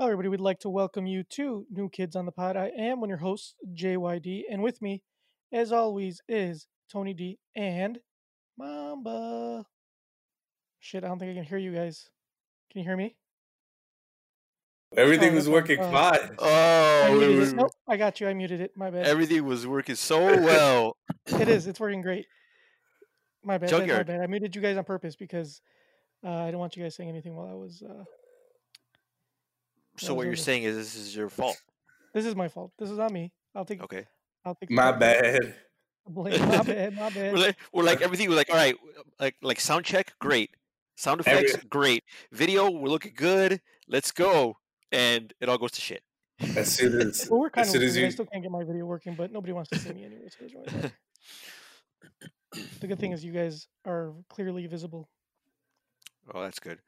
Hello, everybody. We'd like to welcome you to New Kids on the Pod. I am one of your hosts, JYD, and with me, as always, is Tony D and Mamba. Shit, I don't think I can hear you guys. Can you hear me? Everything Oh, was working fine. fine. Oh, muted we it. were- Nope, I got you. I muted it. My bad. everything was working so well. It is. It's working great. My bad. that's My Junkyard. bad. I muted you guys on purpose because uh, I don't want you guys saying anything while I was. Uh, So what you're over. saying is this is your fault. this is my fault. This is not me. I'll take. Okay. I'll take. the My blame. bad. Blame. My bad. My bad. We're like, we're like everything. We're like, all right, like like sound check, great. Sound Every- effects, great. Video, we're looking good. Let's go. And it all goes to shit. As soon as, Well, we're kind as of soon as working. I still can't get my video working, but nobody wants to see me anyway. So it doesn't really matter. the good thing is you guys are clearly visible. Oh, that's good.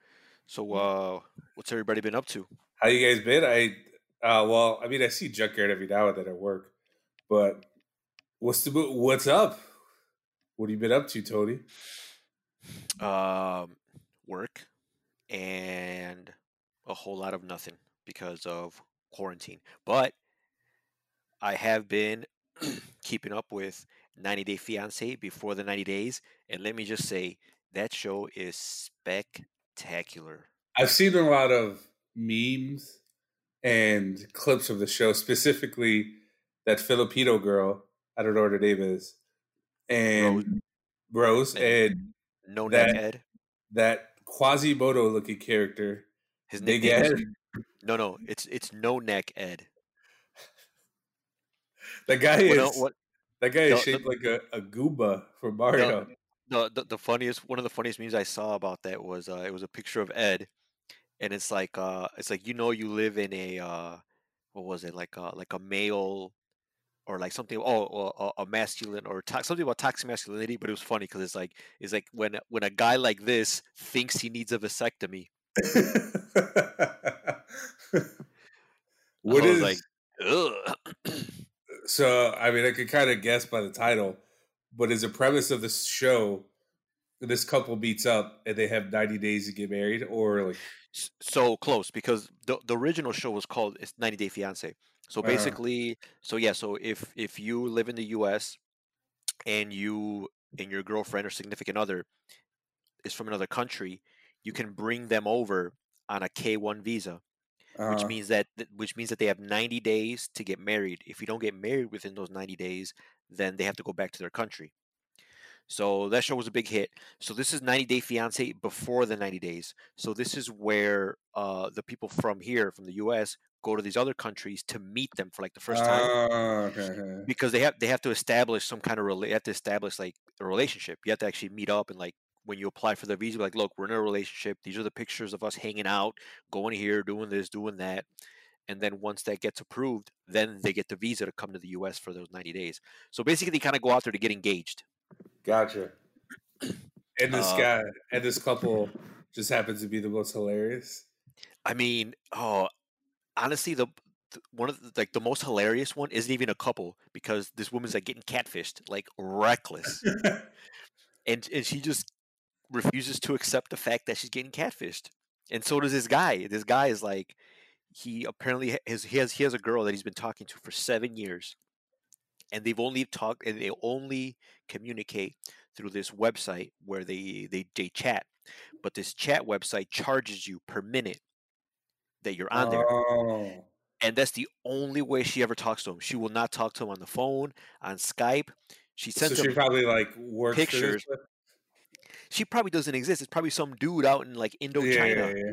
So, uh, what's everybody been up to? How you guys been? I, uh, well, I mean, I see Junkyard every now and then at work, but what's the what's up? What have you been up to, Tony? Um, work and a whole lot of nothing because of quarantine. But I have been keeping up with 90 Day Fiance before the 90 days, and let me just say that show is spectacular. I've seen a lot of memes and clips of the show, specifically that Filipino girl. I don't know what her name is, and Rose, And- and No neck That- Ed. that Quasimodo looking character. His nickname is, Ed. no, no, it's it's No Neck Ed. That guy What, is what that guy is the- shaped like a, a Goomba from Mario. the, the the funniest one of the funniest memes I saw about that was uh, it was a picture of Ed, and it's like uh it's like you know you live in a uh what was it like uh like a male or like something oh a, a masculine or to- something about toxic masculinity but it was funny because it's like it's like when when a guy like this thinks he needs a vasectomy what is like so? I mean, I could kind of guess by the title, but is the premise of this show? This couple meets up and they have ninety days to get married, or like so close because the the original show was called it's 90 Day Fiance. So Uh-huh. basically, so yeah, so if if you live in the U.S. and you and your girlfriend or significant other is from another country, you can bring them over on a K1 visa, which uh, means that which means that they have 90 days to get married. If you don't get married within those 90 days, then they have to go back to their country. So that show was a big hit. So this is 90 Day Fiance before the 90 days. So this is where uh, the people from here, from the U.S., go to these other countries to meet them for like the first time Oh, okay, okay. because they have they have to establish some kind of rela- they have to establish like a relationship. You have to actually meet up and like when you apply for the visa, like, look, we're in a relationship. These are the pictures of us hanging out, going here, doing this, doing that. And then once that gets approved, then they get the visa to come to the U.S. for those 90 days. So basically, they kind of go out there to get engaged. Gotcha. And this Uh, guy and this couple just happens to be the most hilarious. I mean, oh, honestly, the th- one of the, like the most hilarious one isn't even a couple because this woman's like getting catfished, like reckless, and and she just refuses to accept the fact that she's getting catfished, and so does this guy. This guy is like, he apparently has he has he has a girl that he's been talking to for seven years, and they've only talked and they only communicate through this website where they they they chat, but this chat website charges you per minute that you're on there Oh. and that's the only way she ever talks to him. She will not talk to him on the phone, on Skype. She So sends she him. probably like works pictures. She probably doesn't exist. It's probably some dude out in like? Indochina. Yeah,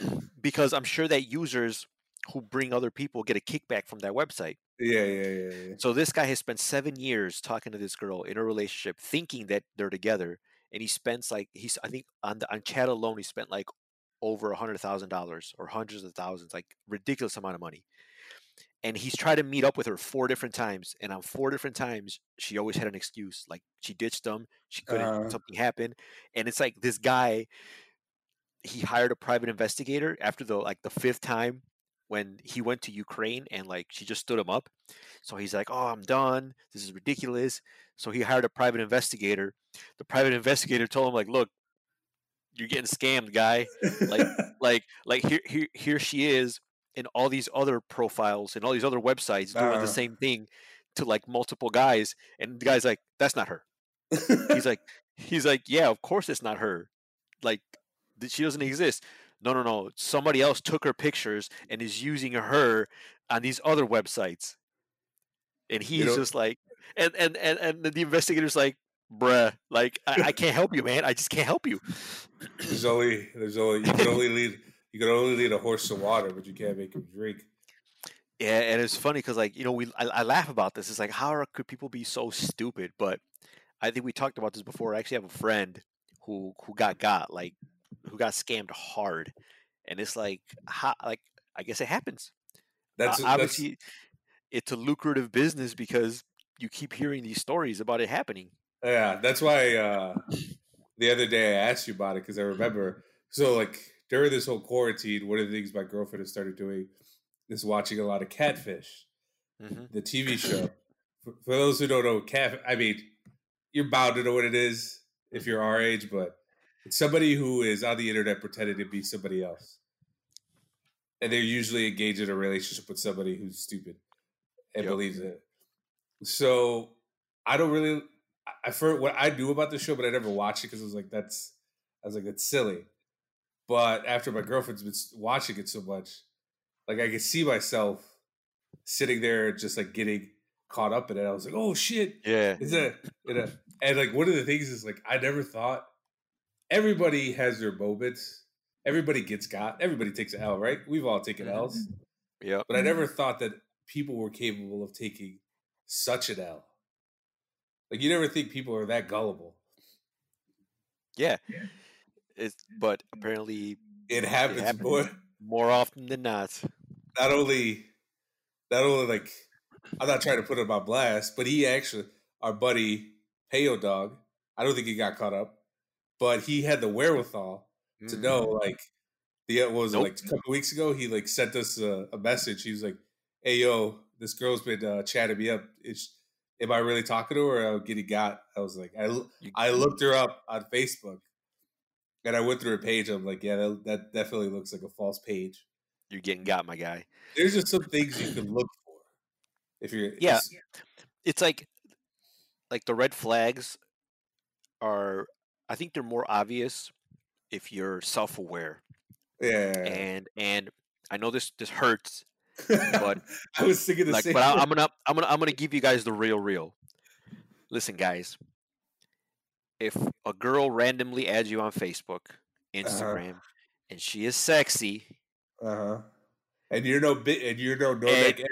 yeah, Because I'm sure that users who bring other people get a kickback from that website. yeah, yeah, yeah, yeah. So this guy has spent seven years talking to this girl in a relationship, thinking that they're together, and he spends like he's I think on the on chat alone he spent like over a hundred thousand dollars or hundreds of thousands, like ridiculous amount of money. and he's tried to meet up with her four different times, and on four different times, she always had an excuse. Like she ditched him, she couldn't, Uh. something happened, and it's like this guy. He hired a private investigator after the like the fifth time when he went to Ukraine, and like she just stood him up. So he's like, "Oh, I'm done. This is ridiculous." So he hired a private investigator. The private investigator told him, "Like, look, you're getting scammed, guy." like like like here here here she is in all these other profiles and all these other websites doing Uh. the same thing to like multiple guys and the guy's like that's not her he's like he's like yeah of course it's not her like she doesn't exist no no no somebody else took her pictures and is using her on these other websites and he's know- just like and and and, and the investigator's like bruh like I, I can't help you man i just can't help you there's only there's only you can only lead you can only lead a horse to water, but you can't make him drink. Yeah, and it's funny because like you know we I, I laugh about this. It's like how are, could people be so stupid? But I think we talked about this before. I actually have a friend who who got got like who got scammed hard, and it's like how like I guess it happens. That's Uh, that's obviously it's a lucrative business because you keep hearing these stories about it happening. Yeah, that's why uh, the other day I asked you about it because I remember. So, like during this whole quarantine, one of the things my girlfriend has started doing is watching a lot of Catfish, hmm the TV show. For, for those who don't know, Cat, I mean, you're bound to know what it is if you're our age, but somebody who is on the internet pretending to be somebody else, and they're usually engaged in a relationship with somebody who's stupid and Yep. believes it. So I don't really. I- heard what I knew about the show, but I never watched it because I was like, "That's," I was like, "That's silly." But after my girlfriend's been watching it so much, like I could see myself sitting there, just like getting caught up in it. I was like, "Oh shit!" Yeah, Is that you know? And like one of the things is like I never thought everybody has their moments. Everybody gets got. Everybody takes an L, right? We've all taken Mhm. L's, Yeah. but I never thought that people were capable of taking such an L. Like you never think people are that gullible. Yeah. It's but apparently It happens, happens. boy. more often than not. Not only, not only like I'm not trying to put him on blast, but he actually, our buddy Payo Dog. I don't think he got caught up, but he had the wherewithal to Mm. know like the what was Nope. it like a couple weeks ago he like sent us a, a message he was like hey yo this girl's been uh, chatting me up is am i really talking to her or am I getting got i was like "I i looked her up on facebook and i went through her page i'm like yeah that, that definitely looks like a false page You're getting got, my guy. there's just some things you can look for if you're Yeah. it's- It's like like the red flags are I think they're more obvious if you're self-aware. yeah And and I know this this hurts, but- I was thinking the like, same. But I, I'm gonna I'm gonna I'm gonna give you guys the real real. Listen, guys. If a girl randomly adds you on Facebook, Instagram, and she is sexy, uh-huh and you're no bit and you're no no And-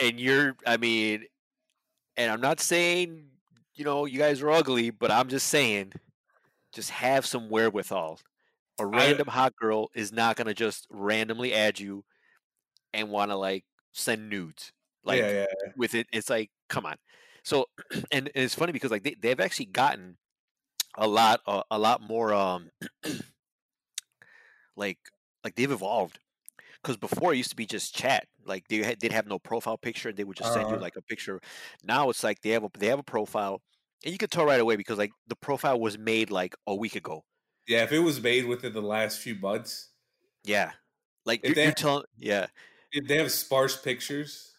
and you're I mean, and I'm not saying you know you guys are ugly, but I'm just saying, just have some wherewithal. A random hot girl is not gonna just randomly add you and want to like send nudes. Like yeah yeah with it, it's like come on. So and, and it's funny because like they they've actually gotten a lot uh, a lot more um like like they've evolved because before it used to be just chat like they had, they'd have no profile picture and they would just send you Uh-huh. like a picture now it's like they have a they have a profile and you could tell right away because like the profile was made like a week ago Yeah, if it was made within the last few months, yeah like If you're, you're telling yeah if they have sparse pictures,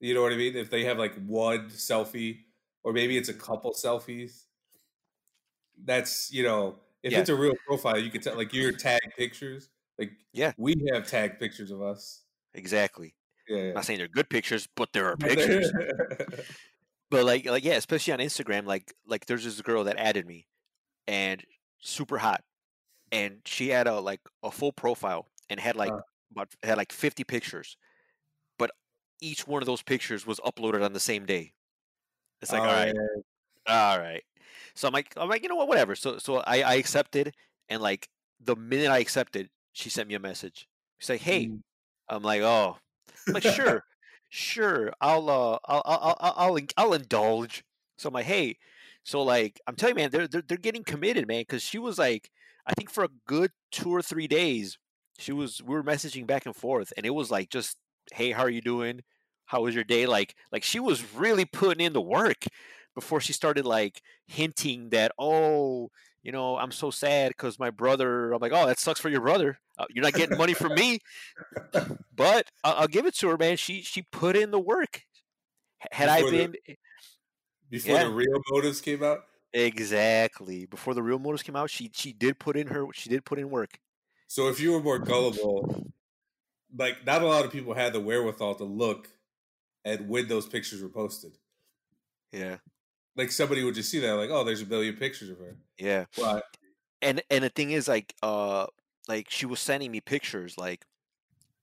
you know what I mean? If they have like one selfie, or maybe it's a couple selfies, that's you know, if Yeah. it's a real profile, you can tell like your tag pictures. Like Yeah. we have tag pictures of us. exactly Yeah, I'm yeah. not saying they're good pictures but there are pictures but like like yeah especially on instagram like like there's this girl that added me and super hot and she had a like a full profile and had like Uh. about had like 50 pictures but each one of those pictures was uploaded on the same day. It's like Oh, all right all right. So i'm like i'm like you know what whatever. So so i i accepted and like the minute i accepted she sent me a message. She's like hey Mm. i'm like oh I'm like sure sure, I'll uh, I'll I'll I'll I'll, indulge. So I'm like, hey, so like I'm telling you, man, they're they're, they're getting committed, man, because she was like, I think for a good two or three days, she was we were messaging back and forth, and it was like just, hey, how are you doing? How was your day? Like like she was really putting in the work before she started like hinting that oh you know i'm so sad because my brother i'm like oh that sucks for your brother. Uh, you're not getting money from me. But I'll, I'll, give it to her man. She she put in the work. Had before i been the, before yeah. the real motives came out? Exactly. Before the real motives came out she she did put in her she did put in work. So if you were more gullible like not a lot of people had the wherewithal to look at when those pictures were posted. Yeah like somebody would just see that, like, oh, there's a billion pictures of her. Yeah. But and and the thing is, like, uh, like she was sending me pictures, like,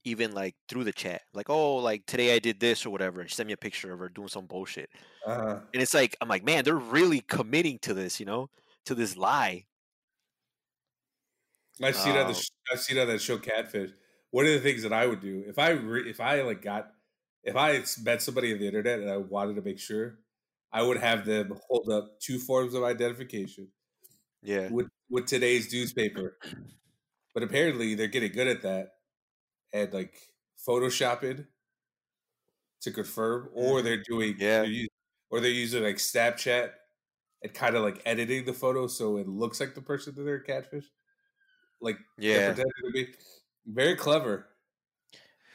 even like through the chat, like, oh, like today I did this or whatever, and she sent me a picture of her doing some bullshit. Uh-huh. And it's like, I'm like, man, they're really committing to this, you know, to this lie. I've seen on the oh. I've seen on that show Catfish. One of the things that I would do if I re, if I like got if I met somebody on the internet and I wanted to make sure I would have them hold up two forms of identification. Yeah. With with today's newspaper. But apparently they're getting good at that and like photoshopping to confirm or mm-hmm. they're doing yeah. They're using, or they're using like Snapchat and kind of like editing the photo so it looks like the person that they're catfish. Like yeah, to be very clever.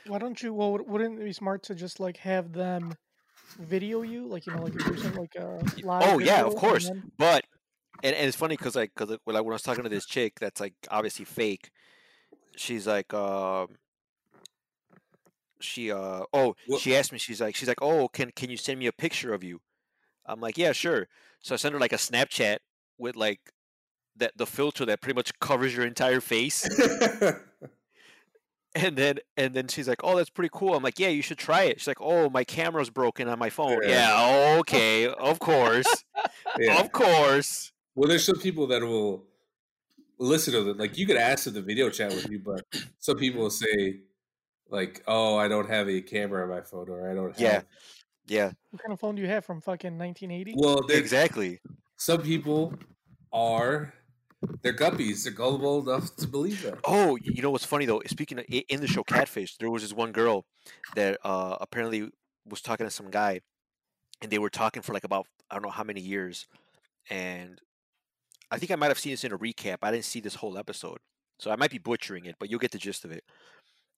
Why don't you? Well, wouldn't it be smart to just like have them video you, like you know, like if you're some like a live. Oh yeah, of course. Then... But and, and it's funny because like because when I was talking to this chick that's like obviously fake, she's like, uh, she uh oh what? she asked me she's like she's like oh can can you send me a picture of you? I'm like yeah sure. So I sent her like a Snapchat with like that the filter that pretty much covers your entire face. and then and then she's like, "Oh, that's pretty cool." I'm like, "Yeah, you should try it." She's like, "Oh, my camera's broken on my phone." Yeah, yeah okay, of course, yeah. of course. Well, there's some people that will listen to it. Like you could ask them to video chat with you, but some people will say, like, "Oh, I don't have a camera on my phone, or I don't." Have... Yeah, yeah. What kind of phone do you have from fucking 1980? Well, exactly. Some people are they're guppies. They're gullible enough to believe that. Oh, you know what's funny though? Speaking of, in the show Catfish, there was this one girl that uh, apparently was talking to some guy, and they were talking for like about I don't know how many years, and I think I might have seen this in a recap. I didn't see this whole episode, so I might be butchering it, but you'll get the gist of it.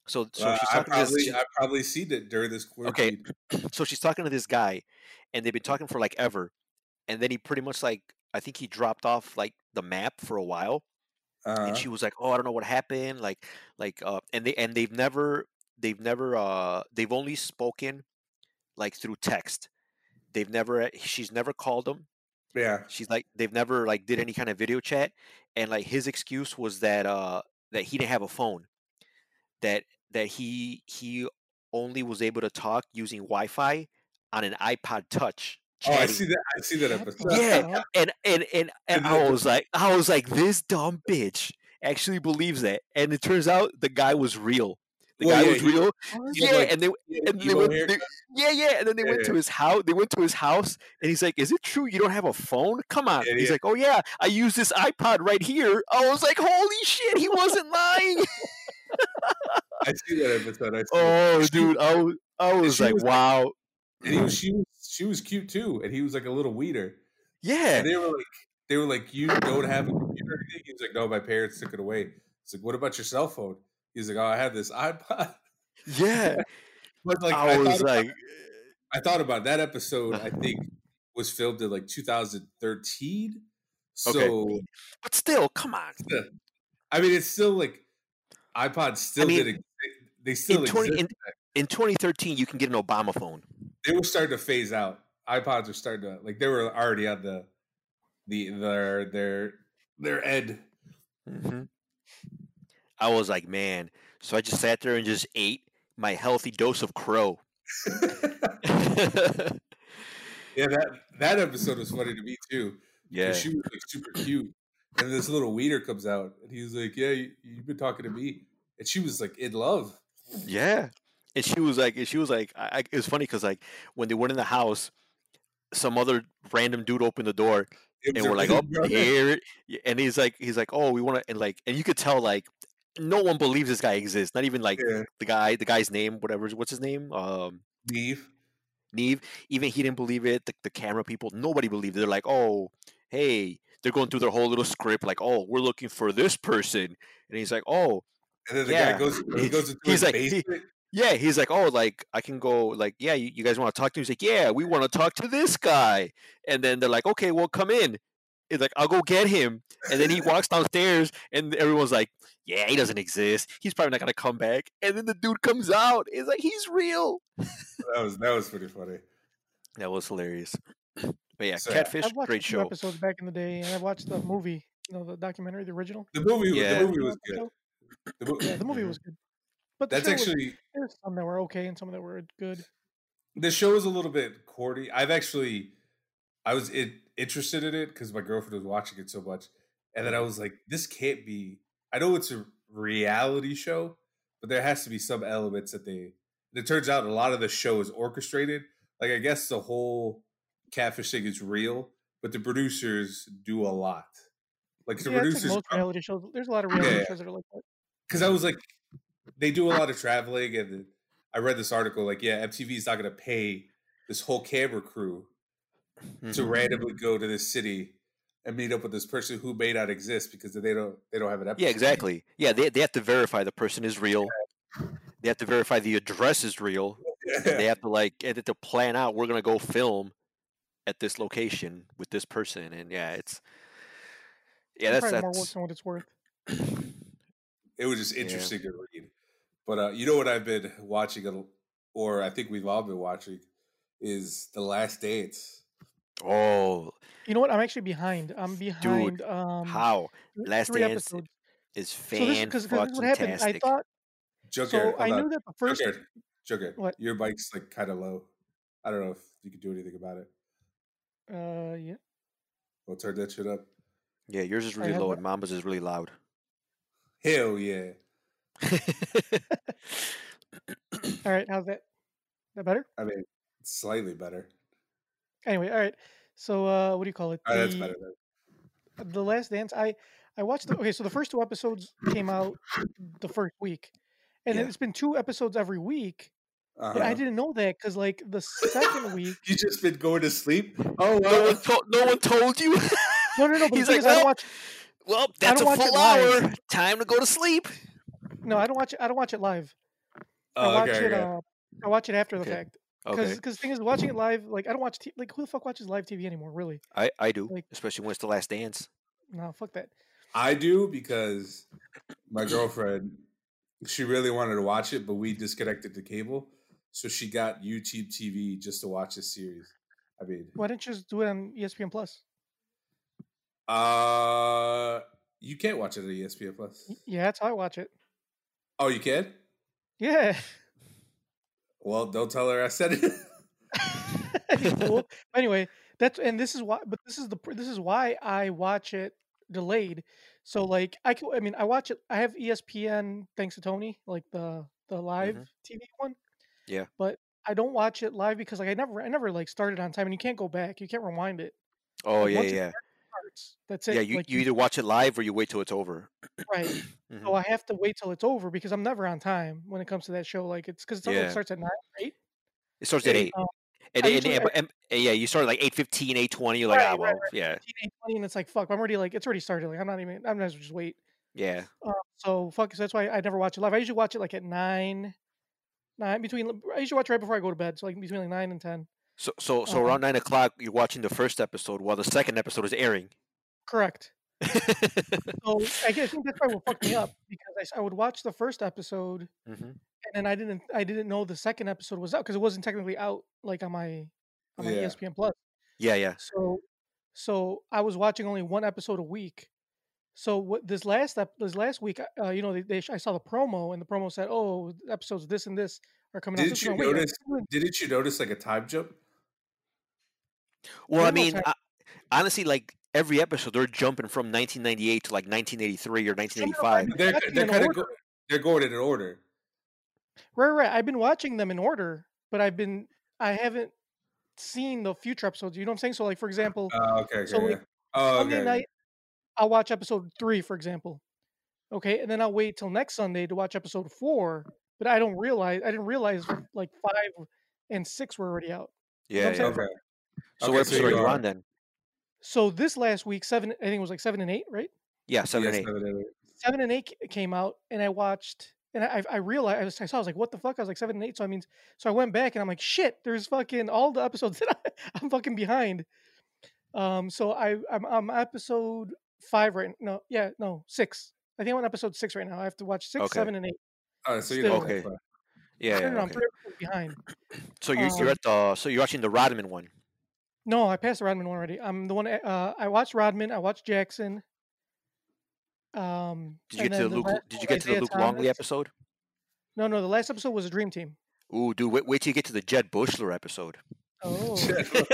So, so uh, she's talking I probably, to this. I probably seen it during this. Okay, so she's talking to this guy, and they've been talking for like ever, and then he pretty much like I think he dropped off like the map for a while, uh-huh. and she was like, "Oh, I don't know what happened." Like, like, uh, and they and they've never, they've never, uh, they've only spoken like through text. They've never, eh, she's never called him. Yeah, she's like, they've never like did any kind of video chat, and like his excuse was that uh that he didn't have a phone, that that he he only was able to talk using Wi-Fi on an iPod Touch Oh, I see that. I see that episode. Yeah, and and and, and I was like, I was like, this dumb bitch actually believes that, and it turns out the guy was real. The well, guy yeah, was real. Yeah, like, and they and they went. They, yeah, yeah, and then they yeah, went yeah. to his house. They went to his house, and he's like, "Is it true you don't have a phone? Come on." he's like, "Oh yeah, I use this iPod right here." I was like, "Holy shit, he wasn't lying." I see that episode. I see oh, that. dude, I was, I was like, was "Wow." Like, and he was, she was she was cute too, and he was like a little weeder. Yeah, and they were like, they were like, you don't have a computer. He was like, no, my parents took it away. It's like, what about your cell phone? He's like, oh, I have this iPod. Yeah, but like, I, I was like, about, I thought about that episode. I think was filmed in like 2013. So, okay. but still, come on. I mean, it's still like iPods still I mean, did. They still in, 20, in, in 2013, you can get an Obama phone they were starting to phase out. iPods were starting to like they were already on the the their their their ed. Mm-hmm. I was like, man. So I just sat there and just ate my healthy dose of crow. yeah, that that episode was funny to me too. Yeah, she was like super cute, and this little weeder comes out, and he was like, "Yeah, you, you've been talking to me," and she was like in love. Yeah, and she was like, and she was like, I, it was funny because like when they went in the house, some other random dude opened the door, and we're like, oh, here, and he's like, he's like, oh, we want to, and like, and you could tell like, no one believes this guy exists. Not even like Yeah, the guy, the guy's name, whatever, what's his name, um, Nev. Nev. Even he didn't believe it. The, the camera people, nobody believed it. They're like, oh, hey, they're going through their whole little script, like, oh, we're looking for this person, and he's like, oh, And then the Yeah. guy goes, he He- goes into he's his like- basement. Yeah, he's like, oh, like I can go, like, yeah, you, you guys want to talk to him? He's like, yeah, we want to talk to this guy. And then they're like, okay, well, come in. He's like, I'll go get him. And then he walks downstairs, and everyone's like, yeah, he doesn't exist. He's probably not gonna come back. And then the dude comes out. He's like, he's real. that was that was pretty funny. That was hilarious. But yeah, So, Catfish, I've watched great show. episodes back in the day, and I watched the movie, you know, the documentary, the original. The movie, Yeah. the movie was good. The mo- Yeah, the movie mm-hmm. was good. But That's show was- actually there's some that were okay and some that were good. the show is a little bit corny. I've actually, I was it, interested in it because my girlfriend was watching it so much, and then I mm-hmm. was like, this can't be. I know it's a reality show, but there has to be some elements that they. It turns out a lot of the show is orchestrated. Like I guess the whole catfish thing is real, but the producers do a lot. Like the yeah, it's like producers, most reality shows. There's a lot of reality Yeah. shows that are like that. because I was like, they do a lot of traveling, and I read this article like, yeah, MTV is not going to pay this whole camera crew to Mhm. randomly go to this city and meet up with this person who may not exist because they don't they don't have an episode. Yeah, exactly. Yeah, they, they have to verify the person is real. They have to verify the address is real. and they have to like and to plan out we're gonna go film at this location with this person and yeah it's yeah It's that's probably more work that's than what it's worth. it was just Yeah. interesting to read. But uh, you know what I've been watching, or I think we've all been watching, is The Last Dance. oh You know what? I'm actually behind. I'm behind. Dude, um, how Last three Dance episodes. is So fan this because this is what happened. I thought Jughead, so. I hold knew that the first. Jughead, Jughead, What? your bike's like kind of low. I don't know if you could do anything about it. Uh, yeah. We'll turn that shit up. yeah yours is really low that. and Mamba's is really loud Hell yeah. All right. How's that? That better? I mean, slightly better. Anyway, all right. So, uh, what do you call it? Oh, that's The- better. Then. The Last Dance. I I watched. The, okay, so the first two episodes came out the first week, and Yeah. it's been two episodes every week. But I Uh-huh. didn't know that because like the second week. You just been going to sleep? Oh, no one told no one told you No, no, no. But He's like, is, I don't "Well, watch. well that's a don't watch it full hour time to go to sleep No, I don't watch it. I don't watch it live. I Oh, watch okay, it. okay. Uh, I watch it after the Okay. fact. Because okay because thing is, watching it live, like I don't watch t- like who the fuck watches live TV anymore? Really? I I do like- especially when it's the last dance No, fuck that. I do because my girlfriend, she really wanted to watch it, but we disconnected the cable. So she got YouTube TV just to watch this series. I mean, Why didn't you just do it on ESPN Plus? uh, you can't watch it on ESPN Plus. Yeah, that's how I watch it. Oh, you can? Yeah. Well, don't tell her I said it. cool. Anyway, that's and this is why. But this is the this is why I watch it delayed. So like I can. I mean, I watch it. I have ESPN thanks to Tony, like the the live mm-hmm. TV one. Yeah. But I don't watch it live because like I never I never like started on time, and you can't go back. You can't rewind it. oh Like, yeah yeah Starts. That's it. yeah you, like, you either watch it live or you wait till it's over right. Mhm. So I have to wait till it's over because I'm never on time when it comes to that show. Like it's because it Yeah. starts at nine, right? It starts at Eight. Um, and, and, usually- and- and- yeah, you start at like 8.15, 8.20. You're like, Right, ah, well, right. yeah, 15, 8:20, and it's like fuck. I'm already like it's already started. Like I'm not even. I'm not just wait. yeah. Um, so fuck. So that's why I never watch it live. I usually watch it like at nine, nine between. I usually watch right before I go to bed. So like between like nine and ten. So so so Uh-huh. around nine o'clock, you're watching the first episode while the second episode is airing. Correct. So I guess I think that's why fucked me up because I would watch the first episode hmm and then I didn't I didn't know the second episode was out because it wasn't technically out like on my on my Yeah. ESPN Plus. Yeah, yeah. So so I was watching only one episode a week. So what this last ep- this last week, uh, you know, they, they sh- I saw the promo and the promo said, "Oh, episodes this and this are coming out." Didn't you week." I'm "Wait, notice? Didn't you notice like a time jump? Well, I mean. I, honestly, like every episode, they're jumping from 1998 to like 1983 or No, no, no, 1985. They're they're kind of order. go, they're going in order. Right, right. I've been watching them in order, but I've been I haven't seen the future episodes. You know what I'm saying? So, like for example, Oh, okay, okay. so like yeah. Oh, Sunday okay. night, I'll watch episode three, for example. Okay, and then I'll wait till next Sunday to watch episode four. But I don't realize I didn't realize like five and six were already out. You know Yeah, what I'm saying? yeah. Okay. So Okay, what so episode are you you on then? So this last week, seven I think it was like seven and eight, right? Yeah, seven Yeah, and eight. seven and eight. Seven and eight came out, and I watched. And I, I realized I, was, I saw I was like, what the fuck? I was like seven and eight. So I mean, so I went back and I'm like, shit. There's fucking all the episodes that I, I'm fucking behind. Um, so I I'm, I'm episode five right no yeah no six. I think I'm on episode six right now. I have to watch six, Okay. seven, and eight. Oh, so you Still- know Okay. that far. Yeah, No, no, yeah. no, I'm Okay. three episodes behind. So you're, you're Um, at the so you're watching the Rodman one. No, I passed the Rodman one already. I'm the one. Uh, I watched Rodman. I watched Jackson. Um, Did you get to the Luke? last Did you was get to the Isaiah Luke Longley episode? No, no. The last episode was a Dream Team. Ooh, dude, wait, wait till you get to the Jud Buechler episode. Oh, the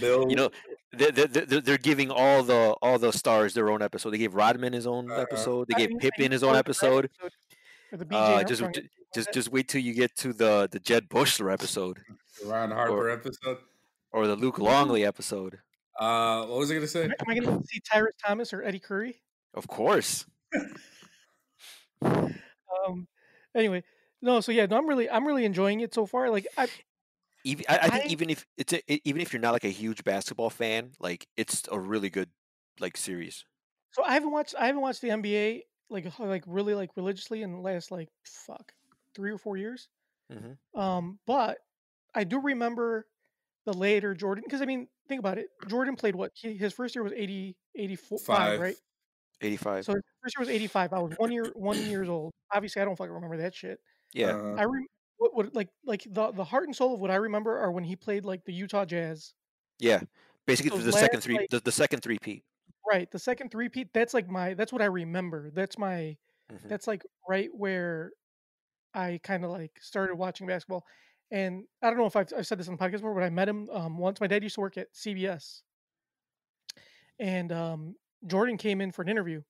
Bill. you know, they're, they're, they're, they're giving all the all the stars their own episode. They gave Rodman his own Uh-uh. episode. They I gave mean, I Pippen his own watch episode. Or the BJ Uh, just Armstrong ju- episode. just just wait till you get to the the Jud Buechler episode the Ron Harper episode. or the Luke Longley episode. Uh, what was I gonna say? Am I going to see Tyrus Thomas or Eddie Curry? Of course. Um. Anyway, no. So yeah, no, I'm really, I'm really enjoying it so far. Like, I, Even, I, I think I- even if it's a, even if you're not like a huge basketball fan, like it's a really good like series. so I haven't watched, I haven't watched the NBA like, like really like religiously in the last like fuck three or four years. hmm Um, but I do remember the later Jordan because I mean, think about it. Jordan played what? He, his first year was 80, 84, Five. right? Eighty five. So his first year was 85. I was one year, one years old. Obviously, I don't fucking remember that shit. yeah. Uh, I rem- what, what like like the the heart and soul of what I remember are when he played like the Utah Jazz. yeah. Basically, the second three, like- the, the second three-peat. Right, the second three-peat. That's like my. That's what I remember. That's my. Mhm. That's like right where I kind of like started watching basketball. And I don't know if I've, I've said this on the podcast before, but I met him um, once. My dad used to work at CBS, and um, Jordan came in for an interview,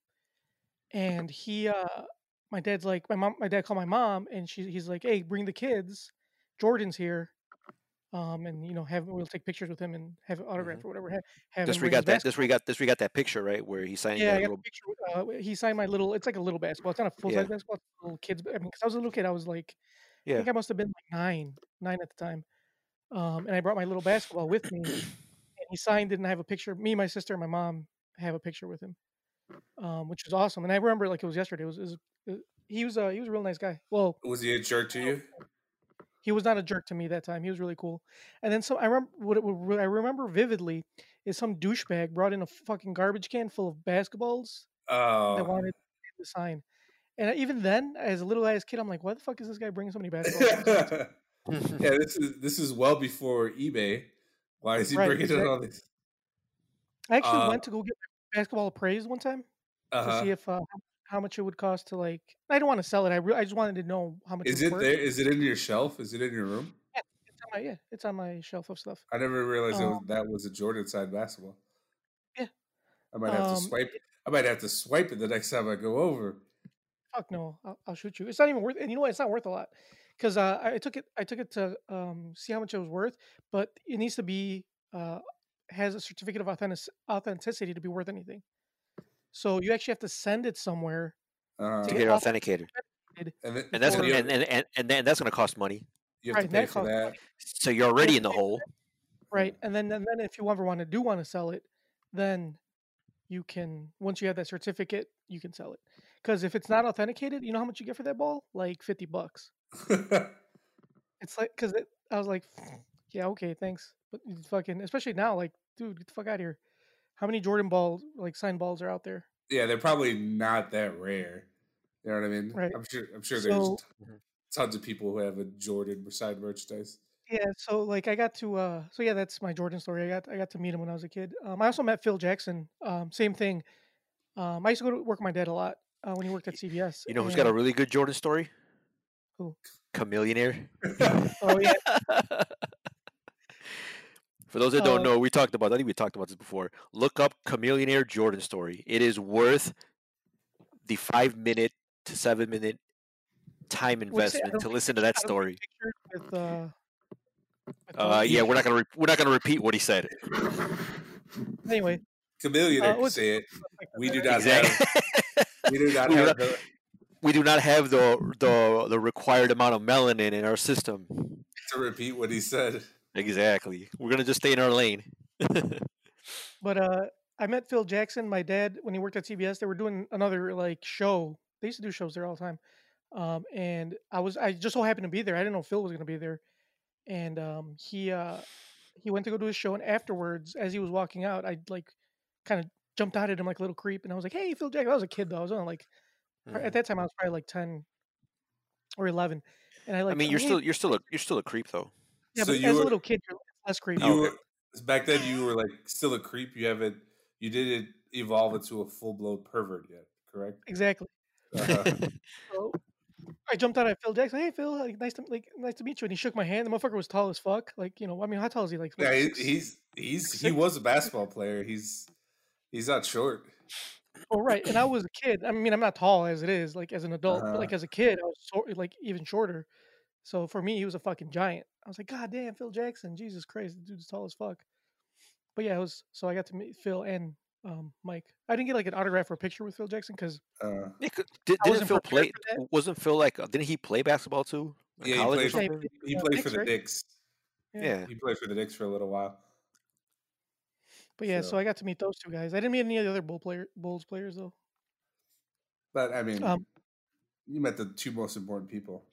and he, uh, my dad's like, my mom, my dad called my mom, and she, he's like, hey, bring the kids. Jordan's here, um, and you know, have we'll take pictures with him and have an autograph or whatever. Have, have This we got that. This we got. This we got that picture right where he signed. Yeah, I got little. picture. Uh, he signed my little. It's like a little basketball. It's not a full size Yeah. basketball. It's a little kids. I mean, because I was a little kid, I was like, I Yeah. think I must have been like nine, nine at the time. Um, and I brought my little basketball with me, and he signed it, and I have a picture. Me, my sister, and my mom have a picture with him, um, which was awesome. And I remember like it was yesterday. It was, it was it, he was uh, he was a real nice guy. Well, was he a jerk to you? he was not a jerk to me that time. He was really cool. And then some I remember what, it, what I remember vividly is some douchebag brought in a fucking garbage can full of basketballs that Oh, wanted to sign. And even then, as a little ass kid, I'm like, why the fuck is this guy bringing so many basketballs? yeah. This is this is well before eBay. Why is he Right, bringing in exactly. all this? I actually Uh, went to go get basketball appraised one time to Uh-huh. see if uh, how much it would cost to like. I don't want to sell it. I re- I just wanted to know how much Is it it was there? worth. Is it in your shelf? Is it in your room? Yeah, It's on my, yeah, it's on my shelf of stuff. I never realized it was, Um, that was a Jordan side basketball. Yeah. I might have to Um, swipe. I might have to swipe it the next time I go over. Fuck no, I'll, I'll shoot you. It's not even worth. And you know what? It's not worth a lot because uh, I I took it. I took it to um, see how much it was worth, but it needs to be uh, has a certificate of authentic- authenticity to be worth anything. So you actually have to send it somewhere. Uh, to To get get it off- authenticated, and, then, and that's gonna, and, and, and, and then that's gonna cost money. you have Right, to pay that for that. money. So you're already have in the to pay for hole. Right, and then and then if you ever want to do want to sell it, then you can once you have that certificate, you can sell it. Because if it's not authenticated, you know how much you get for that ball? Like fifty bucks. It's like because I was like, yeah, okay, thanks, but you fucking especially now, like, dude, get the fuck out of here. How many Jordan balls, like signed balls, are out there? yeah, they're probably not that rare. You know what I mean? Right. I'm sure. I'm sure So- there's Mhm. tons of people who have a Jordan side merchandise. Yeah, so like I got to uh so yeah, that's my Jordan story. I got I got to meet him when I was a kid. Um I also met Phil Jackson. Um same thing. Um I used to go to work with my dad a lot uh, when he worked at CBS. You know who's got a really good Jordan story? Who? Chamillionaire. Oh yeah, For those that don't Uh, know, we talked about. I think we talked about this before. Look up Chamillionaire Jordan story. It is worth the five minute to seven minute time What's it? Investment don't to listen to that story. With, uh, with Uh, yeah, we're not gonna re- we're not gonna repeat what he said. Anyway, Chameleon Uh, can say it. We do that. not Exactly. Have. We do not have. The, we do not have the the the required amount of melanin in our system. to repeat what he said. Exactly. We're gonna just stay in our lane. But uh, I met Phil Jackson. My dad, when he worked at CBS, they were doing another like show. They used to do shows there all the time. Um, and I was I just so happened to be there. I didn't know Phil was gonna be there. And um, he uh, he went to go do his show, and afterwards, as he was walking out, I like kind of jumped out at him like a little creep, and I was like, "Hey, Phil Jackson." I was a kid though. I was only like pr- Mhm. at that time I was probably like ten or eleven. And I like I mean, you're "Hey, still you're still a you're still a creep though. yeah, so but you as were- a little kid, you're less creepy. You were back then. You were like still a creep. You haven't. You didn't evolve into a full blown pervert yet. Correct. Exactly. Uh-huh. So I jumped out at Phil Jackson. Hey, Phil, like, nice to like nice to meet you. And he shook my hand. The motherfucker was tall as fuck. Like you know, I mean, how tall is he? Like yeah, he- six- he's he's he was a basketball player. He's he's not short. Oh right, and I was a kid. I mean, I'm not tall as it is, like as an adult, Uh-huh. but like as a kid, I was so, like even shorter. So for me, he was a fucking giant. I was like, God damn, Phil Jackson, Jesus Christ, the dude's tall as fuck. But yeah, it was. So I got to meet Phil and um, Mike. I didn't get like an autograph or a picture with Phil Jackson because Uh, Yeah, 'cause did, I didn't wasn't Phil play? Wasn't Phil like? uh, Didn't he play basketball too? Yeah, he played- Yeah, he played- he played Knicks, for the right? Knicks. Yeah. He played for the Knicks for a little while. But yeah, so, So- I got to meet those two guys. I didn't meet any of the other Bull player Bulls players though. But I mean, Um, you met the two most important people.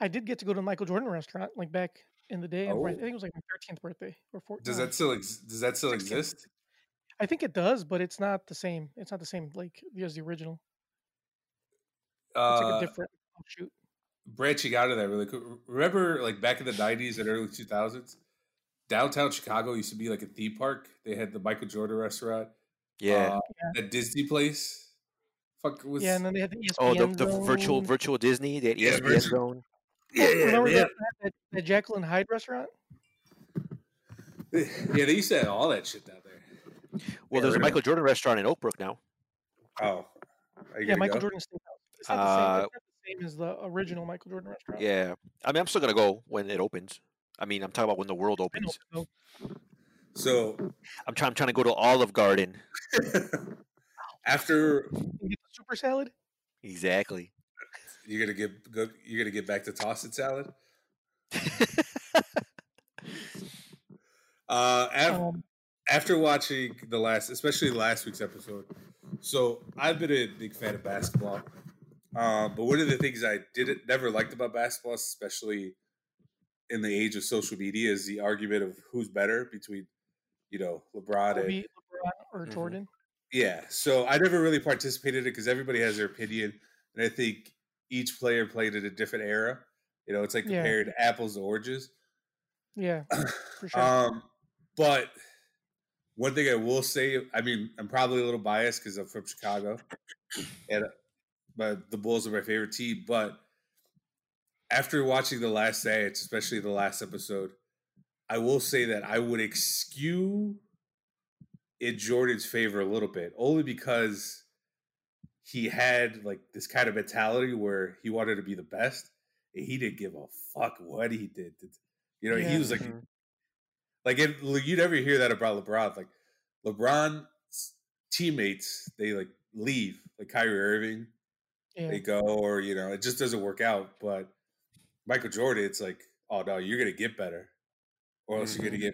I did get to go to the Michael Jordan restaurant like back in the day. right- I Oh. think it was like my 13th birthday or 14th. Does that still ex- does that still 16th. exist? I think it does, but it's not the same. It's not the same like as the original. It's like Uh, a different shoot. branching out of that really quick. Remember, like back in the '90s and early 2000s, downtown Chicago used to be like a theme park. They had the Michael Jordan restaurant. Yeah. uh, that Disney place. Fuck was Yeah, and then they had the ESPN oh, the, the virtual zone. virtual Disney, that Yeah, ESPN virtual- zone. yeah, yeah, Remember they that, that, that Jekyll Hyde restaurant? yeah, they used to have all that shit down there. Well, Yeah, there's a right. Michael Jordan restaurant in Oakbrook now. Oh, Yeah, Michael go? Jordan Steakhouse. It's not, the Uh, same, it's not the same as the original Michael Jordan restaurant. Yeah. I mean, I'm still gonna go when it opens. I mean, I'm talking about when the world opens. so- So I'm trying. I'm trying to go to Olive Garden. after You get the super salad. Exactly. you're gonna get go, you're gonna get back to tossing salad. Uh, af- Um, after watching the last, especially last week's episode, so I've been a big fan of basketball. Um, but one of the things I didn't never liked about basketball, especially in the age of social media, is the argument of who's better between, you know, LeBron and LeBron, or Mhm. Jordan. yeah. So I never really participated in it because everybody has their opinion, and I think each player played in a different era. You know, it's like Yeah. comparing apples to oranges. Yeah, for sure. Um, but one thing I will say, I mean, I'm probably a little biased because I'm from Chicago, and but the Bulls are my favorite team. But after watching the last dance, especially the last episode, I will say that I would excuse in Jordan's favor a little bit, only because he had like this kind of mentality where he wanted to be the best, and he didn't give a fuck what he did. You know, he was like Mhm. like it, like, you never hear that about LeBron. Like LeBron's teammates, they like leave. Like Kyrie Irving, yeah. they go, or you know, it just doesn't work out. But Michael Jordan, it's like, oh no, you're gonna get better, or else you're gonna mm-hmm.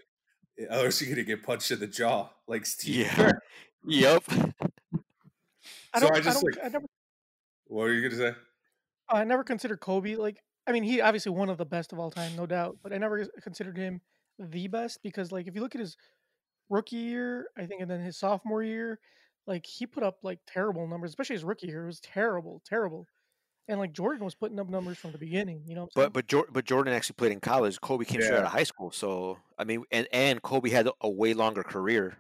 get, eh, or else you're gonna get punched in the jaw, like Steve. Yeah. Kerr. Yep. I so don't. I I, just, don't. like- I never. What were you gonna say? I never considered Kobe like. I mean, he obviously one of the best of all time, no doubt. But I never considered him the best because, like, if you look at his rookie year, I think, and then his sophomore year, like he put up like terrible numbers, especially his rookie year. It was terrible, terrible. And like Jordan was putting up numbers from the beginning. You know what I'm? But but Jor- but Jordan actually played in college. Kobe came straight out of high school. So I mean, and and Kobe had a way longer career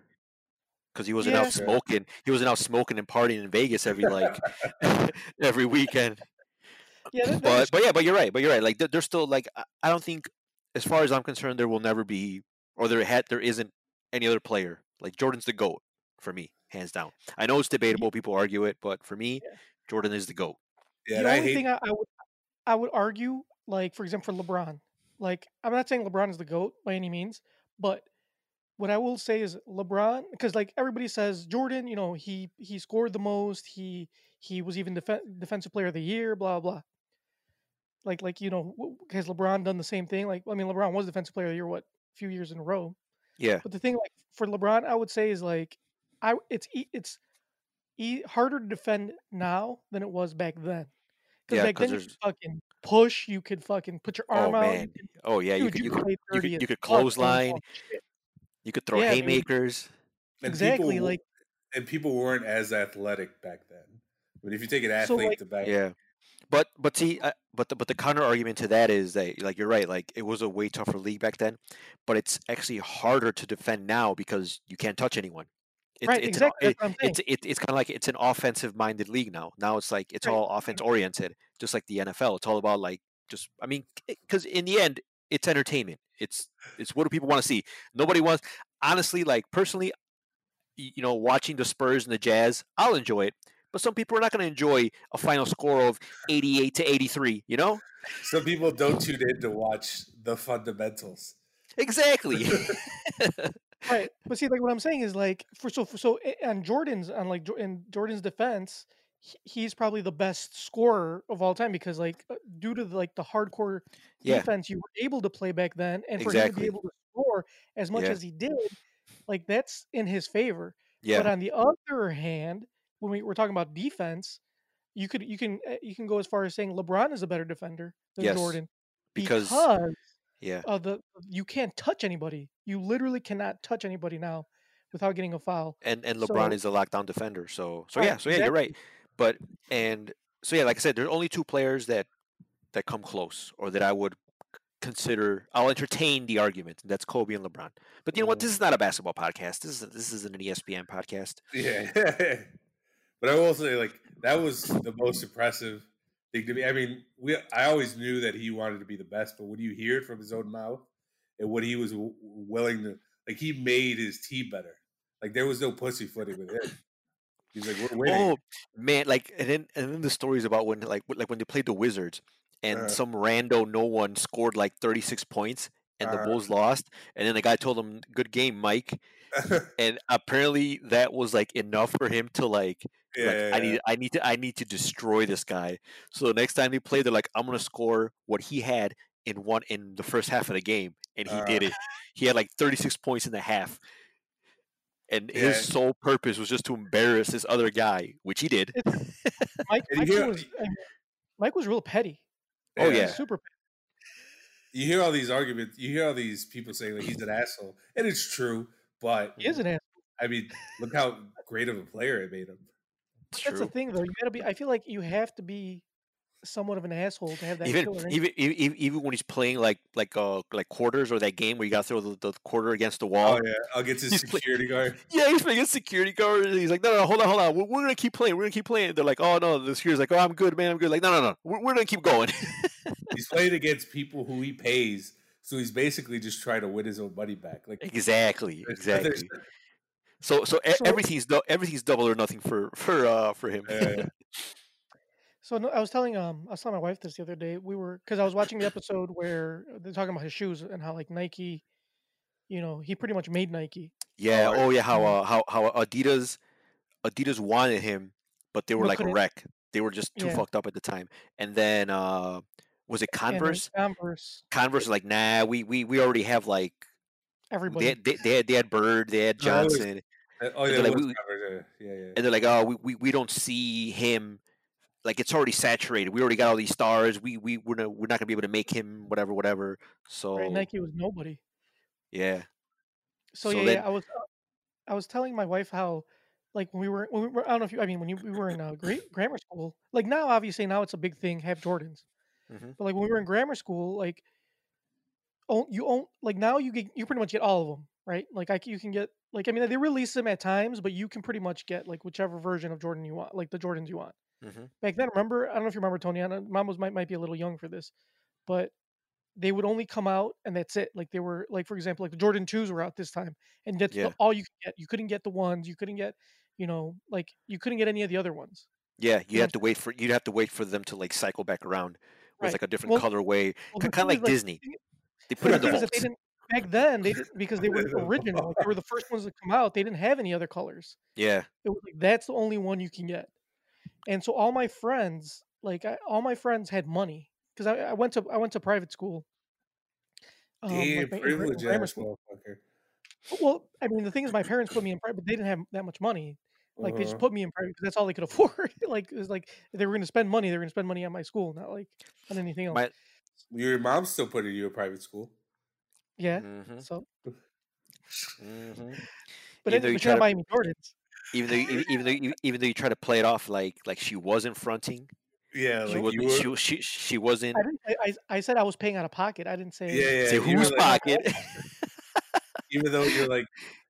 because he wasn't Yeah. out smoking. He wasn't out smoking and partying in Vegas every like every weekend. yeah, that, But but yeah, but you're right. But you're right. Like there- there's still like I- I don't think, as far as I'm concerned, there will never be or there had there isn't any other player like Jordan's the goat for me, hands down. I know it's debatable. People argue it, but for me, Yeah. Jordan is the goat. Yeah, the I only hate. thing I, I would I would argue, like for example, for LeBron. Like I'm not saying LeBron is the goat by any means, but what I will say is LeBron, because like everybody says Jordan, you know, he he scored the most. He he was even def- defensive player of the year. Blah blah. Like like you know, has LeBron done the same thing? Like I mean, LeBron was defensive player of the year what a few years in a row. Yeah. But the thing like for LeBron, I would say is like I it's it's e- harder to defend now than it was back then. Because Yeah, back 'cause then you could there's- fucking push, you could fucking put your Oh arm out. you man. could- Oh yeah. You dude, could you could could you could dirty you could clothesline. You could throw Yeah, haymakers. And Exactly, people, like- and people weren't as athletic back then. But if you take an So, athlete like- to back, Yeah. But but see, uh, but the, but the counter argument to that is that like you're right, like it was a way tougher league back then, but it's actually harder to defend now because you can't touch anyone. It's, right, it's exactly. What I'm it's it, it's kind of like it's an offensive minded league now. Now it's like it's Right. all offense oriented, just like the NFL. It's all about like just I mean, because in the end, it's entertainment. It's it's what do people want to see? Nobody wants honestly, like personally, you know, watching the Spurs and the Jazz, I'll enjoy it. But some people are not going to enjoy a final score of 88 to 83, you know? some people don't tune in to watch the fundamentals. Exactly. right but see like what i'm saying is like for so for so and jordan's on like in jordan's defense he's probably the best scorer of all time because like uh, due to the, like the hardcore Yeah. defense you were able to play back then and for him to be able to score as much Yeah. as he did like that's in his favor Yeah. but on the other hand when we, we're talking about defense you could you can uh, you can go as far as saying lebron is a better defender than Yes, jordan because- because Yeah. of the you can't touch anybody. You literally cannot touch anybody now without getting a foul. And and LeBron so- is a lockdown defender. So so Right, yeah, so yeah, you're right. But and so yeah, like I said, there's only two players that that come close or that I would consider I'll entertain the argument. and That's Kobe and LeBron. But you know what? Mhm. This is not a basketball podcast. This is this isn't an ESPN podcast. Yeah. but I will say, like, that was the most impressive thing to me. I mean, we I always knew that he wanted to be the best, but when you hear it from his own mouth and what he was w- willing to, like, he made his team better. Like, there was no pussyfooting with him. He's like, we're winning. Oh man, like and then and then the stories about when like like when they played the Wizards and Uh. some rando no one scored like 36 points and the Uh. Bulls lost and then the guy told him good game Mike and apparently that was like enough for him to like yeah, like yeah, I yeah. need I need to I need to destroy this guy. So the next time they play they're like I'm going to score what he had in one in the first half of the game and he did Uh. it. He had like 36 points in the half. And Yeah. his sole purpose was just to embarrass this other guy, which he did. Mike, Mike hear- was Mike was real petty. Oh, He yeah. super petty. You hear all these arguments, you hear all these people saying, like, he's an asshole. And it's true, but He is an ass. I mean, look how great of a player it made him. It's That's true. the thing though. You gotta be I feel like you have to be somewhat of an asshole to have that even even even even when he's playing like like uh like quarters or that game where you got to throw the, the quarter against the wall. Oh, yeah. Against his He's play- security guard. Yeah, he's playing a security guard. He's like, no, no, hold on, hold on. We're, we're gonna keep playing. We're gonna keep playing. They're like, oh no, the security's like, oh, I'm good, man, I'm good. Like, no, no, no, we're, we're gonna keep going. He's playing against people who he pays. So he's basically just trying to win his own money back. Like exactly, exactly. So so, So- everything's everything's double or nothing for for uh for him. Yeah. So no, I was telling um I was telling my wife this the other day. We were because I was watching the episode where they're talking about his shoes and how like Nike, you know, he pretty much made Nike. yeah. Oh, Oh yeah. How uh, how how Adidas Adidas wanted him, but they were But like a couldn't- wreck. They were just too Yeah. fucked up at the time. And then uh was it And then Converse? Converse. Converse is like, nah, we we we already have like Everybody. they, they they had they had Bird, they had No, it was- Johnson, oh, yeah, they're like, was we- covered, yeah, yeah, yeah. and they're like, oh, we, we, we don't see him. Like it's already saturated. We already got all these stars. We we we're not, we're not gonna be able to make him whatever whatever. So right, Nike was nobody. yeah, So, So yeah, then- yeah, I was uh, I was telling my wife how like when we were when we were I don't know if you I mean when you we were in uh, gra- grammar school like now obviously now it's a big thing have Jordans Mhm. but like when we were in grammar school like own you own like now you get you pretty much get all of them right like I you can get like I mean they release them at times but you can pretty much get like whichever version of Jordan you want like the Jordans you want Mhm. back then remember I don't know if you remember Tony I know mom was might might be a little young for this but they would only come out and that's it. Like they were like for example, like the Jordan twos were out this time, and that's the- all you could get. You couldn't get the ones. You couldn't get, you know, like you couldn't get any of the other ones. yeah. You have to wait for you'd have to wait for them to like cycle back around. with Right. like a different Well- colorway, Well, kind of like like, Disney. They put But it the in the thing is that they vaults. didn't back then. They didn't because they were original. Like, they were the first ones to come out. They didn't have any other colors. Yeah. It was like that's the only one you can get. And so all my friends, like I, all my friends, had money because I, I went to I went to private school. Um, like, Damn, my- privilege grammar ass school. motherfucker. Well, I mean, the thing is, my parents put me in private, but they didn't have that much money. Like they just Uh-huh. put me in private because that's all they could afford. like it was like if they were going to spend money, they were going to spend money on my school, not like on anything else. My- Your mom's still putting you in private school. yeah. hmm So, hmm but though you try to- buying me Jordans. Even though, you- even though, you, even though you try to play it off like like she wasn't fronting, Yeah, she like wasn't. you She, were. was- she she wasn't. I didn't. I, I, I said I was paying out of pocket. I didn't say. Yeah, yeah. Say you were whose like- pocket? even though you're like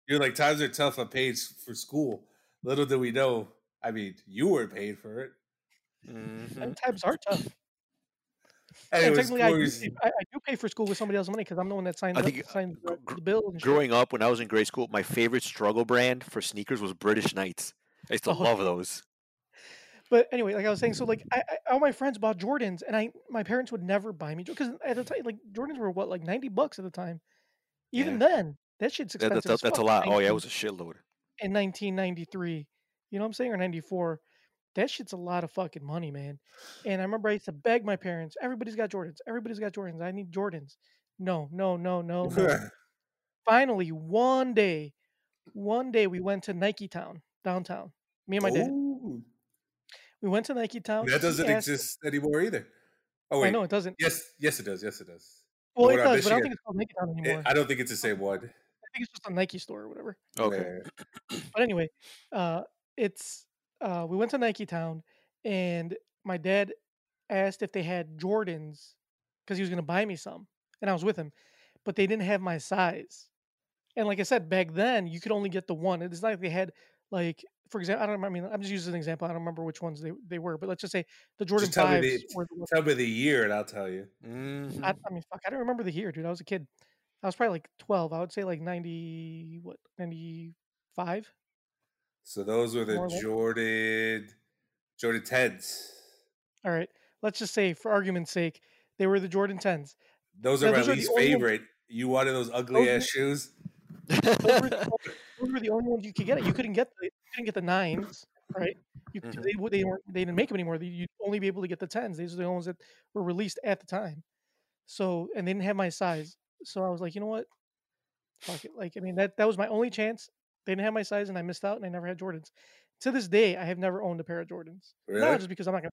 you're like times are tough on paid for school. Little did we know. I mean, you were paid for it. Mhm. Times are tough. And And it was technically, I do, pay, I, I do pay for school with somebody else's money because I'm the one that signs I up, think, uh, signs gr- the, gr- the bill and shit. Growing up, when I was in grade school, my favorite struggle brand for sneakers was British Knights. I used to Oh, love those. But anyway, like I was saying, so like I, I, all my friends bought Jordans, and I my parents would never buy me because at the time, like Jordans were what like ninety bucks at the time. Even then, that shit's That, expensive. that, as that's a lot. in Oh yeah, it was a shitload. in 1993. You know what I'm saying, or 94. That shit's a lot of fucking money, man. And I remember I used to beg my parents, everybody's got Jordans. Everybody's got Jordans. I need Jordans. No, no, no, no, no. Finally, one day, one day we went to Nike Town downtown. Me and my dad. We went to Nike Town. that doesn't asked- exist anymore either. Oh wait, no, it doesn't. yes, yes, it does. Yes, it does. Well, it does, but I don't think it's called Nike Town It- anymore. I don't think it's the same one. I think it's just a Nike store or whatever. Okay. But anyway, uh, it's uh, we went to Nike Town, and my dad asked if they had Jordans because he was going to buy me some, and I was with him, but they didn't have my size. And like I said, back then you could only get the one. It's not like they had like, for example, I don't. I mean, I'm just using an example. I don't remember which ones they, they were, but let's just say the Jordan Just tell me fives the the tell me the year, and I'll tell you. Mhm. I, I mean, fuck, I don't remember the year, dude. I was a kid. I was probably like 12. I would say like 90, what, 95? So those were the More or less. Jordan Jordan tens. All right. Let's just say, for argument's sake, they were the Jordan 10s. Those Yeah, are my those are least ones- favorite. You wanted those ugly Those ass shoes? Those were, the, only- those were the only ones you could get. You couldn't get the, you couldn't get the nines, right? You, Mhm. they, they weren't they didn't make them anymore. You'd only be able to get the tens. These are the only ones that were released at the time. So and they didn't have my size. So I was like, you know what? Fuck it. Like I mean that that was my only chance. They didn't have my size and I missed out and I never had Jordans. To this day, I have never owned a pair of Jordans. Really? Not just because I'm not gonna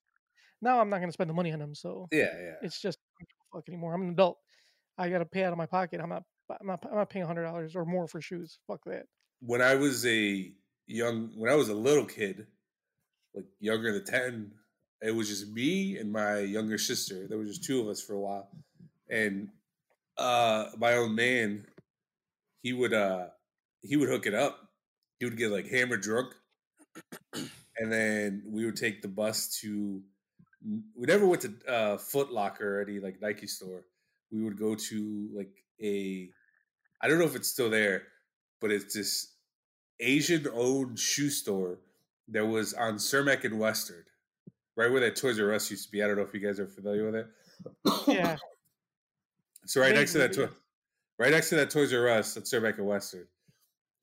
now I'm not gonna spend the money on them. So Yeah, yeah. it's just I don't fuck anymore. I'm an adult. I gotta pay out of my pocket. I'm not I'm not I'm not paying hundred dollars or more for shoes. Fuck that. When I was a young, when I was a little kid, like younger than ten, it was just me and my younger sister. There was just two of us for a while, and uh my old man, he would uh he would hook it up. He would get like hammered drunk, and then we would take the bus to. We never went to uh, Foot Locker or any like Nike store. We would go to like a, I don't know if it's still there, but it's this Asian owned shoe store that was on Cermak and Western, right where that Toys R Us used to be. I don't know if you guys are familiar with it. Yeah. So right next to that, toy, right next to that Toys R Us at Cermak and Western,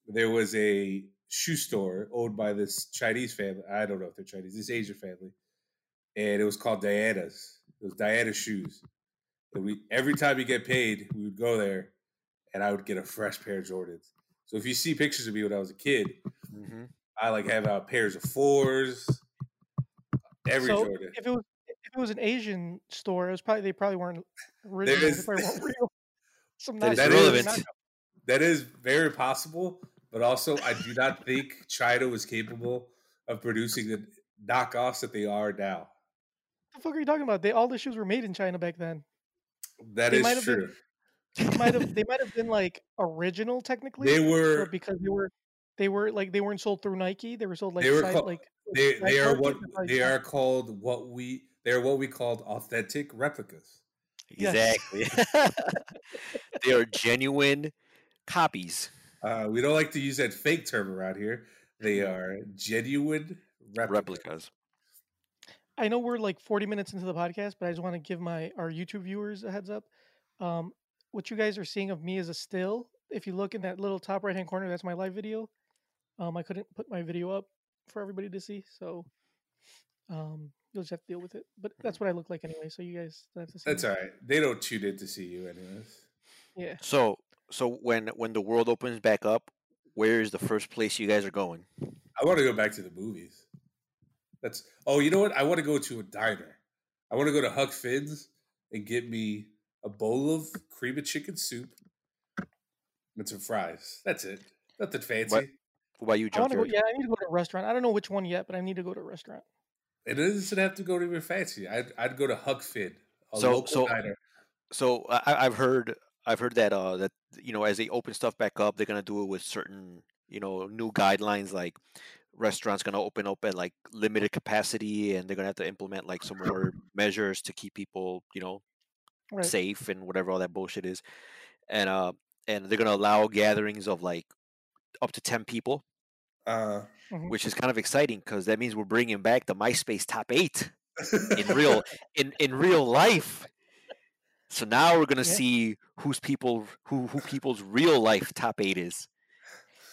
there was a shoe store owned by this Chinese family. I don't know if they're Chinese. This Asian family, and it was called Diana's. It was Diana Shoes. And we every time you get paid, we would go there, and I would get a fresh pair of Jordans. So if you see pictures of me when I was a kid, Mhm. I like have out pairs of fours. Every so Jordan. if it was if it was an Asian store, it was probably they probably weren't original. is- They probably weren't real. Some That is knockoff- That is- relevant. That is very possible, but also I do not think China was capable of producing the knockoffs that they are now. What the fuck are you talking about? They all the shoes were made in China back then. That They is might have been- true. They might have they might have been like original technically. They were because they were they were like they weren't sold through Nike. They were sold like They were side, called- like they side they are what they're probably they side- are called what we they are what we called authentic replicas. Yes. Exactly. they are genuine copies. Uh, we don't like to use that fake term around here. They Mm-hmm. are genuine replicas. Replicas. I know we're like 40 minutes into the podcast, but I just want to give my our YouTube viewers a heads up. Um, what you guys are seeing of me is a still. If you look in that little top right hand corner, that's my live video. Um, I couldn't put my video up for everybody to see, so um, you'll just have to deal with it. But that's what I look like anyway, so you guys don't have to see. That's me. all right. They don't tune in to see you, anyways. Yeah. So so when when the world opens back up, where is the first place you guys are going? I want to go back to the movies. That's oh, you know what? I want to go to a diner. I want to go to Huck Finn's and get me a bowl of cream of chicken soup and some fries. That's it. Nothing fancy. What? What about you, I want to go. Yeah, I need to go to a restaurant. I don't know which one yet, but I need to go to a restaurant. It doesn't have to go anywhere fancy. I'd I'd go to Huck Finn, a So- local so- diner. So I, I've heard I've heard that uh that you know as they open stuff back up, they're gonna do it with certain you know new guidelines like restaurants gonna open up at like limited capacity and they're gonna have to implement like some more measures to keep people you know Right. safe and whatever all that bullshit is. And uh and they're gonna allow gatherings of like up to 10 people. Uh, which is kind of exciting because that means we're bringing back the myspace top eight in real in in real life so now we're gonna Yeah. see who's people who who people's real life top eight is.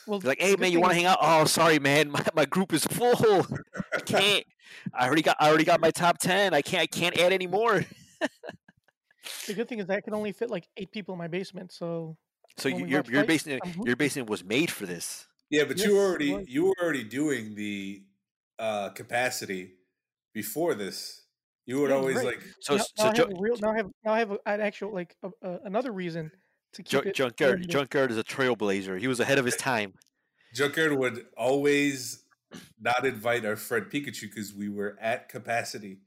Well, Be like hey man you want to hang out? Oh sorry man my, my group is full. I can't i already got i already got my top 10 i can't i can't add any more. The good thing is that I can only fit like eight people in my basement. So so you, we your watch your basement I'm your basement was made for this. Yeah, but Yes, you it already you were already doing the uh, capacity before this. You would Yeah, always great. like so now, so now I have real. Now I have now I have an actual like a, a, another reason to keep Jo- it. junkyard junkyard is a trailblazer he was ahead of his time Junkyard would always not invite our friend Pikachu because we were at capacity.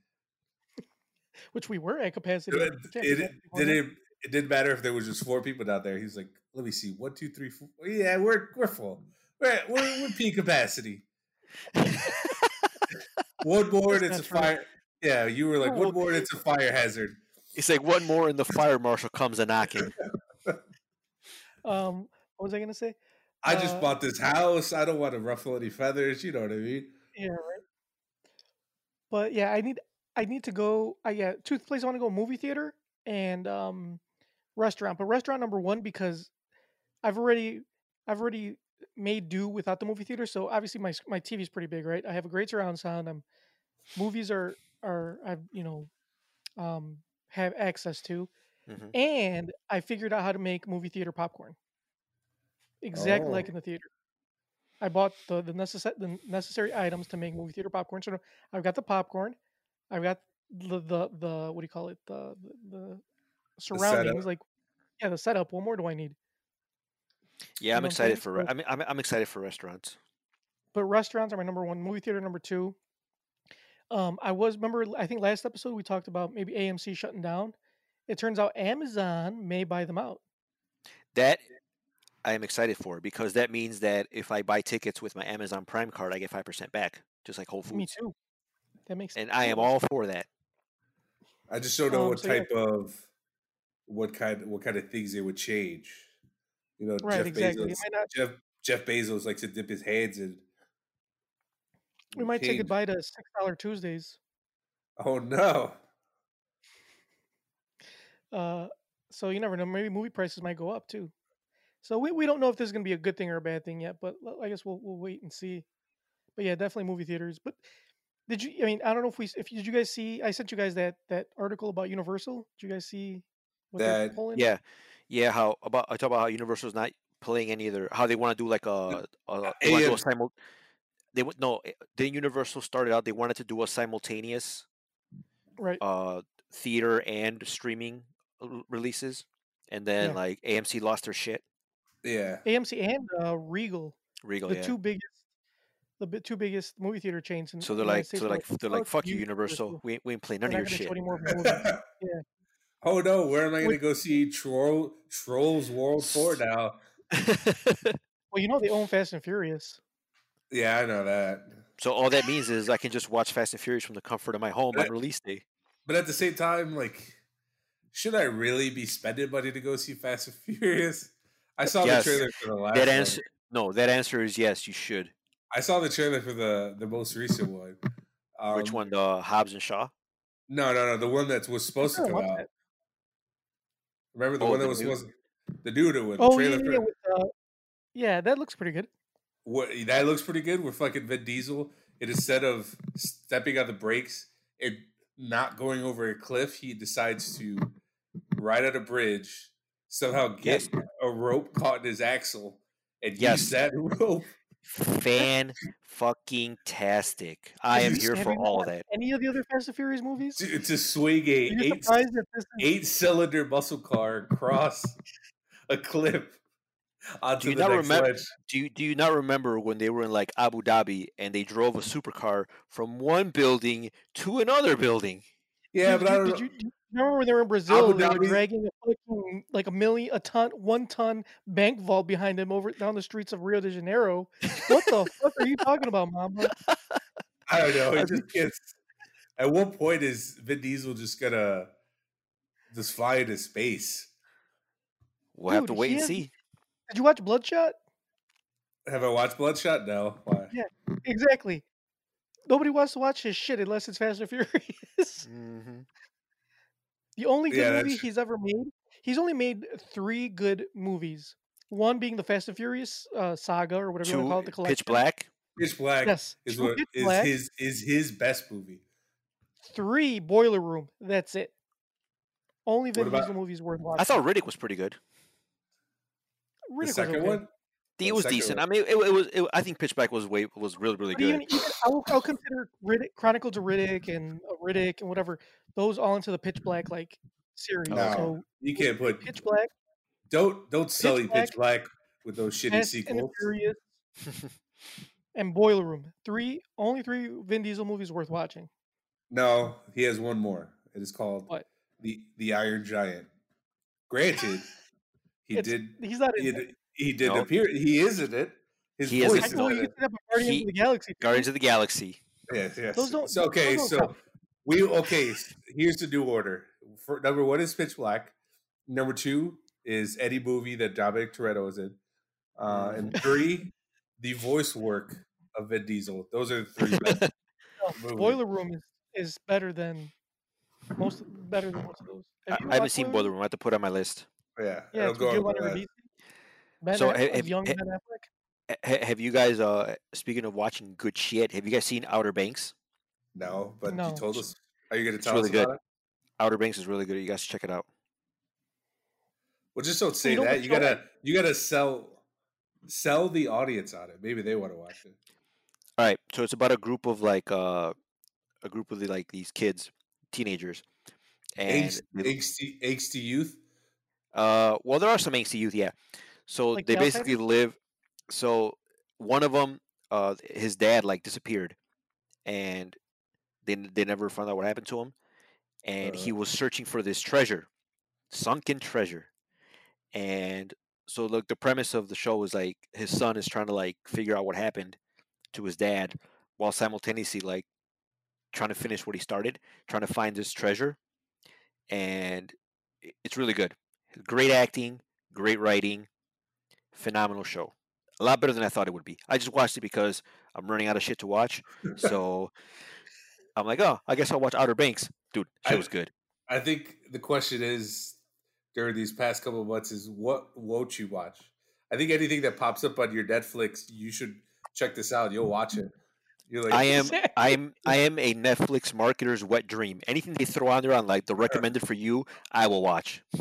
which we were at capacity. It, it, do that anymore, no. didn't. It didn't matter if there was just four people down there. He's like, "Let me see, one, two, three, four. Yeah, we're we're full. We're we're, we're peak capacity. One more, That's it's a true. fire. Yeah, you were like, No, one more, and it's a fire hazard. it's like one more and the fire marshal comes a knocking Um, what was I gonna say? I just Uh, bought this house. I don't want to ruffle any feathers. You know what I mean? Yeah, right. But yeah, I need I need to go. I yeah, two places I want to go: movie theater and um, restaurant. But restaurant number one because I've already I've already made do without the movie theater. So obviously my my TV is pretty big, right? I have a great surround sound. I'm movies are are I've you know um have access to, Mhm. and I figured out how to make movie theater popcorn exactly like Oh. in the theater. I bought the the, necessa- the necessary items to make movie theater popcorn. So I've got the popcorn, I've got the the, the what do you call it the the, the surroundings like yeah the setup. What more do I need? Yeah, I'm know what I'm saying? excited for. re- I mean, I'm I'm excited for restaurants. But restaurants are my number one. Movie theater number two. Um, I was remember I think last episode we talked about maybe AMC shutting down. It turns out Amazon may buy them out. That I am excited for because that means that if I buy tickets with my Amazon Prime card, I get five percent back, just like Whole Foods. Me too. That makes And I am all for that. I just don't know Um, what so yeah. type of what kind what kind of things they would change. You know, Right, Jeff exactly. Bezos. not- Jeff Jeff Bezos likes to dip his hands in. We might say change. goodbye to six dollar Tuesdays. Oh no! Uh, so you never know. Maybe movie prices might go up too. So we, we don't know if this is gonna be a good thing or a bad thing yet, but I guess we'll we'll wait and see. But yeah, definitely movie theaters. But did you? I mean, I don't know if we if you, did you guys see? I sent you guys that that article about Universal. Did you guys see what That- pulling? Yeah, yeah. How about I talk about how Universal's not playing any other? How they want to do like a, a a simul. They would no. eh, Then Universal started out. They wanted to do a simultaneous Right. uh theater and streaming releases, and then Yeah. like AMC lost their shit. Yeah, AMC and uh, Regal, Regal, the yeah. two biggest, the bi- two biggest movie theater chains. In So they're the United like, States so they're like, they're like, fuck you, you, Universal. We ain't, we ain't playing We're none of not your gonna show shit. any more oh no, where am I going to go see Troll Trolls World Tour now? Well, you know they own Fast and Furious. Yeah, I know that. so all that means is I can just watch Fast and Furious from the comfort of my home on release day. But at the same time, like, should I really be spending money to go see Fast and Furious? I saw Yes. the trailer for the last That one. answer, no, that answer is yes. You should. I saw the trailer for the the most recent one. Um, Which one? The Hobbs and Shaw. No, no, no. The one that was supposed to come out. that. Remember the Oh, one that the was new- supposed the dude with the Oh yeah, trailer yeah, for with, uh, yeah, that looks pretty good. What that looks pretty good with fucking Vin Diesel. It instead of stepping on the brakes and not going over a cliff, he decides to ride at a bridge, somehow get Yes. a rope caught in his axle, and Yes. use that rope. Fan fucking tastic. I am here for all watched that. Any of the other Fast and Furious movies? To, to swing a Are you eight surprised that this is eight cylinder muscle car across a cliff onto you not next remem- ledge. Do you do you not remember when they were in like Abu Dhabi and they drove a supercar from one building to another building? Yeah, did but I don't did know. do you remember when they were in Brazil? They were dragging a fucking like a million, a ton, one ton bank vault behind them over down the streets of Rio de Janeiro. What the fuck are you talking about, Mamba? I don't know. It just gets. At what point is Vin Diesel just gonna just fly into space? We'll have to wait and has- see. Did you watch Bloodshot? Have I watched Bloodshot? No. Why? Yeah. Exactly. Nobody wants to watch his shit unless it's Fast and Furious. hmm The only good Yeah, movie that's- he's ever made, he's only made three good movies. One being the Fast and Furious uh, saga or whatever you want to call it, the collection. Pitch Black. Pitch Black Yes. is two what Pitch is Black, his is his best movie. three Boiler Room. That's it. Only Vin about- Diesel movies worth watching. I thought Riddick was pretty good. The second okay. one. It was second decent. one. I mean, it, it was. It, I think Pitch Black was way was really really But good. even, even I'll, I'll consider Riddick, Chronicles of Riddick and uh, Riddick and whatever those all into the Pitch Black like series. No. So You can't put Pitch Black, don't don't sully Black, Pitch Black with those shitty Fast sequels. Furious, and Boiler Room. Three only three Vin Diesel movies worth watching. No, he has one more. It is called What? the the Iron Giant. Granted, he It's- did He's not he it. did, he did No. appear he is in it. His He is voice I is know in you it. can see that, but Guardians He- of the Galaxy. Guardians of the Galaxy. Yes, yes. Those don't- so okay, those don't so we okay. Here's the new order. For number one is Pitch Black. Number two is Eddie movie that Dominic Toretto is in. Uh, and Mm. three, the voice work of Vin Diesel. Those are the three best No. Boiler Room is, is better than most better than most of those. I, Have you I haven't seen Boiler Room. I have to put it on my list. Yeah, Yeah, it'll it's go with on Giovanni the Ben So, Aff- have- of have- Ben Affleck. Have you guys? Uh, speaking of watching good shit, have you guys seen Outer Banks? No, but No. you told us. Are you going to It's tell really us good. about it? Outer Banks is really good. You guys should check it out. Well, just don't say know that. what You gotta you gotta sell sell the audience on it. Maybe they want to watch it. All right, so it's about a group of like uh, a group of the, like these kids, teenagers, and Angsty, they- angsty, angsty youth. Uh, well, there are some youth, yeah. So Like they the basically live. So one of them, uh, his dad like disappeared, and they n- they never found out what happened to him, and he was searching for this treasure, sunken treasure, and so like the premise of the show is like his son is trying to like figure out what happened to his dad while simultaneously like trying to finish what he started, trying to find this treasure, and i- it's really good. Great acting, great writing, phenomenal show. A lot better than I thought it would be. I just watched it because I'm running out of shit to watch, so I'm like, oh, I guess I'll watch Outer Banks, dude. I- was good. I think the question is during these past couple of months is what won't you watch? I think anything that pops up on your Netflix, you should check this out. You'll watch it. You're like, I am I am I am a Netflix marketer's wet dream. Anything they throw on there on like the recommended for you, I will watch.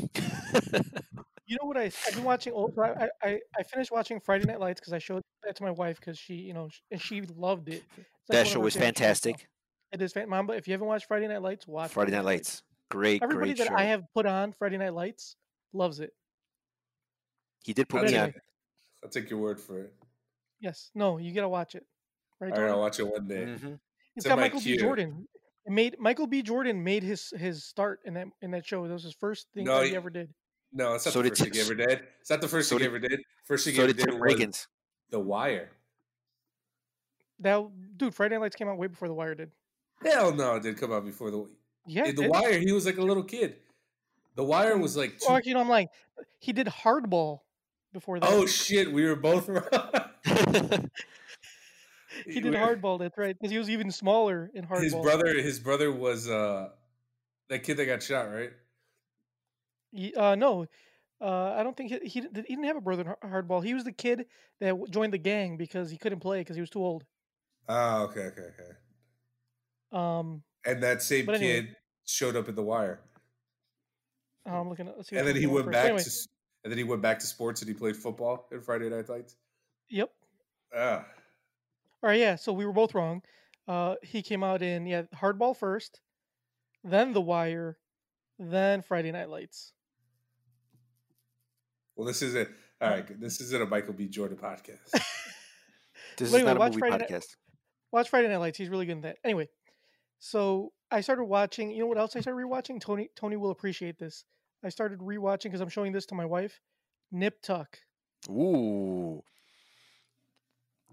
You know what I I've been watching. old- I I, I finished watching Friday Night Lights because I showed that to my wife because she you know and she loved it. Like that show her is favorite shows now. fantastic. It is fan- Mamba. If you haven't watched Friday Night Lights, watch Friday Night Lights. Great, Everybody great that show. I have put on Friday Night Lights loves it. he did put But me on. I'll take your word for it. yes, no, you gotta watch it. Right? All right, Tony? I'll watch it one day. hmm It's in got Michael queue. B. Jordan. It made Michael B. Jordan made his his start in that in that show. That was his first thing No, that he he- ever did. No, it's not So the did first thing he ever did. It's not the first so thing he ever did. First thing he ever did did Tim was The Wire. That dude, Friday Night Lights came out way before The Wire did. Hell no, it did come out before the Yeah, in The did. Wire. He was like a little kid. The Wire was like, Oh, two, actually, no, I'm lying. He did Hardball before that. oh shit, we were both wrong. he did hardball. That's right, because he was even smaller in hardball. His brother, his brother was uh that kid that got shot, right? He, uh, no, uh, I don't think he, he, he didn't have a brother in hardball. He was the kid that joined the gang because he couldn't play because he was too old. Oh, okay, okay, okay. Um, And that same anyway. kid showed up in the wire, I'm looking at. Let's see and then he went first. back Anyway, to, and then he went back to sports, and he played football in Friday Night Lights. Yep. Ah, All right. Yeah. So we were both wrong. Uh, he came out in yeah hardball first, then The Wire, then Friday Night Lights. well, this isn't all right. This isn't a Michael B. Jordan podcast. This But is not a watch movie Friday Night- podcast. Watch Friday Night Lights. He's really good in that. Anyway, so I started watching. You know what else I started rewatching? Tony Tony will appreciate this. I started rewatching because I'm showing this to my wife. Nip Tuck. Ooh,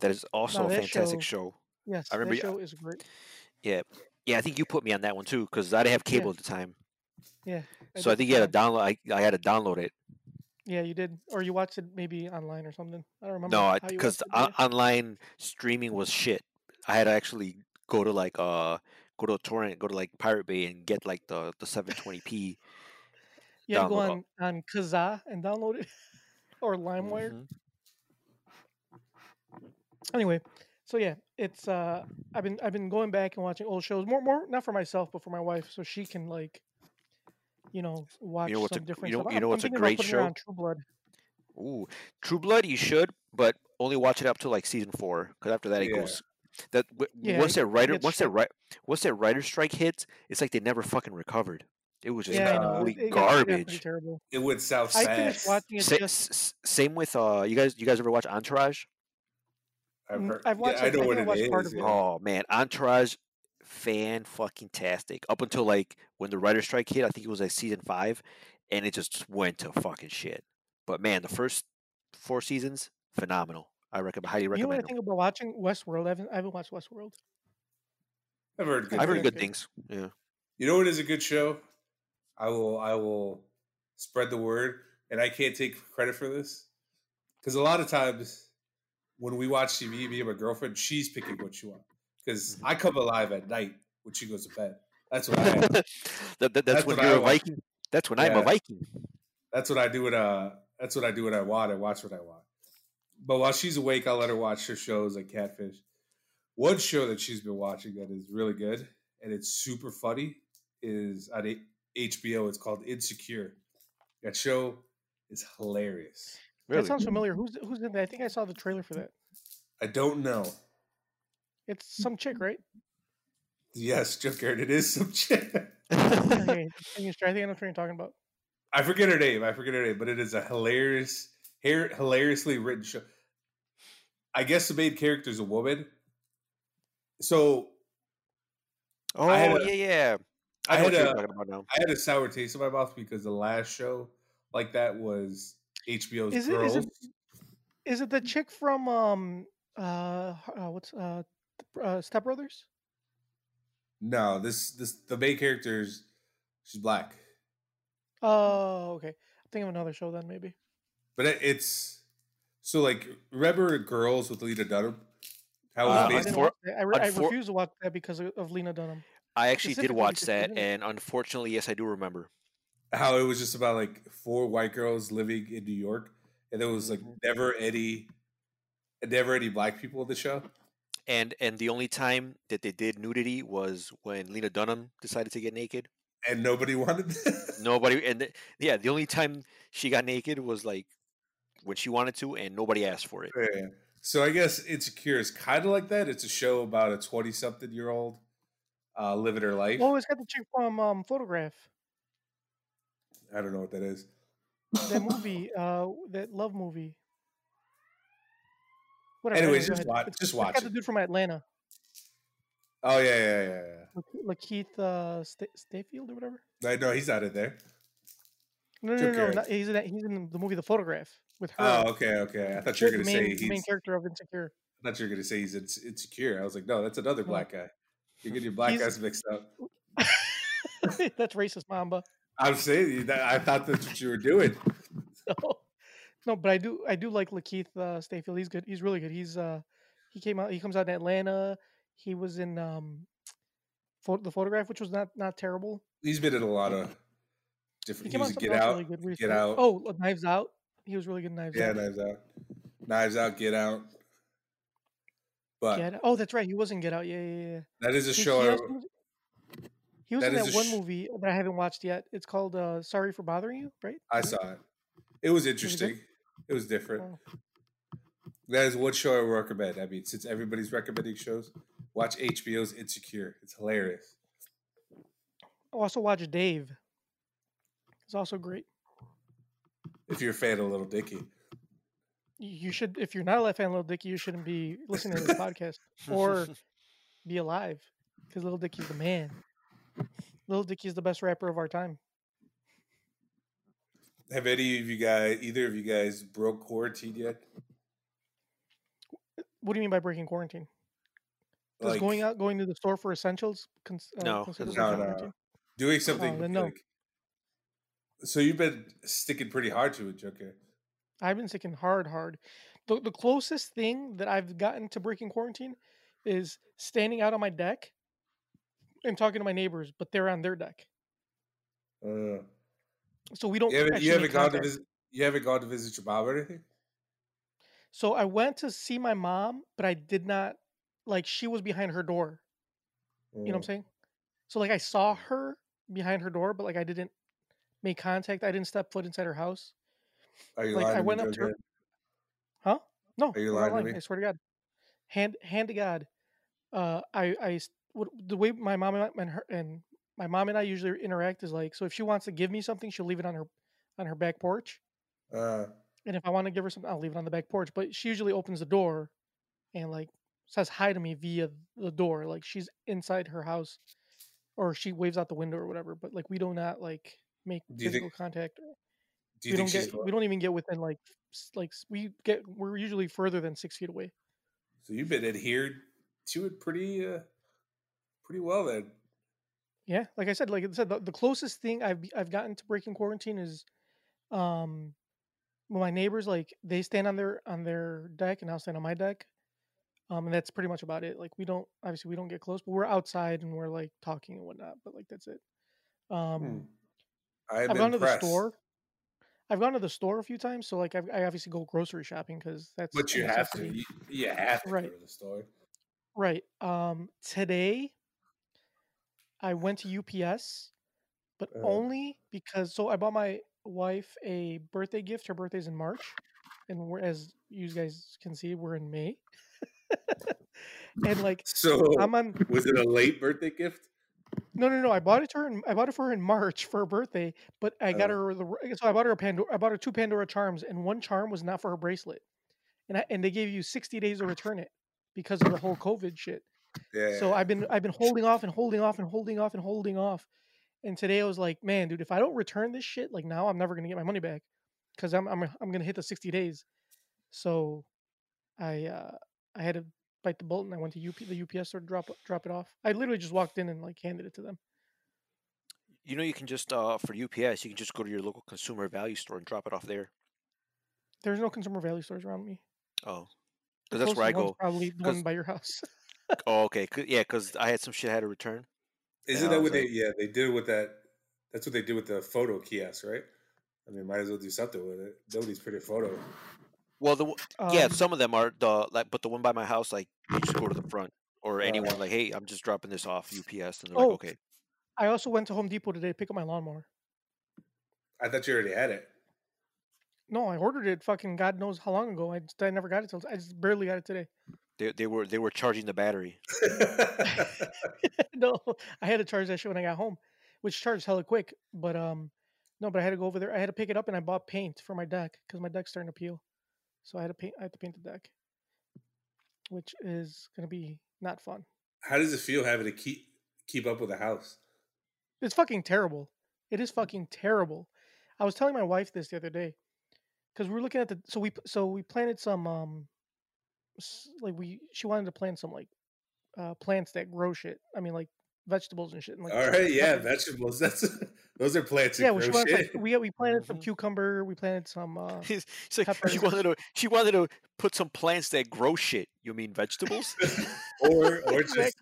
that is also Now a fantastic show- show. Yes, I remember that show is great. Yeah, yeah. I think you put me on that one too because I didn't have Yeah. cable at the time, Yeah. so I think you had to download. I, I had to download it. Yeah, you did, or you watched it maybe online or something. I don't remember. No, because online streaming was shit. I had to actually go to like uh go to a torrent, go to like Pirate Bay and get like the the 720p. yeah, go on on Kazaa and download it, or LimeWire. Mhm. Anyway, so yeah, it's uh, I've been I've been going back and watching old shows more more not for myself but for my wife so she can like, you know, watch what's a- some different you know- stuff. you I'm- know I'm what's a great show? on True Blood. Ooh, True Blood, you should, but only watch it up to like season four, because after that it Yeah. goes. That w- Yeah, once it- that writer once that right once that writer strike hits, it's like they never fucking recovered. It was just Yeah, I know. complete It, it it garbage. terrible. it went south I fast. finished watching it Sa- just. s- s- same with uh, you guys. You guys ever watch Entourage? I've, Mm, heard, I've watched yeah, I it- know I what think I it watched is. part of it. Oh man, Entourage, fan fucking tastic. Up until like when the writer strike hit, I think it was like season five, and it just went to fucking shit. But man, the first four seasons, phenomenal. I recommend, highly You know what I recommend think about watching Westworld? I haven't, I haven't watched Westworld. I've heard good. I've heard good things. Yeah. You know what is a good show? I will I will spread the word, and I can't take credit for this because a lot of times when we watch TV, me and my girlfriend, she's picking what she wants because I come alive at night when she goes to bed. That's what I. that, that- that's, That's when what I you're a watch. Viking. That's when I'm a Viking. That's what I do. When uh, that's what I do when I want. I watch what I want. But while she's awake, I'll let her watch her shows like Catfish. One show that she's been watching that is really good and it's super funny is on A- HBO. It's called Insecure. That show is hilarious. Really? That sounds familiar. Who's who's in that? I think I saw the trailer for that. I don't know. It's some chick, right? Yes, Junkyard, it is some chick. okay, I think I know what you're talking about. I forget her name. I forget her name, but it is a hilarious, hi- hilariously written show. I guess the main character is a woman. So oh I had oh, a- yeah, yeah. I I had what you're a about now. I had a sour taste in my mouth because the last show like that was HBO's Is it- Girls. is it- Is it the chick from um uh, uh what's uh, uh Step Brothers? No, this this the main character's she's black, Oh, okay. I think of another show then maybe. but it, it's so like remember Girls with Lena Dunham? How it was Uh, I, based didn't unfor- watch that. I, re- I refuse to watch that because of, of Lena Dunham. I actually did watch that, she's in it. and unfortunately, yes, I do remember. How it was just about like four white girls living in New York, and there was like Mhm. never any, never any black people in the show. And and the only time that they did nudity was when Lena Dunham decided to get naked. and nobody wanted. Nobody, and th- yeah, the only time she got naked was like when she wanted to, and nobody asked for it. Yeah. So I guess Insecure is kind of like that. It's a show about a twenty-something-year-old uh, living her life. Oh, it's got the chick from um Photograph. I don't know what that is. That movie, uh, that love movie. Whatever. Anyways, just watch- It's- just watch got the dude from Atlanta, Oh yeah, yeah, yeah, yeah. Lake- Lakeith uh, Sta- Stanfield or whatever. I know he's out of there. No, no, Took no, no. he's in that, he's in the movie The Photograph with her. Oh, okay, okay. I thought you were gonna main, say the main character of Insecure. I thought you were gonna say he's ins- insecure. I was like, no, that's another No. black guy. You're getting your black He's- guys mixed up. That's racist, Mamba. I'm saying that I thought that's what you were doing. No, no, but I do I do like Lakeith uh, Stanfield. He's good. He's really good. He's uh He came out. He comes out in Atlanta. He was in um, pho- the photograph, which was not not terrible. He's been in a lot of different. He, out was in Get Out. really Get. Out. Oh, Knives Out. He was really good. in Knives yeah, Out. Knives Out. Knives Out. Get Out. But Get Oh, that's right. He was not Get Out. Yeah, yeah, yeah. that is a He, show. he was, he was that in that one sh- movie that I haven't watched yet. It's called uh, "Sorry for Bothering You," right? I saw it. It was interesting. It was different. Oh. That is one show I recommend. I mean, since everybody's recommending shows, watch HBO's Insecure. It's hilarious. Also watch Dave. It's also great. If you're a fan of Little Dicky. You should, if you're not a fan of Little Dicky, you shouldn't be listening to this podcast or be alive because Little Dicky's the man. Little Dicky's the best rapper of our time. Have any of you guys, either of you guys, broke quarantine yet? What do you mean by breaking quarantine? Does Like going out, going to the store for essentials, cons- uh, No, consider doesn't no, no. doing something then no. like. So you've been sticking pretty hard to it, Joker. I've been sticking hard, hard. The the closest thing that I've gotten to breaking quarantine is standing out on my deck and talking to my neighbors, but they're on their deck, Uh, so we don't. you haven't, you haven't gone to visit. You haven't gone to visit your mom or anything. So I went to see my mom, but I did not like she was behind her door. You know what I'm Uh, saying? So like I saw her behind her door, but like I didn't make contact. I didn't step foot inside her house. Are you like, lying I went up to her-? Huh? No, Are you I'm lying to me? I swear to God. Hand hand to God. Uh, I I what, the way my mom and her and my mom and I usually interact is like so if she wants to give me something, she'll leave it on her on her back porch, Uh, and if I want to give her something, I'll leave it on the back porch. But she usually opens the door, and like says hi to me via the door, like she's inside her house, or she waves out the window or whatever. But like we do not like make physical think- contact. do you we think don't get we don't even get within like like we get we're usually further than six feet away. So you've been adhered to it pretty, uh, pretty well then. Yeah, like I said, like I said, the, the closest thing I've I've gotten to breaking quarantine is, um, my neighbors like they stand on their on their deck and I'll stand on my deck, um, and that's pretty much about it. Like we don't obviously we don't get close, but we're outside and we're like talking and whatnot. But like that's it. Um, Hmm. I'm I've gone to the store. I've gone to the store a few times, so like I've, I obviously go grocery shopping because that's But you have to. You, you have to Right. go to the store. Right. Um, today I went to UPS, but Uh. only because so I bought my wife a birthday gift. Her birthday's in March, and we're as you guys can see, we're in May. and like So I'm on was it a late birthday gift? no no no I bought it to her in, I bought it for her in March for her birthday, but I got Oh. her the so I bought her a Pandora I bought her two Pandora charms and one charm was not for her bracelet. And I, and they gave you 60 days to return it because of the whole COVID shit. Yeah. So I've been I've been holding off and holding off and holding off and holding off. And today I was like, man, dude, if I don't return this shit, like now I'm never gonna get my money back because I'm I'm I'm gonna hit the 60 days. So I uh I had to bite the bullet and I went to UP the UPS store to drop it- drop it off. I literally just walked in and like handed it to them. You know, you can just uh for UPS, you can just go to your local consumer value store and drop it off there. There's no consumer value stores around me. Oh, because that's where I go. Probably the one by your house. Oh, okay. yeah, because I had some shit I had to return. Isn't that was what they? Yeah, they did with that. That's what they did with the photo kiosk, right? I mean, might as well do something with it. Nobody's pretty photo. Well, the one- yeah, Um, some of them are the like, but the one by my house, like, you just go to the front or Uh, anyone like, hey, I'm just dropping this off UPS, and they're Oh. like, okay. I also went to Home Depot today to pick up my lawnmower. I thought you already had it. No, I ordered it fucking God knows how long ago. I just I never got it till I just barely got it today. They they were they were charging the battery. no, I had to charge that shit when I got home, which charged hella quick. But um, no, but I had to go over there. I had to pick it up, and I bought paint for my deck because my deck's starting to peel. So I had to paint. I had to paint the deck, which is gonna be not fun. How does it feel having to keep keep up with the house? It's fucking terrible. It is fucking terrible. I was telling my wife this the other day because we're looking at the so we so we planted some um like we she wanted to plant some like uh plants that grow shit. I mean like vegetables and shit. And, like, All right, yeah, vegetables. That's those are plants. yeah. that Well, she grow wanted, shit. like, we we planted some Mhm. cucumber. We planted some. Uh, He's, like, she wanted to she wanted to put some plants that grow shit. You mean vegetables? or or just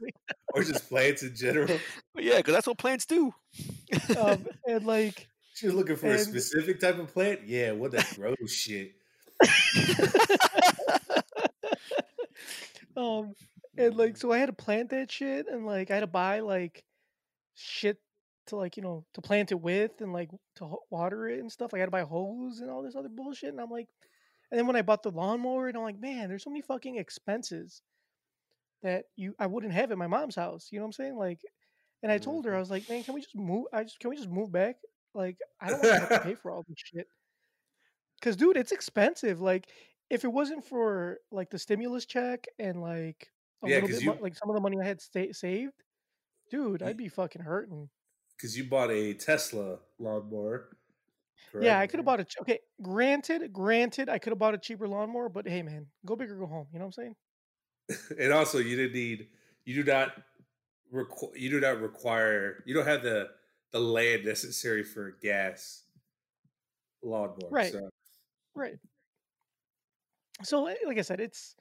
or just plants in general. yeah, because that's what plants do. um, and like She was looking for a specific type of plant. Yeah, what that gross shit. um and like so I had to plant that shit and like I had to buy like shit to like you know to plant it with and like to water it and stuff. Like I had to buy hose and all this other bullshit. And I'm like, and then when I bought the lawnmower, and I'm like, man, there's so many fucking expenses that you I wouldn't have at my mom's house. You know what I'm saying? Like, and I told her I was like, man, can we just move? I just can we just move back? Like I don't want to have to pay for all this shit. Cause dude, it's expensive. Like if it wasn't for like the stimulus check and like a Yeah, little bit you- mo- like some of the money I had sta- saved, dude, I'd be fucking hurting. Because you bought a Tesla lawnmower. Yeah, I could have bought a ch- okay. Granted, granted, I could have bought a cheaper lawnmower, but hey, man, go big or go home. You know what I'm saying? and also you didn't need you do not requ- you do not require you don't have the the land necessary for a gas lawnmower. Right. So Right. So, eh, like I said, it's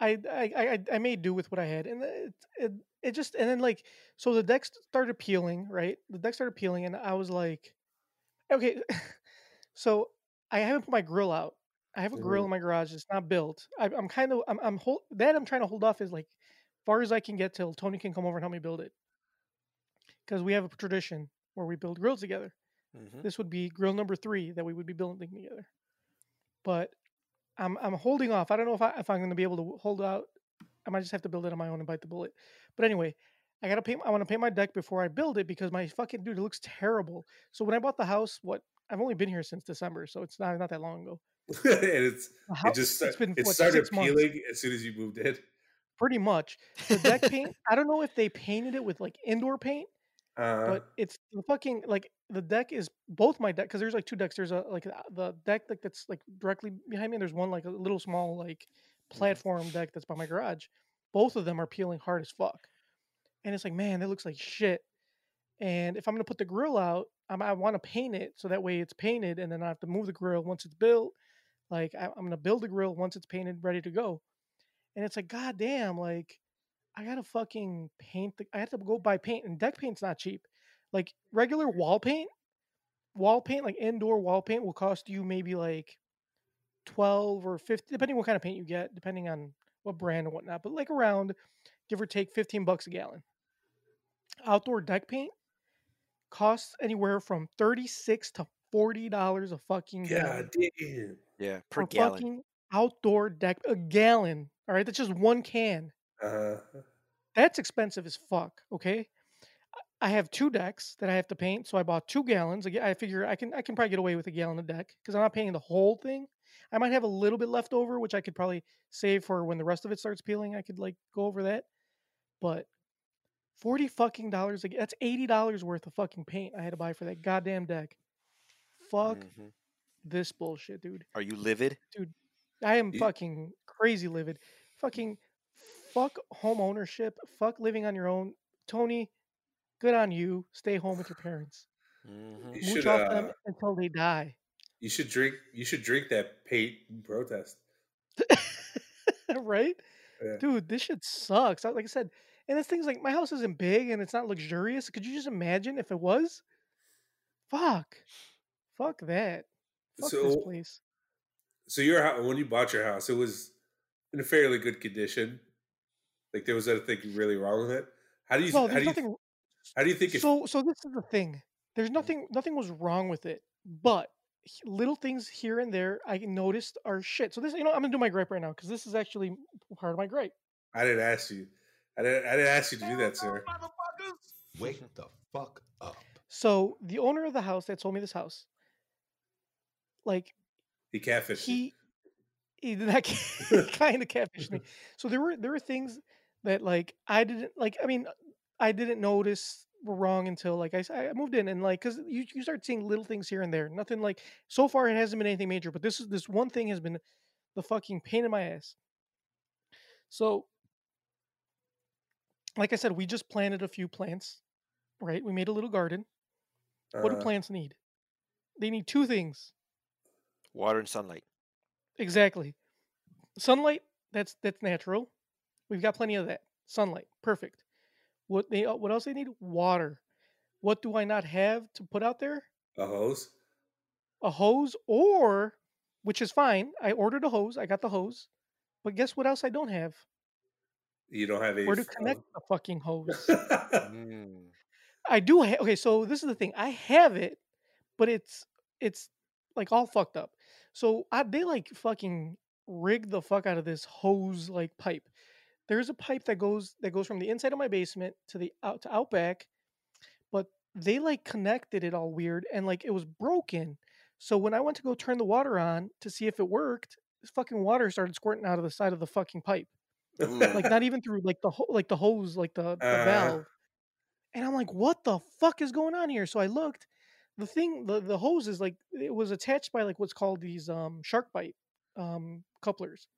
I I I, I- made do with what I had, and it, it it just and then like so the deck started peeling, right? The deck started peeling, and I was like, okay, so I haven't put my grill out. I have a grill Mhm. in my garage. It's not built. I, I'm kind of I'm I'm hold, that I'm trying to hold off is like far as I can get till Tony can come over and help me build it. Because we have a tradition where we build grills together Mhm. this would be grill number three that we would be building together. But I'm I'm holding off. I don't know if I if I'm going to be able to hold out. I might just have to build it on my own and bite the bullet. But anyway, I gotta paint. I want to paint my deck before I build it because my fucking dude it looks terrible. So when I bought the house, what I've only been here since December, so it's not not that long ago. and it's The hou- it just sta- it's been it what, started six months? peeling as soon as you moved in. pretty much. The deck paint. I don't know if they painted it with like indoor paint Uh, but it's the fucking like the deck is both my deck because there's like two decks. There's a like the deck like that's like directly behind me. And there's one like a little small like platform deck that's by my garage. Both of them are peeling hard as fuck, and it's like man, that looks like shit. And if I'm gonna put the grill out, I'm, I want to paint it so that way it's painted, and then I have to move the grill once it's built. Like I, I'm gonna build the grill once it's painted, ready to go. And it's like, god damn, like I gotta fucking paint the. I have to go buy paint, and deck paint's not cheap. Like regular wall paint, wall paint, like indoor wall paint, will cost you maybe like twelve or fifty, depending what kind of paint you get, depending on what brand and whatnot. But like around, give or take, fifteen bucks a gallon. Outdoor deck paint costs anywhere from thirty six to forty dollars a fucking gallon damn. Yeah, per for gallon. fucking outdoor deck a gallon. All right, that's just one can. Uh, That's expensive as fuck. Okay, I have two decks that I have to paint, so I bought two gallons. I figure I can I can probably get away with a gallon a deck because I'm not painting the whole thing. I might have a little bit left over, which I could probably save for when the rest of it starts peeling. I could like go over that, but forty fucking dollars. That's eighty dollars worth of fucking paint I had to buy for that goddamn deck. Fuck Mhm. this bullshit, dude. Are you livid? Dude? I am fucking crazy livid. Fucking fuck home ownership. Fuck living on your own. Tony, good on you. Stay home with your parents. Mhm. you Mooch should off uh, them until they die. you should drink you should drink that paint protest. right? Yeah. Dude, this shit sucks. Like I said, and this thing's like my house isn't big and it's not luxurious. Could you just imagine if it was? Fuck. Fuck that. Fuck this So place. so your when you bought your house, it was in a fairly good condition. Like there was nothing really wrong with it. How do you No, how there's do you nothing how do you think if so so this is the thing there's mm-hmm. nothing nothing was wrong with it but little things here and there i noticed are shit so this you know i'm gonna do my gripe right now because this is actually part of my gripe I didn't ask you. I didn't I didn't ask you to do that, sir. Wake the fuck up. so the owner of the house that sold me this house like He catfished he he did not kind of catfish me so there were there were things that like i didn't like i mean i didn't notice were wrong until like I, I moved in and like because you, you start seeing little things here and there nothing like so far it hasn't been anything major but this is this one thing has been the fucking pain in my ass so like I said, we just planted a few plants, right? We made a little garden. What do Uh, plants need? They need two things. Water and sunlight. Exactly. Sunlight, that's that's natural. We've got plenty of that. Sunlight, perfect. What they uh, what else they need? Water. What do I not have to put out there? a hose. A hose or which is fine. I ordered a hose. I got the hose. But guess what else I don't have? You don't have a. Where to connect the fucking hose. Mm. I do ha- okay, so this is the thing. I have it, but it's it's like all fucked up. So I they like fucking rigged the fuck out of this hose like pipe. There's a pipe that goes that goes from the inside of my basement to the out to outback, but they like connected it all weird and like it was broken. So when I went to go turn the water on to see if it worked, this fucking water started squirting out of the side of the fucking pipe. Like not even through like the ho- like the hose, like the, the Uh-huh. valve. And I'm like, what the fuck is going on here? So I looked. The thing, the, the hose is like it was attached by like what's called these um shark bite um couplers.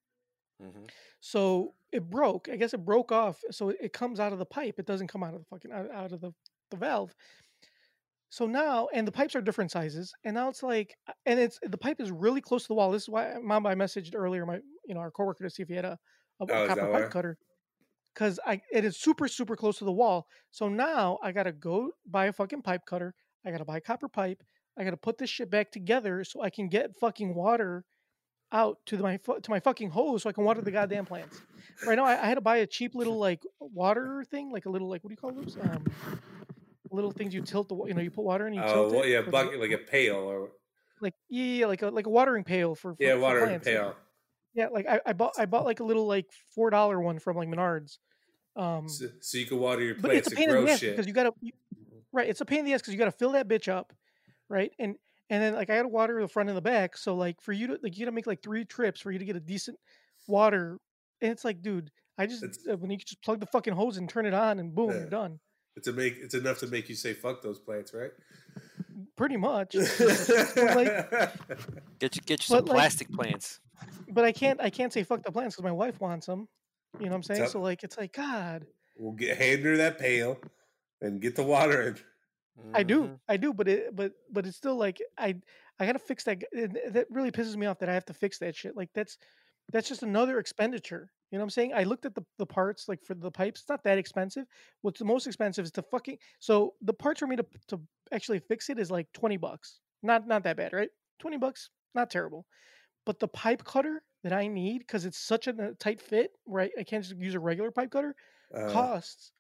Mhm. So it broke. I guess it broke off. So it, comes out of the pipe. It doesn't come out of the fucking out, out of the, the valve. So now, and the pipes are different sizes, and now it's like, uh, and it's the pipe is really close to the wall. This is why, mom, I messaged earlier, my you know our coworker to see if he had a, a, a Oh, copper pipe cutter, because I it is super super close to the wall. So now I gotta go buy a fucking pipe cutter. I gotta buy copper pipe. I gotta put this shit back together so I can get fucking water out to the, my to my fucking hose so I can water the goddamn plants. Right now, I, I had to buy a cheap little like water thing, like a little like what do you call those? Um, little things you tilt the you know you put water in. You Oh, tilt well, yeah, bucket like a pail or like yeah, like a like a watering pail for, for yeah, for water in a plants. pail. Yeah, like I, I bought I bought like a little like four dollar one from like Menards. Um, So, so you can water your plants. but it's a and pain in the ass because you gotta you- right. It's a pain in the ass because you gotta fill that bitch up, right? And and then like I had to water the front and the back. So like for you to like you gotta make like three trips for you to get a decent water. And it's like, dude, I just It's- when you just plug the fucking hose and turn it on and boom, Yeah. you're done. It's a make. It's enough to make you say "fuck those plants," right? Pretty much. like, Get you get you some But, like- plastic plants. but I can't I can't say fuck the plants because my wife wants them. You know what I'm saying? Tell- So like it's like God, we'll get hand her that pail and get the water in. I do, Mhm. I do, but it but but it's still like I I gotta fix that. g- and th- That really pisses me off that I have to fix that shit. Like that's that's just another expenditure. You know what I'm saying? I looked at the the parts like for the pipes. It's not that expensive. What's the most expensive is the fucking. So the parts for me to to actually fix it is like twenty bucks. Not not that bad, right? Twenty bucks, not terrible. But the pipe cutter that I need because it's such a tight fit, right? I can't just use a regular pipe cutter. Uh, costs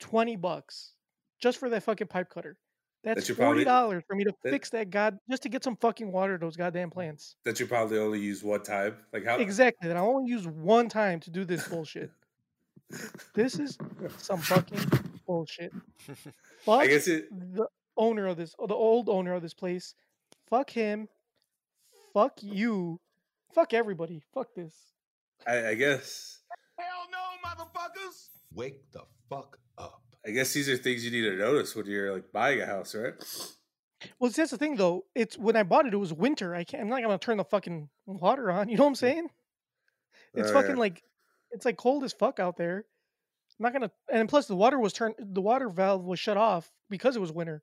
twenty bucks just for that fucking pipe cutter. That's you forty dollars for me to that- fix that god just to get some fucking water to those goddamn plants. that you probably only use one time. Like how? Exactly. That I only use one time to do this bullshit. This is some fucking bullshit. Fuck I guess it. the owner of this, the old owner of this place. Fuck him. Fuck you. Fuck everybody. Fuck this. I, I guess. Hell no, motherfuckers! Wake the fuck up. I guess these are things you need to notice when you're like buying a house, right? Well, see, that's the thing, though. It's when I bought it, it was winter. I can't. I'm not gonna turn the fucking water on. You know what I'm mm. saying? It's Oh, fucking yeah. like, it's like cold as fuck out there. I'm not gonna. And plus, the water was turned. The water valve was shut off because it was winter.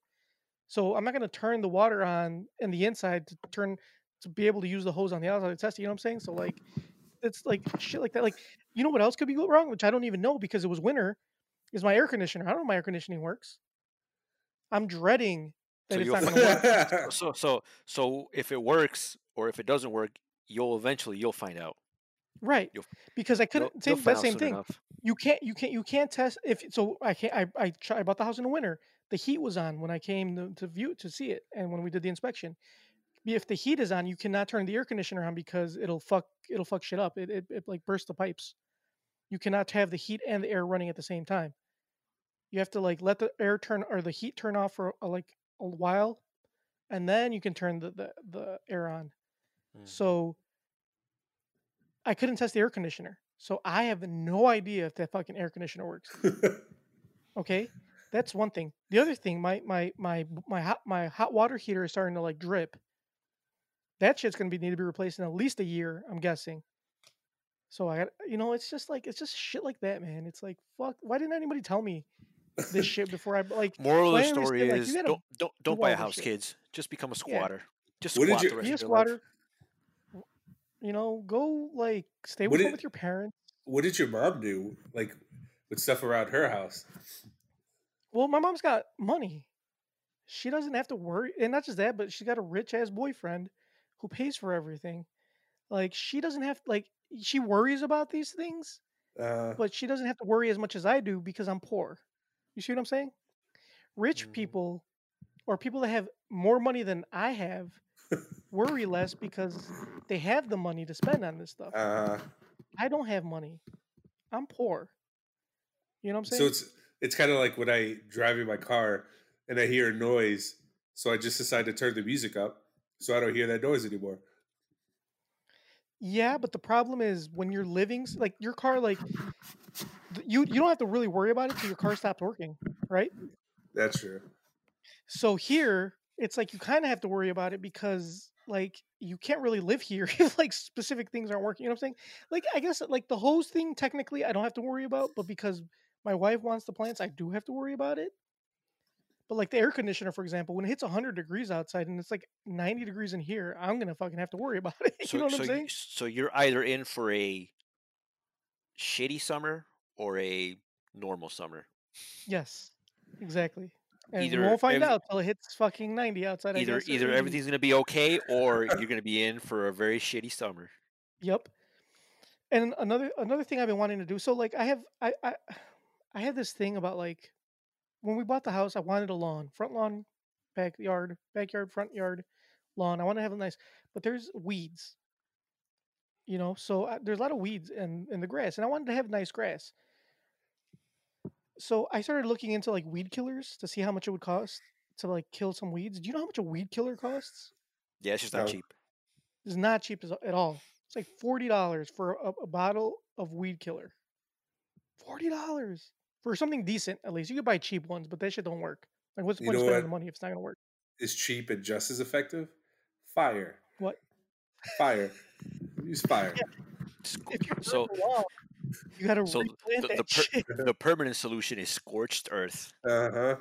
So I'm not gonna turn the water on in the inside to turn to be able to use the hose on the outside to test it. You know what I'm saying? So like, it's like shit like that. Like, you know what else could be wrong, which I don't even know because it was winter, is my air conditioner. I don't know my air conditioning works. I'm dreading that So it's not gonna work. So so so if it works or if it doesn't work, you'll eventually you'll find out. Right. You'll- Because I couldn't same that same thing. enough. You can't you can't you can't test if so I can't I I, try, I bought the house in the winter. The heat was on when I came to, to view to see it and when we did the inspection. If the heat is on, you cannot turn the air conditioner on because it'll fuck it'll fuck shit up. It it, it like burst the pipes. You cannot have the heat and the air running at the same time. You have to like let the air turn or the heat turn off for a, like a while, and then you can turn the the, the air on. Mhm. So I couldn't test the air conditioner. So I have no idea if that fucking air conditioner works. Okay? That's one thing. The other thing, my my my my hot my hot water heater is starting to like drip. That shit's gonna be need to be replaced in at least a year, I'm guessing. So I got you know, it's just like it's just shit like that, man. It's like fuck. Why didn't anybody tell me this shit before I like? Moral of the story like, is you gotta don't don't don't do buy a house, shit. kids. Just become a Yeah. squatter. Just What did squat you- the be rest a of your life. squatter. You know, go like stay with, did- with your parents. What did your mom do? Like with stuff around her house? Well, my mom's got money. She doesn't have to worry, and not just that, but she's got a rich ass boyfriend who pays for everything. Like she doesn't have like she worries about these things, Uh, but she doesn't have to worry as much as I do because I'm poor. You see what I'm saying? Rich Mhm. people or people that have more money than I have worry less because they have the money to spend on this stuff. uh, I don't have money. I'm poor. You know what I'm saying? so it's it's kind of like when I drive in my car and I hear a noise, so I just decide to turn the music up so I don't hear that noise anymore. Yeah, but the problem is when you're living like your car, like you you don't have to really worry about it till your car stops working, right? That's true. So here, it's like you kind of have to worry about it because like you can't really live here if like specific things aren't working. You know what I'm saying? Like I guess like the hose thing technically I don't have to worry about, but because my wife wants the plants, I do have to worry about it. But like the air conditioner, for example, when it hits 100 degrees outside and it's like 90 degrees in here, I'm gonna fucking have to worry about it. So, you know what so, I'm saying? so you're either in for a shitty summer or a normal summer. Yes, exactly. And Either we won't find every- out till it hits fucking 90 outside. Either guess, either everything's gonna be okay or you're gonna be in for a very shitty summer. Yep. And another another thing I've been wanting to do. So like I have I I I had this thing about like when we bought the house, I wanted a lawn, front lawn, backyard, backyard, front yard, lawn. I want to have a nice, but there's weeds. You know, so I, there's a lot of weeds in in the grass, and I wanted to have nice grass. So I started looking into like weed killers to see how much it would cost to like kill some weeds. Do you know how much a weed killer costs? Yeah, it's just not No. cheap. It's not cheap at all. It's like forty dollars for a, a bottle of weed killer. Forty dollars for something decent, at least. You could buy cheap ones, but that shit don't work. Like, what's the You point of spending what? the money if it's not gonna work? Is cheap and just as effective? Fire. What? Fire. Use fire. Sc- So- so wall, you gotta so replant the- that the per- shit. the permanent solution is scorched earth. Uh huh.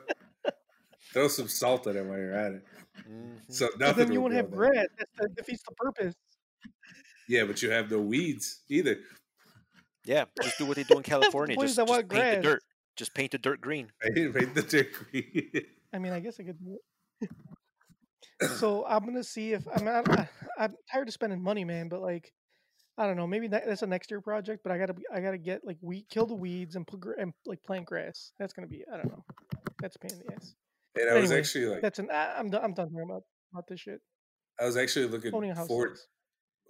Throw some salt in it while you're at it. Mhm. So But nothing. then you will won't have there. grass. That defeats the purpose. Yeah, but you have no weeds either. Yeah, just do what they do in California. point just is just want paint the dirt. Just paint the dirt green. I didn't make the degree. I mean, I guess I could do it. so I'm gonna see if I'm. I, I, I'm tired of spending money, man. But like, I don't know. Maybe that, that's a next year project. But I gotta. I gotta get like weed, kill the weeds, and put gra- and like plant grass. That's gonna be. I don't know. That's a pain in the ass. and I was Anyway, actually like, That's an. I, I'm done. I'm done talking about about this shit. I was actually looking Owning forward,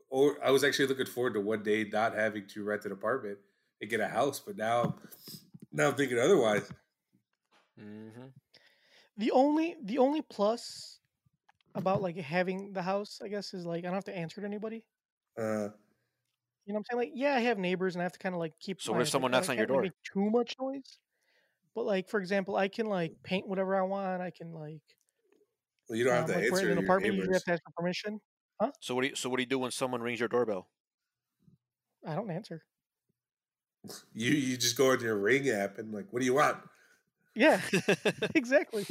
or I was actually looking forward to one day not having to rent an apartment and get a house. But now, now I'm thinking otherwise. Mm-hmm. The only the only plus about like having the house, I guess, is like I don't have to answer to anybody. Uh, You know what I'm saying? Like, yeah, I have neighbors and I have to kind of like keep. So what if someone knocks on your door? make Too much noise. But like, for example, I can like paint whatever I want. I can like. well, you don't have um, to like, answer in to an your apartment. You have to ask for permission. Huh? So what do you so what do you do when someone rings your doorbell? I don't answer. You you just go on your Ring app and like, what do you want? Yeah, exactly.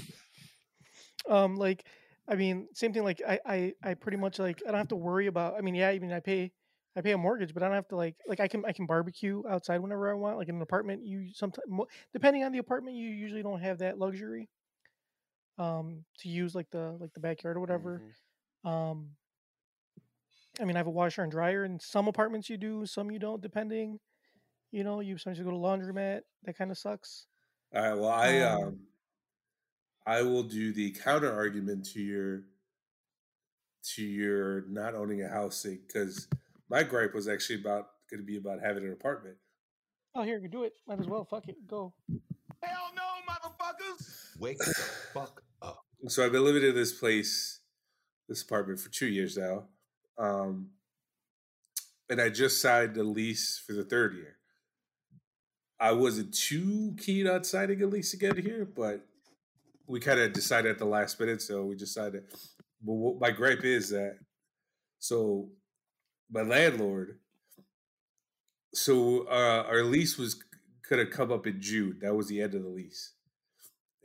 Um, like, I mean, same thing. Like, I, I, I pretty much like I don't have to worry about. I mean, yeah, I mean, I pay, I pay a mortgage, but I don't have to like, like I can, I can barbecue outside whenever I want. Like in an apartment, you sometimes, depending on the apartment, you usually don't have that luxury. Um, to use like the like the backyard or whatever. Mhm. Um, I mean, I have a washer and dryer. In some apartments, you do, some you don't, depending. You know, you sometimes you go to laundromat. That kind of sucks. All right. Well, I Um, um, I will do the counter argument to your to your not owning a house because my gripe was actually about going to be about having an apartment. Oh, here, you do it. Might as well. Fuck it. Go. Hell no, motherfuckers! Wake the fuck up. So I've been living in this place, this apartment for two years now, um, and I just signed a lease for the third year. I wasn't too keen on signing a lease again here, but we kind of decided at the last minute, so we decided. But what my gripe is that, so my landlord so uh, our lease was have come up in June. That was the end of the lease.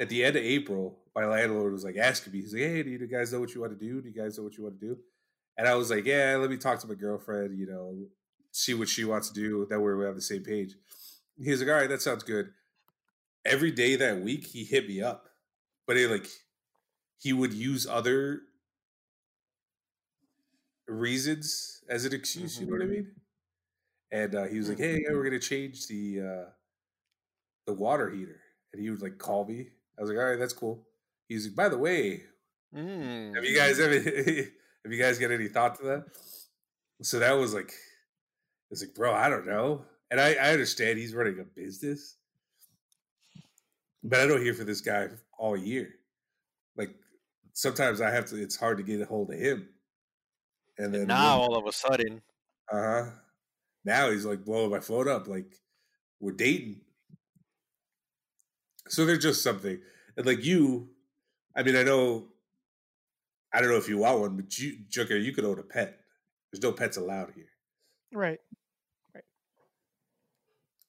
At the end of April, my landlord was like asking me, he's like, "Hey, do you guys know what you want to do? Do you guys know what you want to do?" And I was like, "Yeah, let me talk to my girlfriend. You know, see what she wants to do. That way we have the same page." He's like, "All right, that sounds good." Every day that week, he hit me up, but he like he would use other reasons as an excuse. You know what I mean? And uh, he was like, "Hey, we're gonna change the uh, the water heater," and he would like call me. I was like, "All right, that's cool." He's like, "By the way, Mm. have you guys ever have you guys got any thought to that?" So that was like, it's like, bro, I don't know, and I, I understand he's running a business, but I don't hear from this guy all year. Like sometimes I have to. It's hard to get a hold of him, and then And now all of a sudden, uh huh. Now he's like blowing my phone up, like we're dating. So they're just something, and like you, I mean, I know, I don't know if you want one, but you, Joker, you could own a pet. There's no pets allowed here, Right.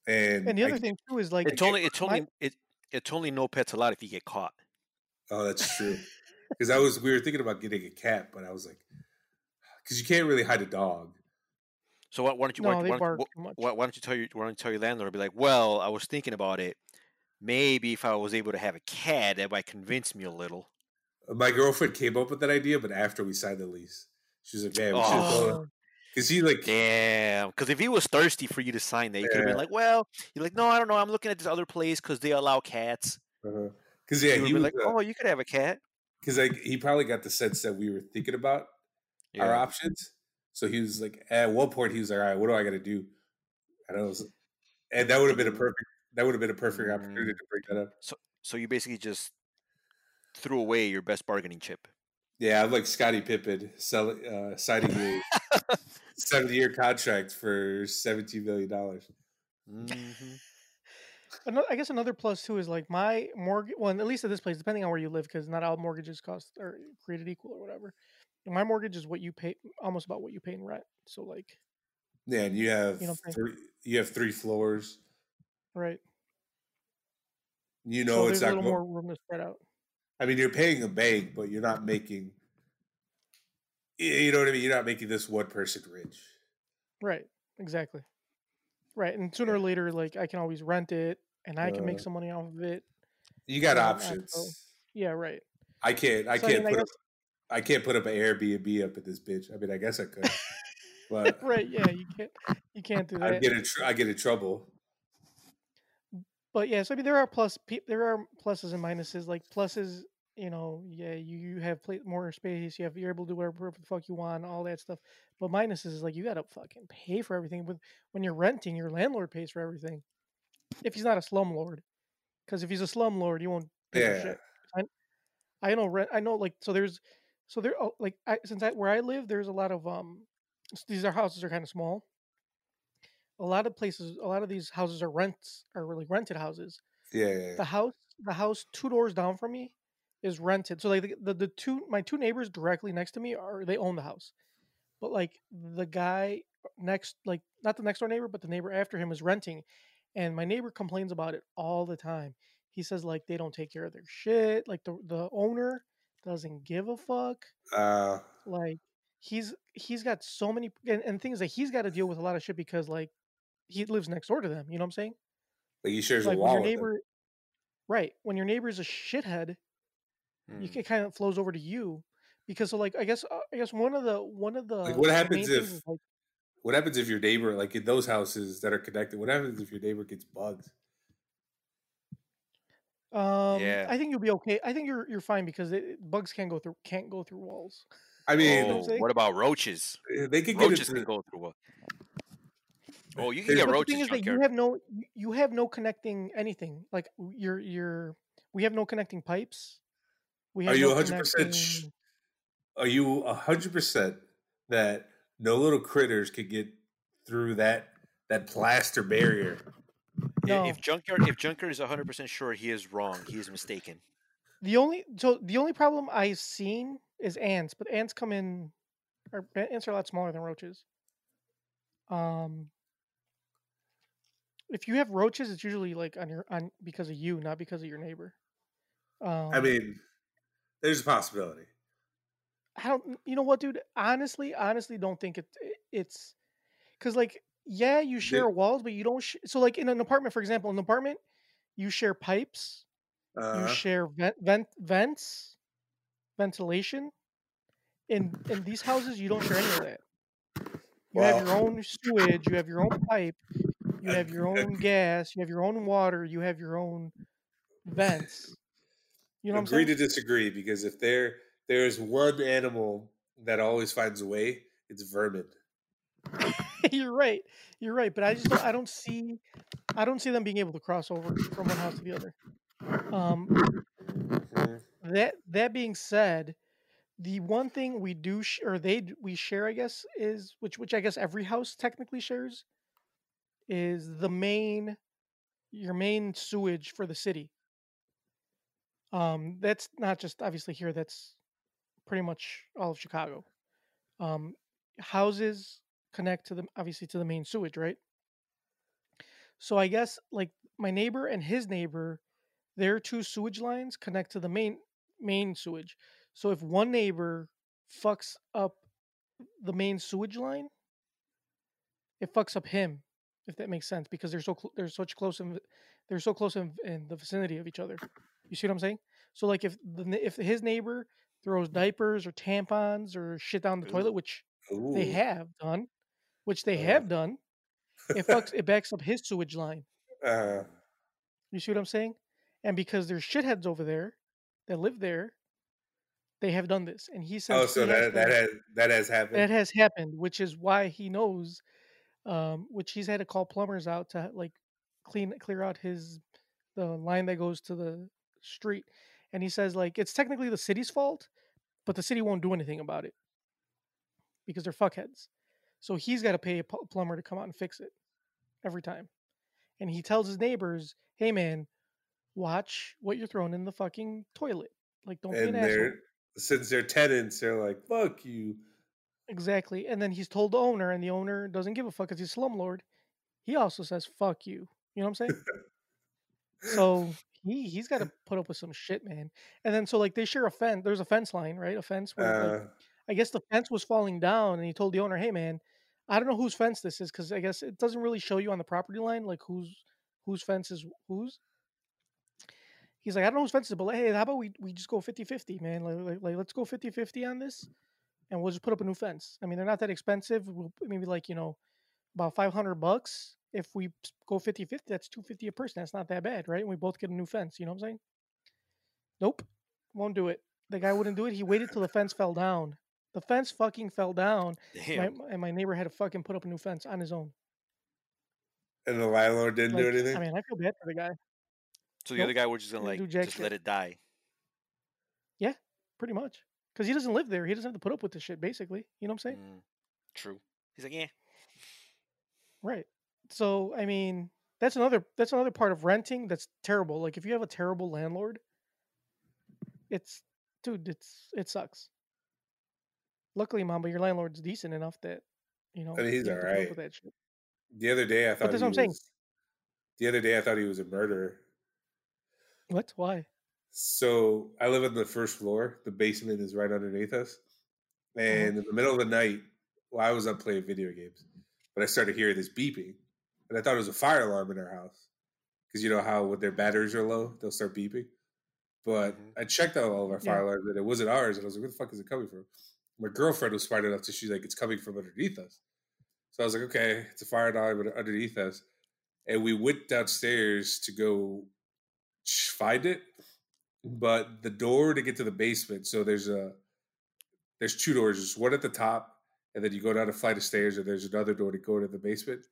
And, And the I- other thing too is like it's only it's only it, it's only no pets allowed if you get caught. oh, that's true. Because I was, we were thinking about getting a cat, but I was like, because you can't really hide a dog. So why, why don't you No, why, they why, bark why, why, why don't you tell your why don't you tell your landlord? Be like, well, I was thinking about it. Maybe if I was able to have a cat, that might convince me a little. Uh, my girlfriend came up with that idea, but after we signed the lease, she was like, "Man, we should Oh. Go." Because he like, Damn, because if he was thirsty for you to sign that, you could have been like, well, you're like, no, I don't know. I'm looking at this other place because they allow cats. because yeah, you would he was like, like, oh, you could have a cat. because like he probably got the sense that we were thinking about our options. So he was like, at one point, he was like, "All right, what do I got to do?" And I was, and that would have been a perfect. That would have been a perfect opportunity Mm. to bring that up. So you basically just threw away your best bargaining chip. Yeah, I'm like Scottie Pippen selling, uh, signing seventy-year contract for seventeen million dollars. hmm I guess another plus too is like my mortgage. Well, at least at this place, depending on where you live, because not all mortgages cost are created equal or whatever. My mortgage is what you pay, almost about what you pay in rent. So like, Yeah, and you have You know what I'm saying? three. You have three floors. right? You know there's it's a little more room to spread out. I mean, you're paying a bank, but you're not making. You know what I mean? You're not making this one person rich. Right. Exactly. Right. And sooner or later, like I can always rent it, and I can make Uh, some money off of it. You got options. Yeah. Right. I can't. I So, can't mean, I put up. I can't put up an Airbnb up at this bitch. I mean, I guess I could, but Right. Yeah. You can't. You can't do I that. get in. Tr- I get in trouble. But yeah, so I mean, there are plus there are pluses and minuses. Like pluses, you know, yeah, you, you have more space. You have you're able to do whatever the fuck you want, all that stuff. But minuses is like you gotta fucking pay for everything. With when you're renting, your landlord pays for everything. If he's not a slumlord, because if he's a slumlord, you won't pay Yeah. shit. I, I know rent. I know like so. There's so there oh, like I, since I, where I live, there's a lot of um. These are houses are kind of small. A lot of places, a lot of these houses are rents are really rented houses yeah. the house the house two doors down from me is rented so like the, the, the two my two neighbors directly next to me are they own the house but like the guy next like not the next door neighbor but the neighbor after him is renting and my neighbor complains about it all the time. He says like they don't take care of their shit like the the owner doesn't give a fuck Uh, like he's he's got so many and, and things that he's got to deal with a lot of shit because like he lives next door to them you know what i'm saying? Like he shares like a wall your with them. neighbor right when your neighbor's a shithead Mm. can kind of flows over to you because so like i guess uh, i guess one of the one of the Like, what happens if- like, What happens if your neighbor, like in those houses that are connected, what happens if your neighbor gets bugs? um Yeah. i think you'll be okay i think you're you're fine because it, bugs can't go through can't go through walls I mean, what oh, saying? what about roaches? they could get Roaches into. can go through what? Oh, you can get but the thing is that you have no you- you have no connecting anything like w- you're you're we have no connecting pipes we Are have you no 100% sh- connecting- Are you hundred percent that no little critters could get through that that plaster barrier? I- No. If junkyard, if junkyard is 100 percent sure, he is wrong. He is mistaken. the only so the only problem i've seen is ants but ants come in or ants are a lot smaller than roaches um if you have roaches, it's usually like on your on because of you, not because of your neighbor. Um, I mean, there's a possibility. I don't. You know what, dude? Honestly, honestly, don't think it. It's because like yeah, you share The- walls, but you don't. Sh- so like in an apartment, for example, in an apartment, you share pipes, you Uh, share vent, vent vents, ventilation. In in these houses, you don't share any of that. You have your own sewage, you have your own pipe, you have your own gas, you have your own water, you have your own vents. You know agree to disagree because if there there is one animal that always finds a way, it's vermin. You're right. You're right. But I just don't, I don't see I don't see them being able to cross over from one house to the other. Um, Mhm. that that being said, the one thing we do sh- or they we share, I guess, is which which I guess every house technically shares is the main your main sewage for the city. Um, that's not just obviously here. That's pretty much all of Chicago. Um, houses connect to the obviously to the main sewage, right? So I guess like my neighbor and his neighbor, their two sewage lines connect to the main main sewage. So if one neighbor fucks up the main sewage line, it fucks up him, if that makes sense, because they're so cl- they're such close in they're so close in, in the vicinity of each other. You see what I'm saying? So like if the if his neighbor throws diapers or tampons or shit down the Ooh. toilet, which they have done, which they Uh. have done, it fucks it backs up his sewage line. Uh, You see what I'm saying? And because there's shitheads over there that live there, they have done this. And he says oh, so he has that that has that has happened. that has happened, which is why he knows, um, which he's had to call plumbers out to like clean clear out his the line that goes to the street. And he says like it's technically the city's fault, but the city won't do anything about it because they're fuckheads. So he's got to pay a pl- plumber to come out and fix it every time. And he tells his neighbors, "Hey man, watch what you're throwing in the fucking toilet. Like don't be and an asshole." since they're tenants, they're like, "Fuck you." Exactly. And then he's told the owner, and the owner doesn't give a fuck because he's a slumlord. He also says "fuck you." You know what I'm saying? so he he's got to put up with some shit, man. And then so like they share a fence. There's a fence line, right? A fence where like, Uh, I guess the fence was falling down, and he told the owner, "Hey, man, I don't know whose fence this is because I guess it doesn't really show you on the property line like whose whose fence is whose." He's like, "I don't know whose fence it is, but like, hey, how about we we just go 50-50, man? Like, like, like let's go 50-50 on this, and we'll just put up a new fence. I mean, they're not that expensive. We'll maybe like you know about five hundred bucks." If we go 50-50, that's 250 a person. That's not that bad, right? And we both get a new fence. You know what I'm saying? Nope, won't do it. The guy wouldn't do it. He waited till the fence fell down. The fence fucking fell down, my, and my neighbor had to fucking put up a new fence on his own. and the landlord didn't do anything. I mean, I feel bad for the guy, So the Nope. other guy was just gonna like just shit. let it die. Yeah, pretty much, because he doesn't live there. He doesn't have to put up with this shit. Basically, you know what I'm saying? Mm, true. He's like, yeah. Right. So, I mean, that's another that's another part of renting that's terrible. Like if you have a terrible landlord, it's dude, it's it sucks. Luckily, Mamba, your landlord's decent enough that you know And he's you have to put up alright. with that shit. the other day, I thought that's he what I'm saying. was. The other day, I thought he was a murderer. What? Why? So I live on the first floor. The basement is right underneath us. Uh-huh. And in the middle of the night, well, I was up playing video games, but I started hearing this beeping, and I thought it was a fire alarm in our house because you know how when their batteries are low, they'll start beeping. But Mhm. I checked out all of our fire Yeah. alarms, and it wasn't ours. And I was like, "Where the fuck is it coming from?" My girlfriend was smart enough to she's like, "It's coming from underneath us." So I was like, "Okay, it's a fire alarm underneath us," and we went downstairs to go find it but the door to get to the basement so there's a there's two doors there's one at the top and then you go down a flight of stairs and there's another door to go to the basement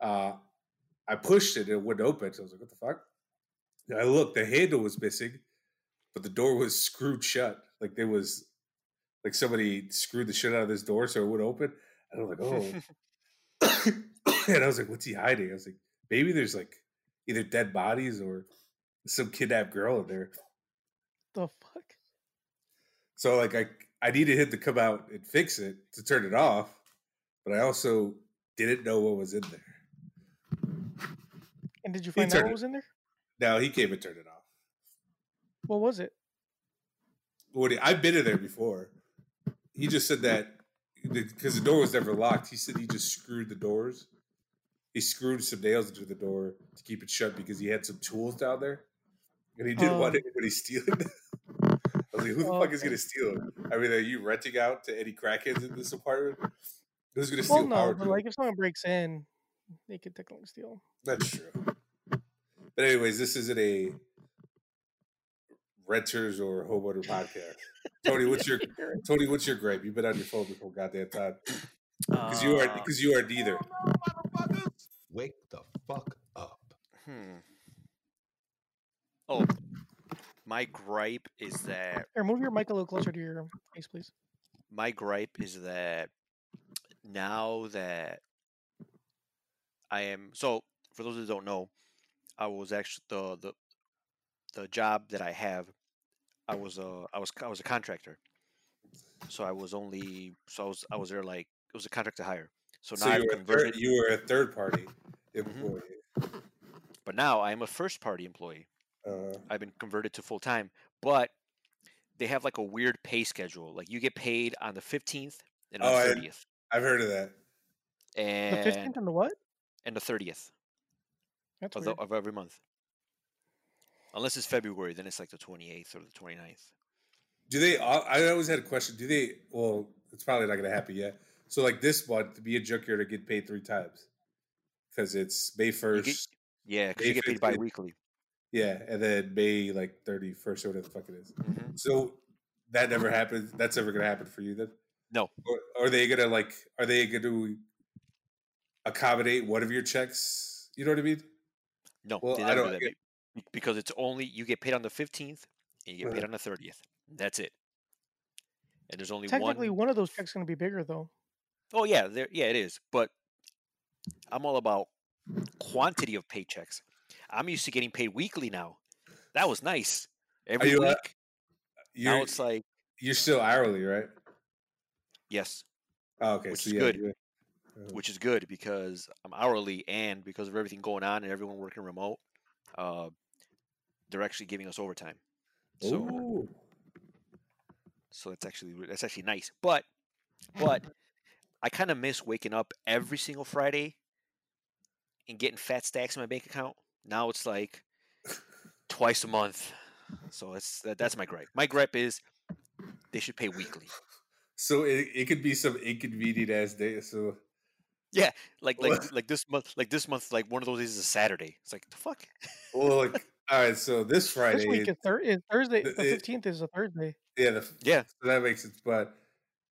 uh i pushed it and it wouldn't open so i was like what the fuck and i looked the handle was missing but the door was screwed shut like there was like somebody screwed the shit out of this door so it would open and i was like oh and i was like what's he hiding i was like maybe there's like either dead bodies or some kidnapped girl in there The fuck? So like I I needed him to come out and fix it to turn it off, but I also didn't know what was in there. And did you find out what it- was in there? No, he came and turned it off. What was it? What he- I've been in there before. He just said that because the door was never locked. He said he just screwed the doors. He screwed some nails into the door to keep it shut because he had some tools down there, and he didn't want Oh. anybody stealing. I was like, "Who the Oh, fuck is okay. going to steal it? I mean, are you renting out to any crackheads in this apartment? Who's going to steal Well, no, but like if someone breaks in, they could technically steal. That's true. But anyways, this isn't a renters or homeowner podcast. Tony, what's your Tony? What's your gripe? You've been on your phone this whole goddamn time because you are Uh, because you are neither. Wake the fuck up. Hmm. Oh, my gripe is that Here, move your mic a little closer to your face, please. my gripe is that now that I am so for those that don't know, I was actually the the the job that I have. I was a I was I was a contractor, so I was only so I was I was there like it was a contract to hire. So now So I've you were, a converted, third, you were a third party Mm-hmm. employee. but now I am a first party employee. Uh, I've been converted to full time, but they have like a weird pay schedule. Like you get paid on the fifteenth and on Oh, the I- thirtieth, I've heard of that. And the fifteenth and the what? And the thirtieth That's of, the, of every month. Unless it's February, then it's like the twenty eighth or the 29th. Do they? I always had a question. Do they? Well, it's probably not going to happen yet. So, like this month, to be a junkyard, to get paid three times because it's May first. yeah, because you get paid 15th. bi-weekly. Yeah, and then May like thirty first or whatever the fuck it is. hmm So that never happens. That's never gonna happen for you then. No. Or are they gonna like? Are they gonna accommodate one of your checks? You know what I mean? No, Well, I do don't that get- because it's only you get paid on the fifteenth and you get paid on the thirtieth. That's it. And there's only Technically, one one of those checks going to be bigger though. Oh yeah, there yeah it is. But I'm all about quantity of paychecks. I'm used to getting paid weekly now. That was nice. Every you, uh, week. now You're it's like you're still hourly, right? yes, Oh, okay, Which so is yeah, good. Uh, which is good because I'm hourly and because of everything going on and everyone working remote, uh, they're actually giving us overtime. So Ooh. so that's actually that's actually nice. But but I kind of miss waking up every single Friday and getting fat stacks in my bank account. Now it's like twice a month. So it's that, that's my gripe. My gripe is they should pay weekly. So it, it could be some inconvenient ass day. So Yeah, like like like this month like this month like one of those days is a Saturday. It's like the fuck. well, like all right. So this Friday, This week is, thir- is Thursday. the- fifteenth is a Thursday. yeah, the, Yeah. so that makes sense. But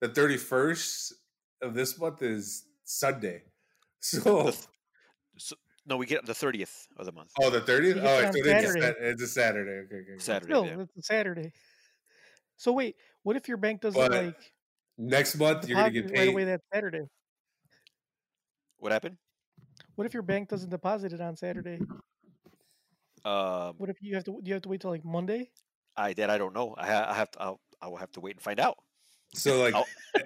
the thirty first of this month is Sunday. So th- so, no, we get the thirtieth of the month. oh, the thirtieth. Oh, on so it's, a, Saturday. It's a Saturday. Okay, okay. okay. Saturday. No, yeah. it's a Saturday. So wait, what if your bank doesn't But like Next month you're gonna get it right paid. away that Saturday? What happened? What if your bank doesn't deposit it on Saturday? Um, What if you have to? You have to wait till like Monday? I that I don't know. I ha- I have to. I'll, I will have to wait and find out. So like I'll,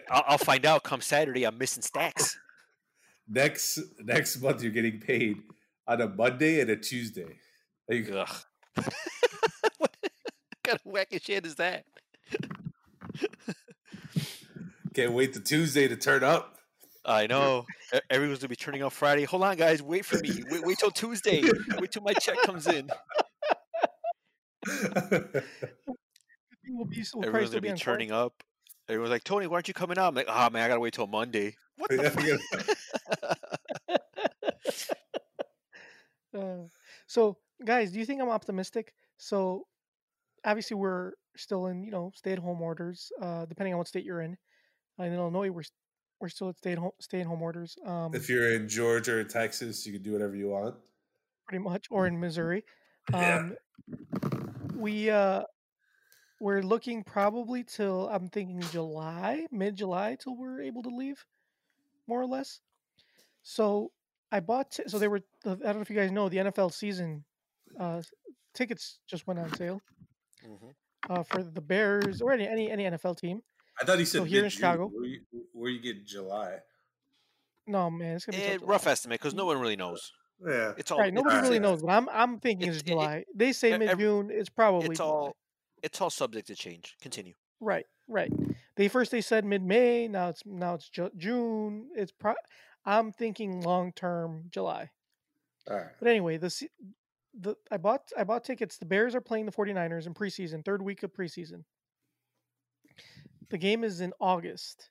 I'll, I'll find out come Saturday. I'm missing stacks. next next month you're getting paid on a Monday and a Tuesday. Like, Ugh. what kind of wacky shit is that? can't wait the Tuesday to turn up. I know. Everyone's gonna be turning off Friday. Hold on, guys. Wait for me. Wait, wait till Tuesday. Wait till my check comes in. Be. Will Everyone's gonna be turning up. Everyone's like, Tony, why aren't you coming out? I'm like, oh man, I gotta wait till Monday. What the? Uh, so, guys, do you think I'm optimistic? So, obviously, we're still in, you know, stay-at-home orders. Uh, depending on what state you're in. In Illinois, we're we're still at stay-at-home stay-at-home orders. Um, if you're in Georgia or Texas, you can do whatever you want. pretty much, or in Missouri. Yeah. Um, we uh, we're looking probably till I'm thinking July, mid-July, till we're able to leave, more or less. So I bought. T- so they were. I don't know if you guys know the NFL season uh, tickets just went on sale Mhm. uh, for the Bears or any any any NFL team. I thought he said So here in. Chicago- Where you, where you get July? No man, it's gonna be Eh, rough estimate because no one really knows. Yeah. It's all right. Nobody it's- really it's- knows, but I'm I'm thinking it's- it's it- July. They say mid June. It's probably it's July. all it's all subject to change. Continue. Right, right. They first they said mid May. Now it's now it's Ju- June. It's pro. I'm thinking long term July. All right. But anyway, the the I bought I bought tickets. The Bears are playing the 49ers in preseason, third week of preseason. The game is in August,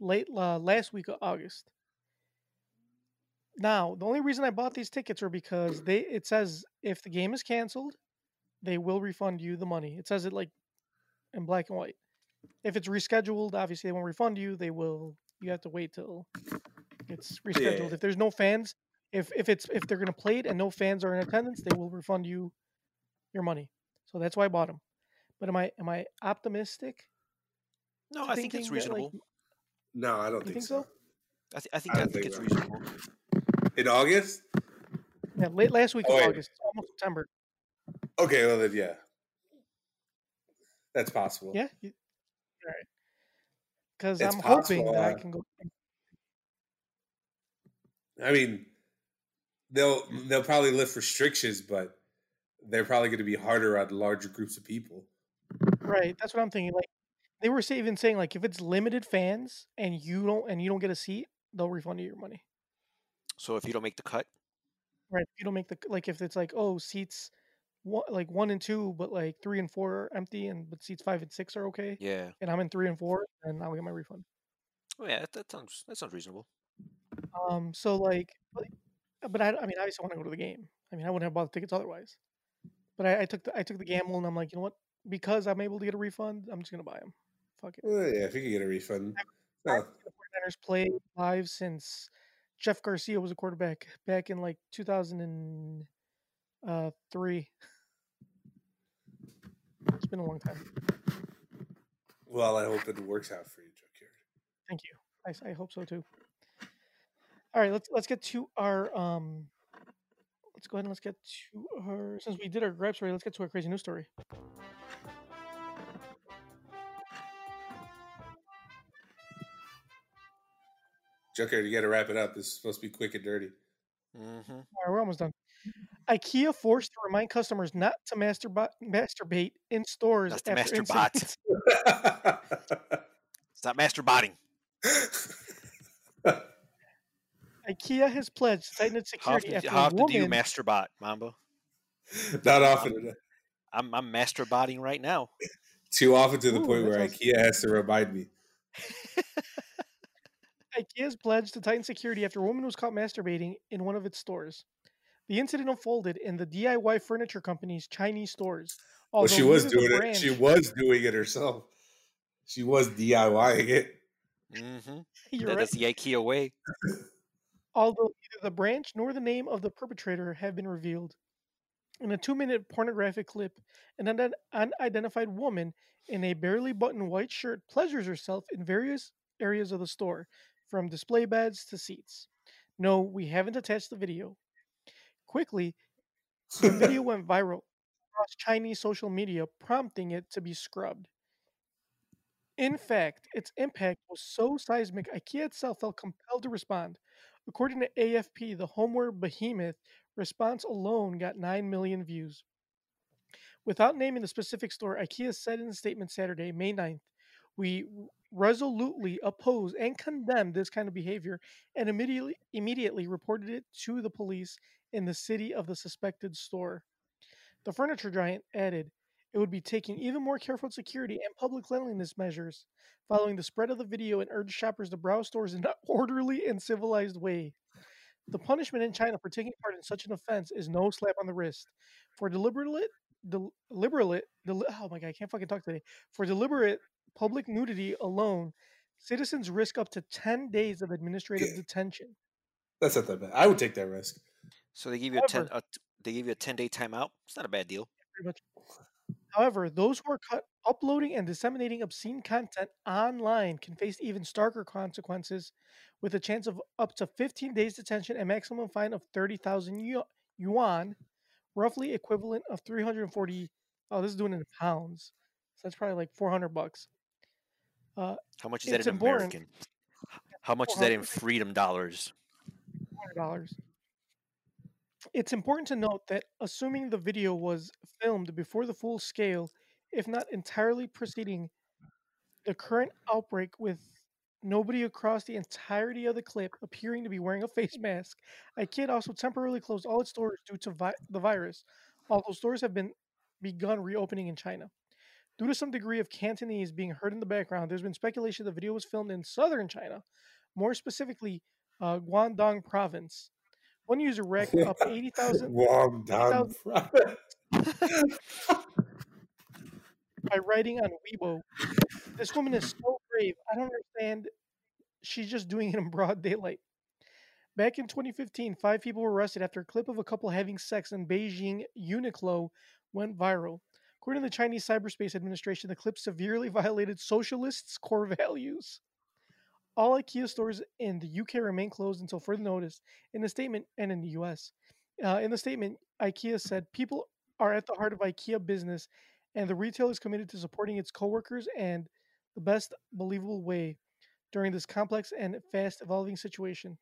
late uh, last week of August. Now, the only reason I bought these tickets are because they it says if the game is canceled, they will refund you the money. It says it like in black and white. If it's rescheduled, obviously they won't refund you. They will. You have to wait till it's rescheduled. Yeah. If there's no fans, if if it's if they're gonna play it and no fans are in attendance, they will refund you your money. So that's why I bought them. But am I am I optimistic? No, I think it's thinking that, like, reasonable. No, I don't think, think so. so? I, th- I think I I, think think it's so. reasonable. In August? Yeah, late last week Oh, of wait. August, almost September. Okay, well then, yeah, that's possible. Yeah. You, all right. Because I'm hoping possible, that I uh, can go. I mean, they'll they'll probably lift restrictions, but they're probably going to be harder on larger groups of people. Right. That's what I'm thinking. Like they were even saying like if it's limited fans and you don't and you don't get a seat, they'll refund you your money. So if you don't make the cut, Right. If you don't make the like if it's like oh seats one like one and two, but like three and four are empty and but seats five and six are okay, yeah. and I'm in three and four, and I'll get my refund. Oh yeah, that, that sounds that sounds reasonable. Um. So like, but, but I, I mean, obviously, I want to go to the game. I mean, I wouldn't have bought the tickets otherwise. But I, I took the I took the gamble, and I'm like, you know what? Because I'm able to get a refund, I'm just gonna buy them. Fuck it. Well, yeah, if you can get a refund. I No, haven't seen the 49ers play live since Jeff Garcia was a quarterback back in like 2003. It's been a long time. well, I hope it works out for you, Joe. Thank you. I, I hope so too. All right, let's let's get to our um. Let's go ahead and let's get to our since we did our grab story. Let's get to our crazy news story. Joe Carey, you got to wrap it up. This is supposed to be quick and dirty. Mm-hmm. All right, we're almost done. IKEA forced to remind customers not to masturba- masturbate in stores Not to after masturbate. incidents. Stop masturbating. IKEA has pledged to tighten its How security often, after how a often do you woman. masturbate, Mamba? Not often. I'm I'm masturbating right now. Too often to the Ooh, point where sounds- IKEA has to remind me. IKEA's pledged to tighten security after a woman was caught masturbating in one of its stores. The incident unfolded in the DIY furniture company's Chinese stores. Well, she was neither the doing it. She was doing it herself. She was DIYing it. Mm-hmm. You're That, right. That's the IKEA way. although neither the branch nor the name of the perpetrator have been revealed. In a two minute pornographic clip, an unidentified woman in a barely buttoned white shirt pleasures herself in various areas of the store, from display beds to seats. No, we haven't attached the video. Quickly, the video went viral across Chinese social media, prompting it to be scrubbed. In fact, its impact was so seismic, IKEA itself felt compelled to respond. According to AFP, the homeware behemoth response alone got 9 million views. Without naming the specific store, IKEA said in a statement Saturday, May 9th, we resolutely oppose and condemn this kind of behavior and immediately immediately reported it to the police in the city of the suspected store. The furniture giant added it would be taking even more careful security and public cleanliness measures following the spread of the video and urged shoppers to browse stores in an orderly and civilized way. The punishment in China for taking part in such an offense is no slap on the wrist. For deliberate, del- deliberate, del- oh my god, I can't fucking talk today. For deliberate public nudity alone, citizens risk up to 10 days of administrative Yeah. detention. That's not that bad. I would take that risk. So they give you a ten. However- A, t- they give you a ten day timeout. It's not a bad deal. pretty much. However, those who are cut uploading and disseminating obscene content online can face even starker consequences, with a chance of up to 15 days detention and maximum fine of 30,000 yuan, roughly equivalent of 340. Oh, this is doing it in pounds, so that's probably like 400 bucks. Uh, How much is that in important. American? How much is that in freedom dollars? 400 dollars. It's important to note that assuming the video was filmed before the full scale, if not entirely preceding the current outbreak with nobody across the entirety of the clip appearing to be wearing a face mask. IKEA also temporarily closed all its stores due to vi- the virus, although stores have been begun reopening in China. Due to some degree of Cantonese being heard in the background, there's been speculation the video was filmed in southern China, more specifically uh, Guangdong province. One user racked up 80,000 Wong Dong. by writing on Weibo. This woman is so brave. I don't understand. She's just doing it in broad daylight. Back in 2015, five people were arrested after a clip of a couple having sex in Beijing Uniqlo went viral. According to the Chinese Cyberspace Administration, the clip severely violated socialists' core values. All IKEA stores in the UK remain closed until further notice. In a statement, and in the US, uh, in the statement, IKEA said people are at the heart of IKEA business, and the retailer is committed to supporting its coworkers and the best believable way during this complex and fast evolving situation.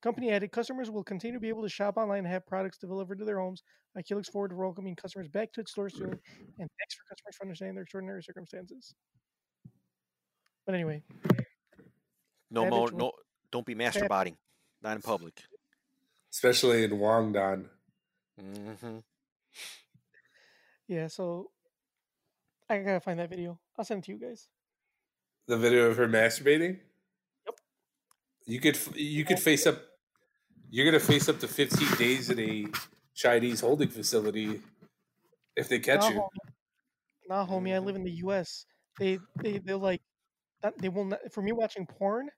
The company added customers will continue to be able to shop online and have products delivered to their homes. IKEA looks forward to welcoming customers back to its stores soon, and thanks for customers for understanding their extraordinary circumstances. But anyway, No more. will- No, don't be masturbating. Not in public. Especially in Wangdong. hmm yeah, so I gotta find that video. I'll send it to you guys. The video of her masturbating. Yep. You could you could face up. You're gonna face up to 15 days in a Chinese holding facility if they catch Nah, you. homie. Nah, homie. I live in the U.S. They they they're like that. They will not for me watching porn.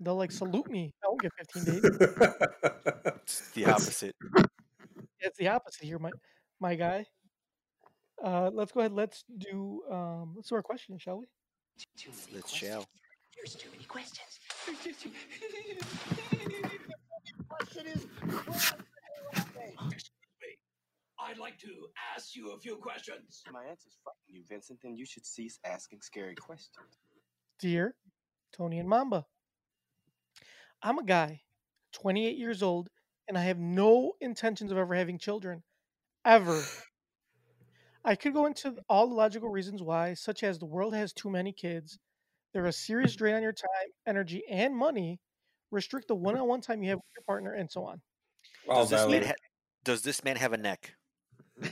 They'll like salute me. I won't get 15 days. It's the opposite. It's the opposite here, my my guy. Uh, let's go ahead. Let's do um, let's do our question, shall we? Let's shall. There's too many questions. I'd like to ask you a few questions. My answers frighten you, Vincent, then you should cease asking scary questions. Dear Tony and Mamba, I'm a guy, 28 years old, and I have no intentions of ever having children, ever. I could go into all the logical reasons why, such as the world has too many kids, they're a serious drain on your time, energy, and money, restrict the mm-hmm. one-on-one time you have with your partner, and so on. All Does this, man ha- does this man have a neck?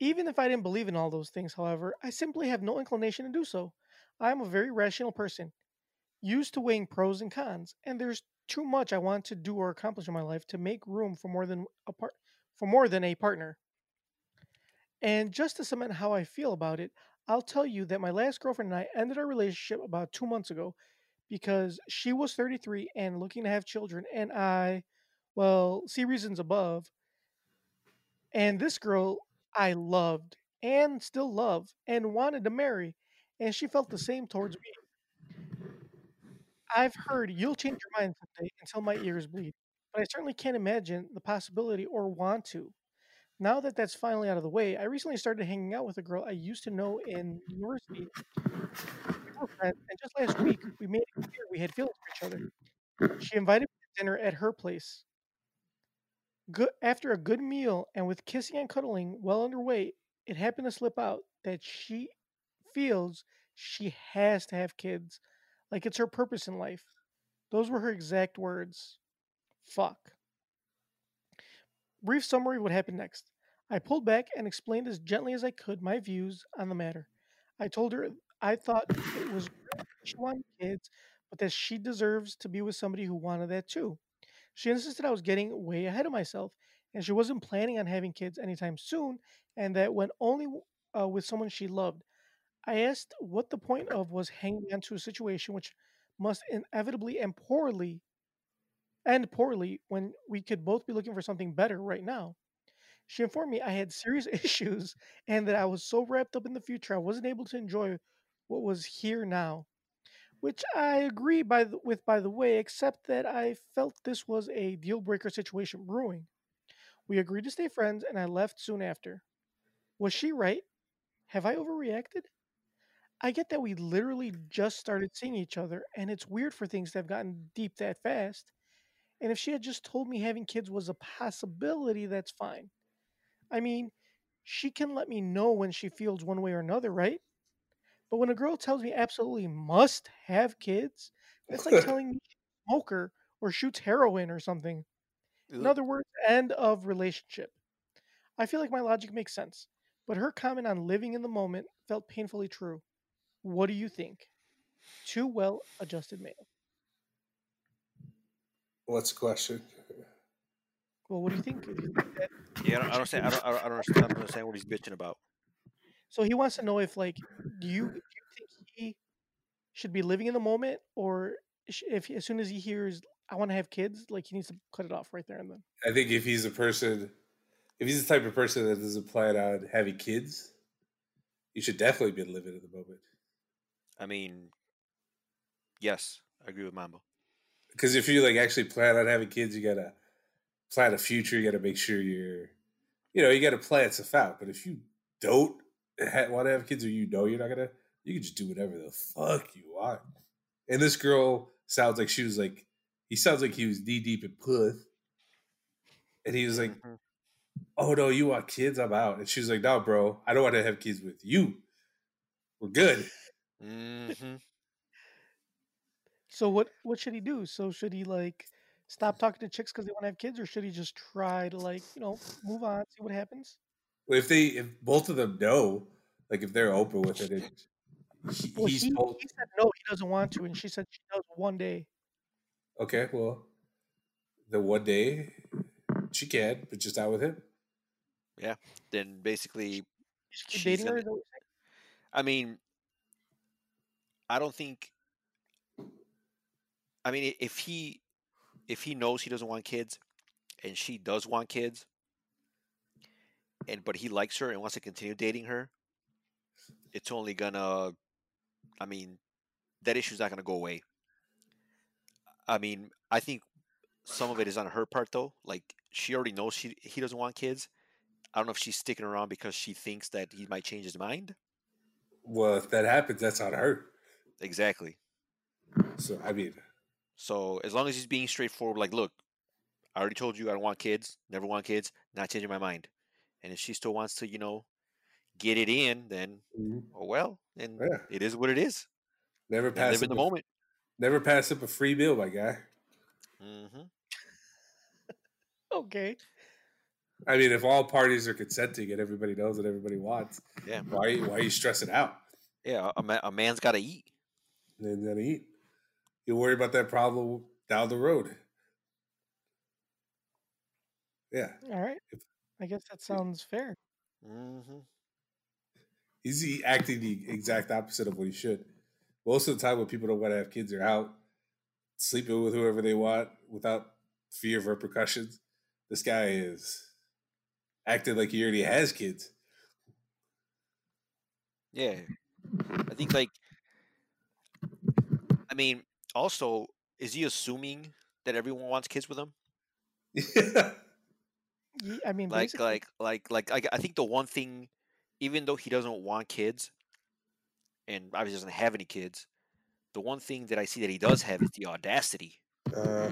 Even if I didn't believe in all those things, however, I simply have no inclination to do so. I am a very rational person, used to weighing pros and cons, and there's too much I want to do or accomplish in my life to make room for more than a part for more than a partner. And just to cement how I feel about it, I'll tell you that my last girlfriend and I ended our relationship about 2 months ago because she was 33 and looking to have children and I well, see reasons above. And this girl I loved and still love and wanted to marry, and she felt the same towards me. I've heard you'll change your mind someday until my ears bleed, but I certainly can't imagine the possibility or want to. Now that that's finally out of the way, I recently started hanging out with a girl I used to know in university. And just last week we made it clear we had feelings for each other. She invited me to dinner at her place. Good, after a good meal and with kissing and cuddling well underway, it happened to slip out that she feels she has to have kids, like it's her purpose in life. Those were her exact words. Fuck. Brief summary of what happened next. I pulled back and explained as gently as I could my views on the matter. I told her I thought it was great she wanted kids, but that she deserves to be with somebody who wanted that too. She insisted I was getting way ahead of myself and she wasn't planning on having kids anytime soon and that when only uh, with someone she loved. I asked what the point of was hanging on to a situation which must inevitably and poorly end poorly when we could both be looking for something better right now. She informed me I had serious issues and that I was so wrapped up in the future I wasn't able to enjoy what was here now. Which I agree by the, with, by the way, except that I felt this was a deal breaker situation brewing. We agreed to stay friends, and I left soon after. Was she right? Have I overreacted? I get that we literally just started seeing each other, and it's weird for things to have gotten deep that fast. And if she had just told me having kids was a possibility, that's fine. I mean, she can let me know when she feels one way or another, right? But when a girl tells me absolutely must have kids, that's like telling me she's a smoker or shoots heroin or something. In other words, end of relationship. I feel like my logic makes sense, but her comment on living in the moment felt painfully true. What do you think? Too well adjusted male. What's the question? Well, what do you think? Do you think that- Yeah, I don't, I don't understand. I don't, I don't I don't understand, I don't understand what he's bitching about. so he wants to know if, like, do you do you think he should be living in the moment, or if as soon as he hears I want to have kids, like he needs to cut it off right there and then. I think if he's a person, if he's the type of person that doesn't plan on having kids, you should definitely be living in the moment. I mean, yes, I agree with Mambo. Because if you like actually plan on having kids, you gotta plan a future. You gotta make sure you're, you know, you gotta plan stuff out. But if you don't ha- want to have kids, or you know you're not gonna, you can just do whatever the fuck you want. And this girl sounds like she was like, he sounds like he was knee deep in puth, and he was like, Mhm. "Oh no, you want kids? I'm out." And she was like, "No, bro, I don't want to have kids with you. We're good." Mhm. So what what should he do? So should he like stop talking to chicks because they want to have kids, or should he just try to like you know move on, see what happens? If they, if both of them know, like if they're open with it, and he, Well, he's he, told, he said no, he doesn't want to, and she said she does one day. okay, well, the one day she can, but just not with him. Yeah. Then basically, Just She's dating her. gonna- is that what you're I mean, I don't think. I mean, if he, if he knows he doesn't want kids, and she does want kids, and but he likes her and wants to continue dating her, it's only gonna. I mean, that issue's not gonna go away. I mean, I think some of it is on her part though. Like she already knows she he doesn't want kids. I don't know if she's sticking around because she thinks that he might change his mind. Well, if that happens, that's on her. Exactly. So I mean, So as long as he's being straightforward, like, look, I already told you I don't want kids, never want kids, not changing my mind. And if she still wants to, you know, get it in, then oh well, and Yeah. it is what it is. never pass live up in the a, moment. Never pass up a free meal, my guy. hmm? Okay. I mean, if all parties are consenting and everybody knows what everybody wants, Yeah, why why are you stressing out? yeah. A, ma- a man's got to eat. And then eat. You worry about that problem down the road. Yeah, All right. I guess that sounds fair. hmm he's he acting the exact opposite of what he should. Most of the time, when people don't want to have kids, they're out sleeping with whoever they want without fear of repercussions. This guy is acting like he already has kids. Yeah. I think like, I mean, also, is he assuming that everyone wants kids with him? Ye- I mean, like basically, like like like I, I think the one thing even though he doesn't want kids and obviously doesn't have any kids the one thing that i see that he does have is the audacity Uh,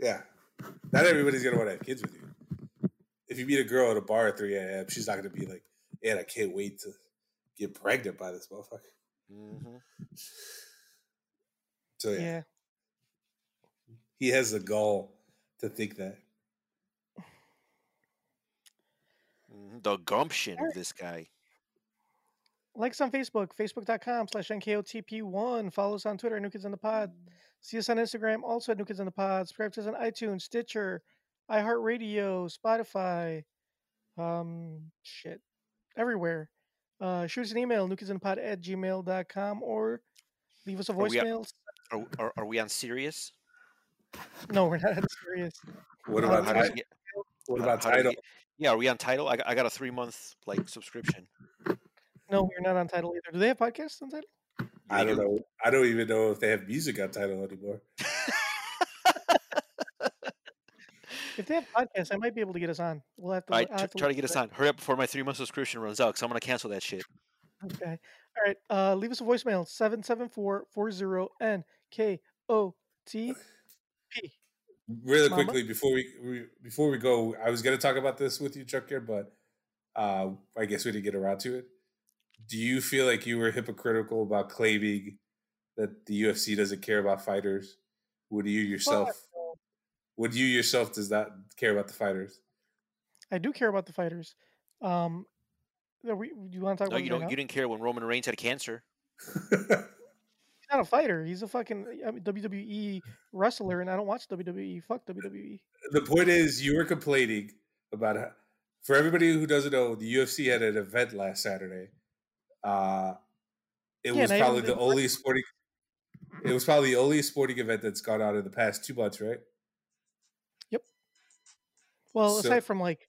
yeah. Not everybody's gonna want to have kids with you. If you meet a girl at a bar at 3 a.m., she's not gonna be like, Man, I can't wait to get pregnant by this motherfucker. hmm So yeah, yeah. he has the gall to think that. Mm-hmm. the gumption of this guy Like us on Facebook, facebook.com slash NKOTP1. Follow us on Twitter, New Kids on the Pod. See us on Instagram, also at New Kids on the Pod. Subscribe to us on iTunes, Stitcher, iHeartRadio, Spotify, um, shit, everywhere. Uh, shoot us an email, newkidsinthepod at gmail.com, or leave us a Are we voicemail. Are, are, are we on Sirius No, we're not on Sirius. What about how does ti- get- what about how do we title? get- yeah are we on Tidal i got, I got a three month like subscription No, we're not on Tidal either. Do they have podcasts on Tidal? I don't know. I don't even know if they have music on Tidal anymore. If they have podcasts, I might be able to get us on. We'll have to. all right I'll have to try to get us on hurry up before my three month subscription runs out because i'm gonna cancel that shit Okay. All right. Uh, leave us a voicemail 774 40 NKOTP. really Mama? quickly before we, we before we go, I was going to talk about this with you, Chuck, here, but uh, I guess we didn't get around to it. Do you feel like you were hypocritical about claiming that the UFC doesn't care about fighters? Would you yourself? no. Would you yourself does not care about the fighters? I do care about the fighters. Um, are we, do you want to talk No, about you don't. now? You didn't care when Roman Reigns had cancer. He's not a fighter. He's a fucking I mean, WWE wrestler, and I don't watch WWE. Fuck. WWE. the point is, you were complaining about how, for everybody who doesn't know, the UFC had an event last Saturday. Uh, it Yeah, was probably the been only sporting. It was probably the only sporting event that's gone on in the past two months, right? Yep. Well, So- aside from like,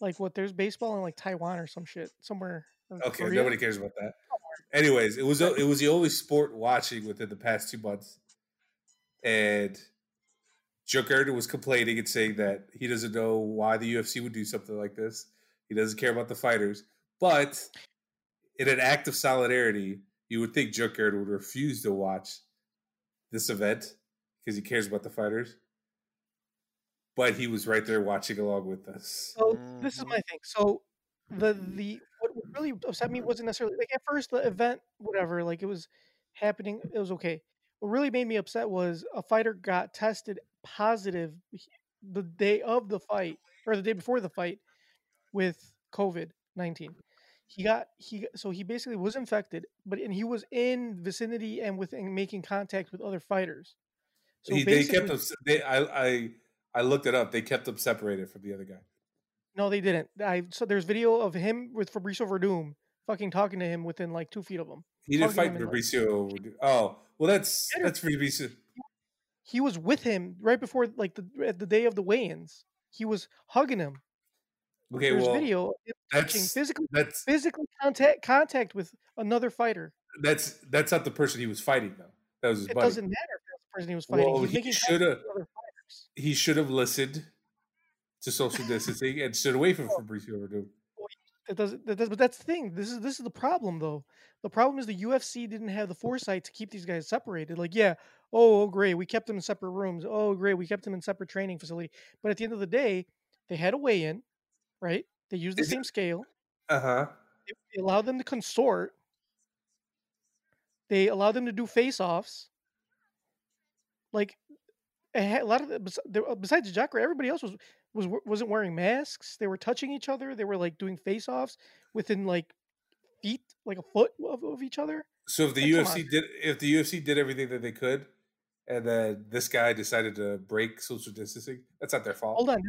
like what there's baseball in like Taiwan or some shit somewhere. Okay, Korea. nobody cares about that. Anyways, it was it was the only sport watching within the past two months, and Joe Gerda was complaining and saying that he doesn't know why the UFC would do something like this. He doesn't care about the fighters, but in an act of solidarity, you would think Joe Gerda would refuse to watch this event because he cares about the fighters. But he was right there watching along with us. So this is Mhm. my thing. So the the what really upset me wasn't necessarily like at first the event whatever like it was happening it was okay. What really made me upset was a fighter got tested positive the day of the fight or the day before the fight with COVID nineteen. He got he got- so he basically was infected, but and he was in vicinity and within making contact with other fighters. So he, they kept basically- him. They, I, I, I looked it up. They kept him separated from the other guy. No, they didn't. I so there's video of him with Fabricio Werdum fucking talking to him within like two feet of him. He didn't fight and, like- Fabricio. Oh, well, that's that's Fabricio. He was with him right before like the at the day of the weigh-ins. He was hugging him. Okay, There's well, video of him touching that's physically that's physically contact contact with another fighter. that's that's not the person he was fighting though. That was his It buddy. doesn't matter if that's the person he was fighting. Well, He's he making contact shoulda- with other fighters. He should have listened to social distancing and stood away from Fabricio Werdum. That doesn't. That does, but that's the thing. This is this is the problem though. The problem is the UFC didn't have the foresight to keep these guys separated. Like, yeah, oh, oh, great, we kept them in separate rooms. Oh, great, we kept them in separate training facility. But at the end of the day, they had a weigh-in, right? They used the Is it- same scale. Uh huh. They, they allowed them to consort. They allowed them to do face-offs. Like, a ha- a lot of the, uh, besides Jacare, everybody else was was wasn't wearing masks. They were touching each other. They were like doing face-offs within like feet, like a foot of, of each other. So if the Like, UFC did, if the UFC did everything that they could, and then this guy decided to break social distancing, that's not their fault. Hold on.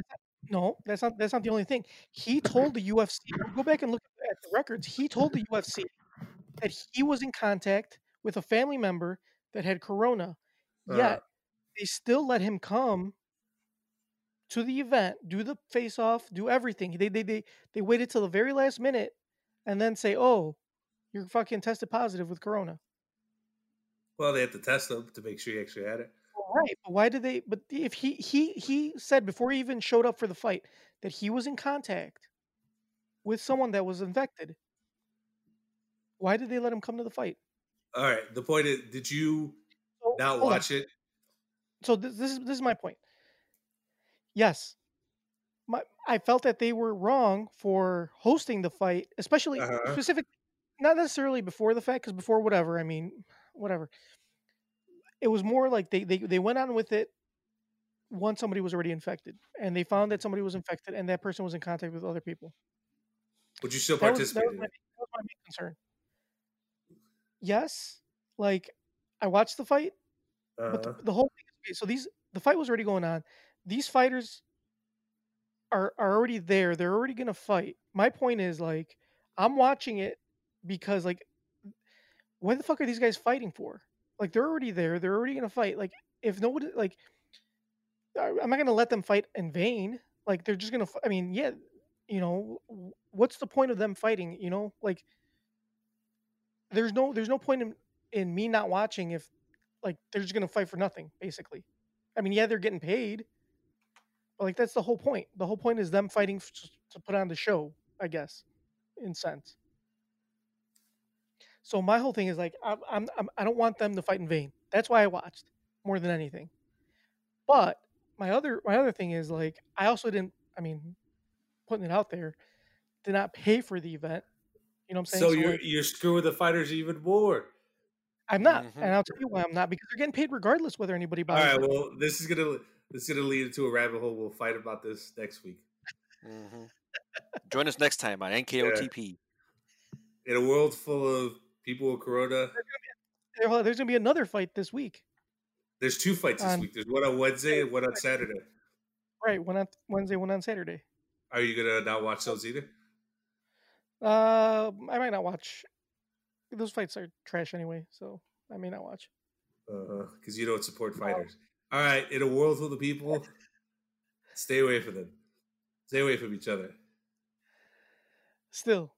No, that's not that's not the only thing. He told the UFC. Go back and look at the records. He told the UFC that he was in contact with a family member that had corona. Uh. They still let him come to the event, do the face off, do everything. They they they they waited till the very last minute and then say, "Oh, you're fucking tested positive with corona." Well, they had to test him to make sure he actually had it. Right, but why did they? But if he he he said before he even showed up for the fight that he was in contact with someone that was infected. Why did they let him come to the fight? All right. The point is, did you not watch it? So this, this is this is my point. Yes, my I felt that they were wrong for hosting the fight, especially Uh-huh. specific, not necessarily before the fact, because before whatever, I mean, whatever. It was more like they they they went on with it once somebody was already infected, and they found that somebody was infected, and that person was in contact with other people. Would you still That was, that, participate? was my, that was my main concern. Yes, like I watched the fight, but the, Uh-huh. the whole thing okay, so these the fight was already going on. These fighters are are already there. They're already gonna fight. My point is like I'm watching it because like what the fuck are these guys fighting for? Like they're already there. They're already gonna fight. Like if nobody like I'm not gonna let them fight in vain. Like they're just gonna. I mean, yeah, you know, what's the point of them fighting? You know, like there's no there's no point in in me not watching if like they're just gonna fight for nothing. Basically, I mean, yeah, they're getting paid, but like that's the whole point. The whole point is them fighting f- to put on the show. I guess, in sense. So my whole thing is like I'm, I'm, I'm I don't want them to fight in vain. That's why I watched more than anything. But my other my other thing is like I also didn't. I mean, putting it out there, did not pay for the event. You know what I'm saying? So you're like, you're screwing the fighters even more. I'm not, Mhm. and I'll tell you why I'm not because they're getting paid regardless whether anybody buys. right. it. Well, this is gonna this is gonna lead into a rabbit hole. We'll fight about this next week. Mhm. Join us next time on NKOTP. In a world full of people with corona, There- hold on, There's gonna be another fight this week. there's two fights this On- week. There's one on Wednesday and one on Saturday. Right, one on Wednesday, one on Saturday. Are you gonna not watch those either? Uh, I might not watch. Those fights are trash anyway, so I may not watch. Uh-huh, because you don't support fighters. All right. In a world full of people, stay away from them. Stay away from each other. Still,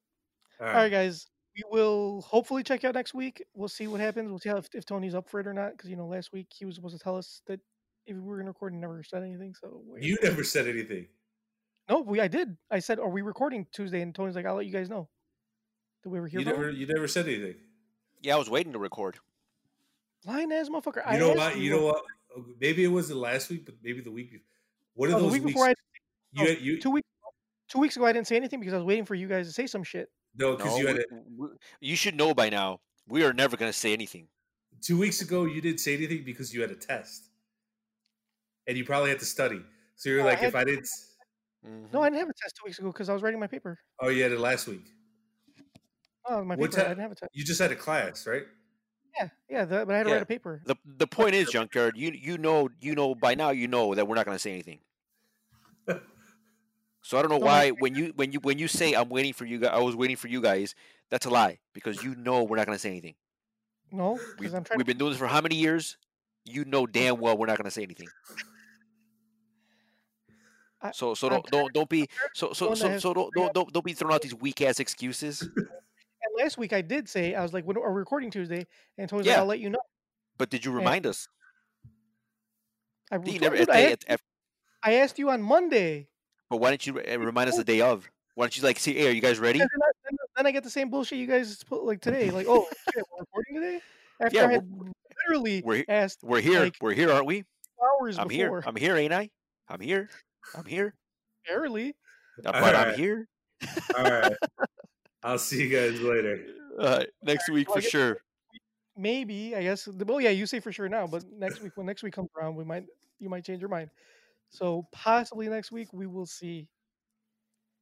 All all right. right, guys. We will hopefully check out next week. We'll see what happens. We'll see how if, if Tony's up for it or not. Because you know, last week he was supposed to tell us that if we were gonna record, and never said anything. So You never said anything. no, we I did. I said, "Are we recording Tuesday?" And Tony's like, "I'll let you guys know." Did we ever hear You never. You never said anything. Yeah, I was waiting to record. Lying ass motherfucker. You I know asked what? You know what? Maybe it wasn't last week, but maybe the week before. One of No, the those week weeks. before I you, no, had- you two weeks two weeks ago I didn't say anything because I was waiting for you guys to say some shit. no, because No, you had we- a, we- you should know by now. We are never going to say anything. two weeks ago. You didn't say anything because you had a test, and you probably had to study. So you're No, I like, had- if I didn't, Mhm. No, I didn't have a test two weeks ago because I was writing my paper. oh, you had it last week. Oh, my paper. I didn't have a. You just had a class, right? Yeah, yeah, the, but I had to Yeah. write a paper. The the point is, Junkyard, you you know you know by now you know that we're not going to say anything. So I don't know why when you when you when you say I'm waiting for you guys, I was waiting for you guys. That's a lie because you know we're not going to say anything. No, We've, I'm trying. we've been doing this for how many years? You know damn well we're not going to say anything. I- So so don't don't don't be so so so so don't don't don't, don't be throwing out these weak ass excuses. and last week I did say I was like, "When are we recording Tuesday?" And Tony's Yeah. like, "I'll let you know." But did you Yeah. remind us? I, Did you never, dude, at I, asked, at- at- I asked you on Monday. but why didn't you eh, remind us the day of? Why don't you like see? Hey, are you guys ready? Then, I, then, then I get the same bullshit you guys put like today. Like, oh, shit, we're recording today. After Yeah, I had literally we're he- asked We're here. like, We're here, aren't we? hours I'm before. here. I'm here, ain't I? I'm here. I'm here. Barely. But I'm Alright. here. All right. I'll see you guys later. Uh, next week for sure. Maybe I guess. the- Well, yeah, you say for sure now, but next week when next week comes around, we might you might change your mind. So possibly next week we will see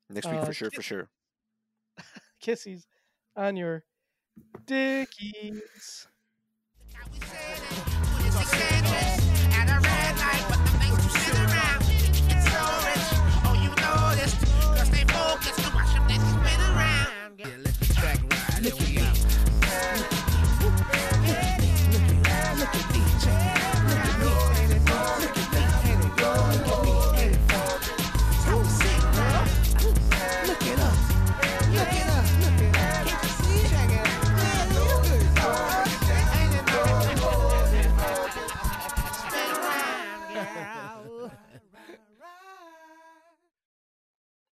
Next week uh, for sure. For sure. Kisses on your dickies. Look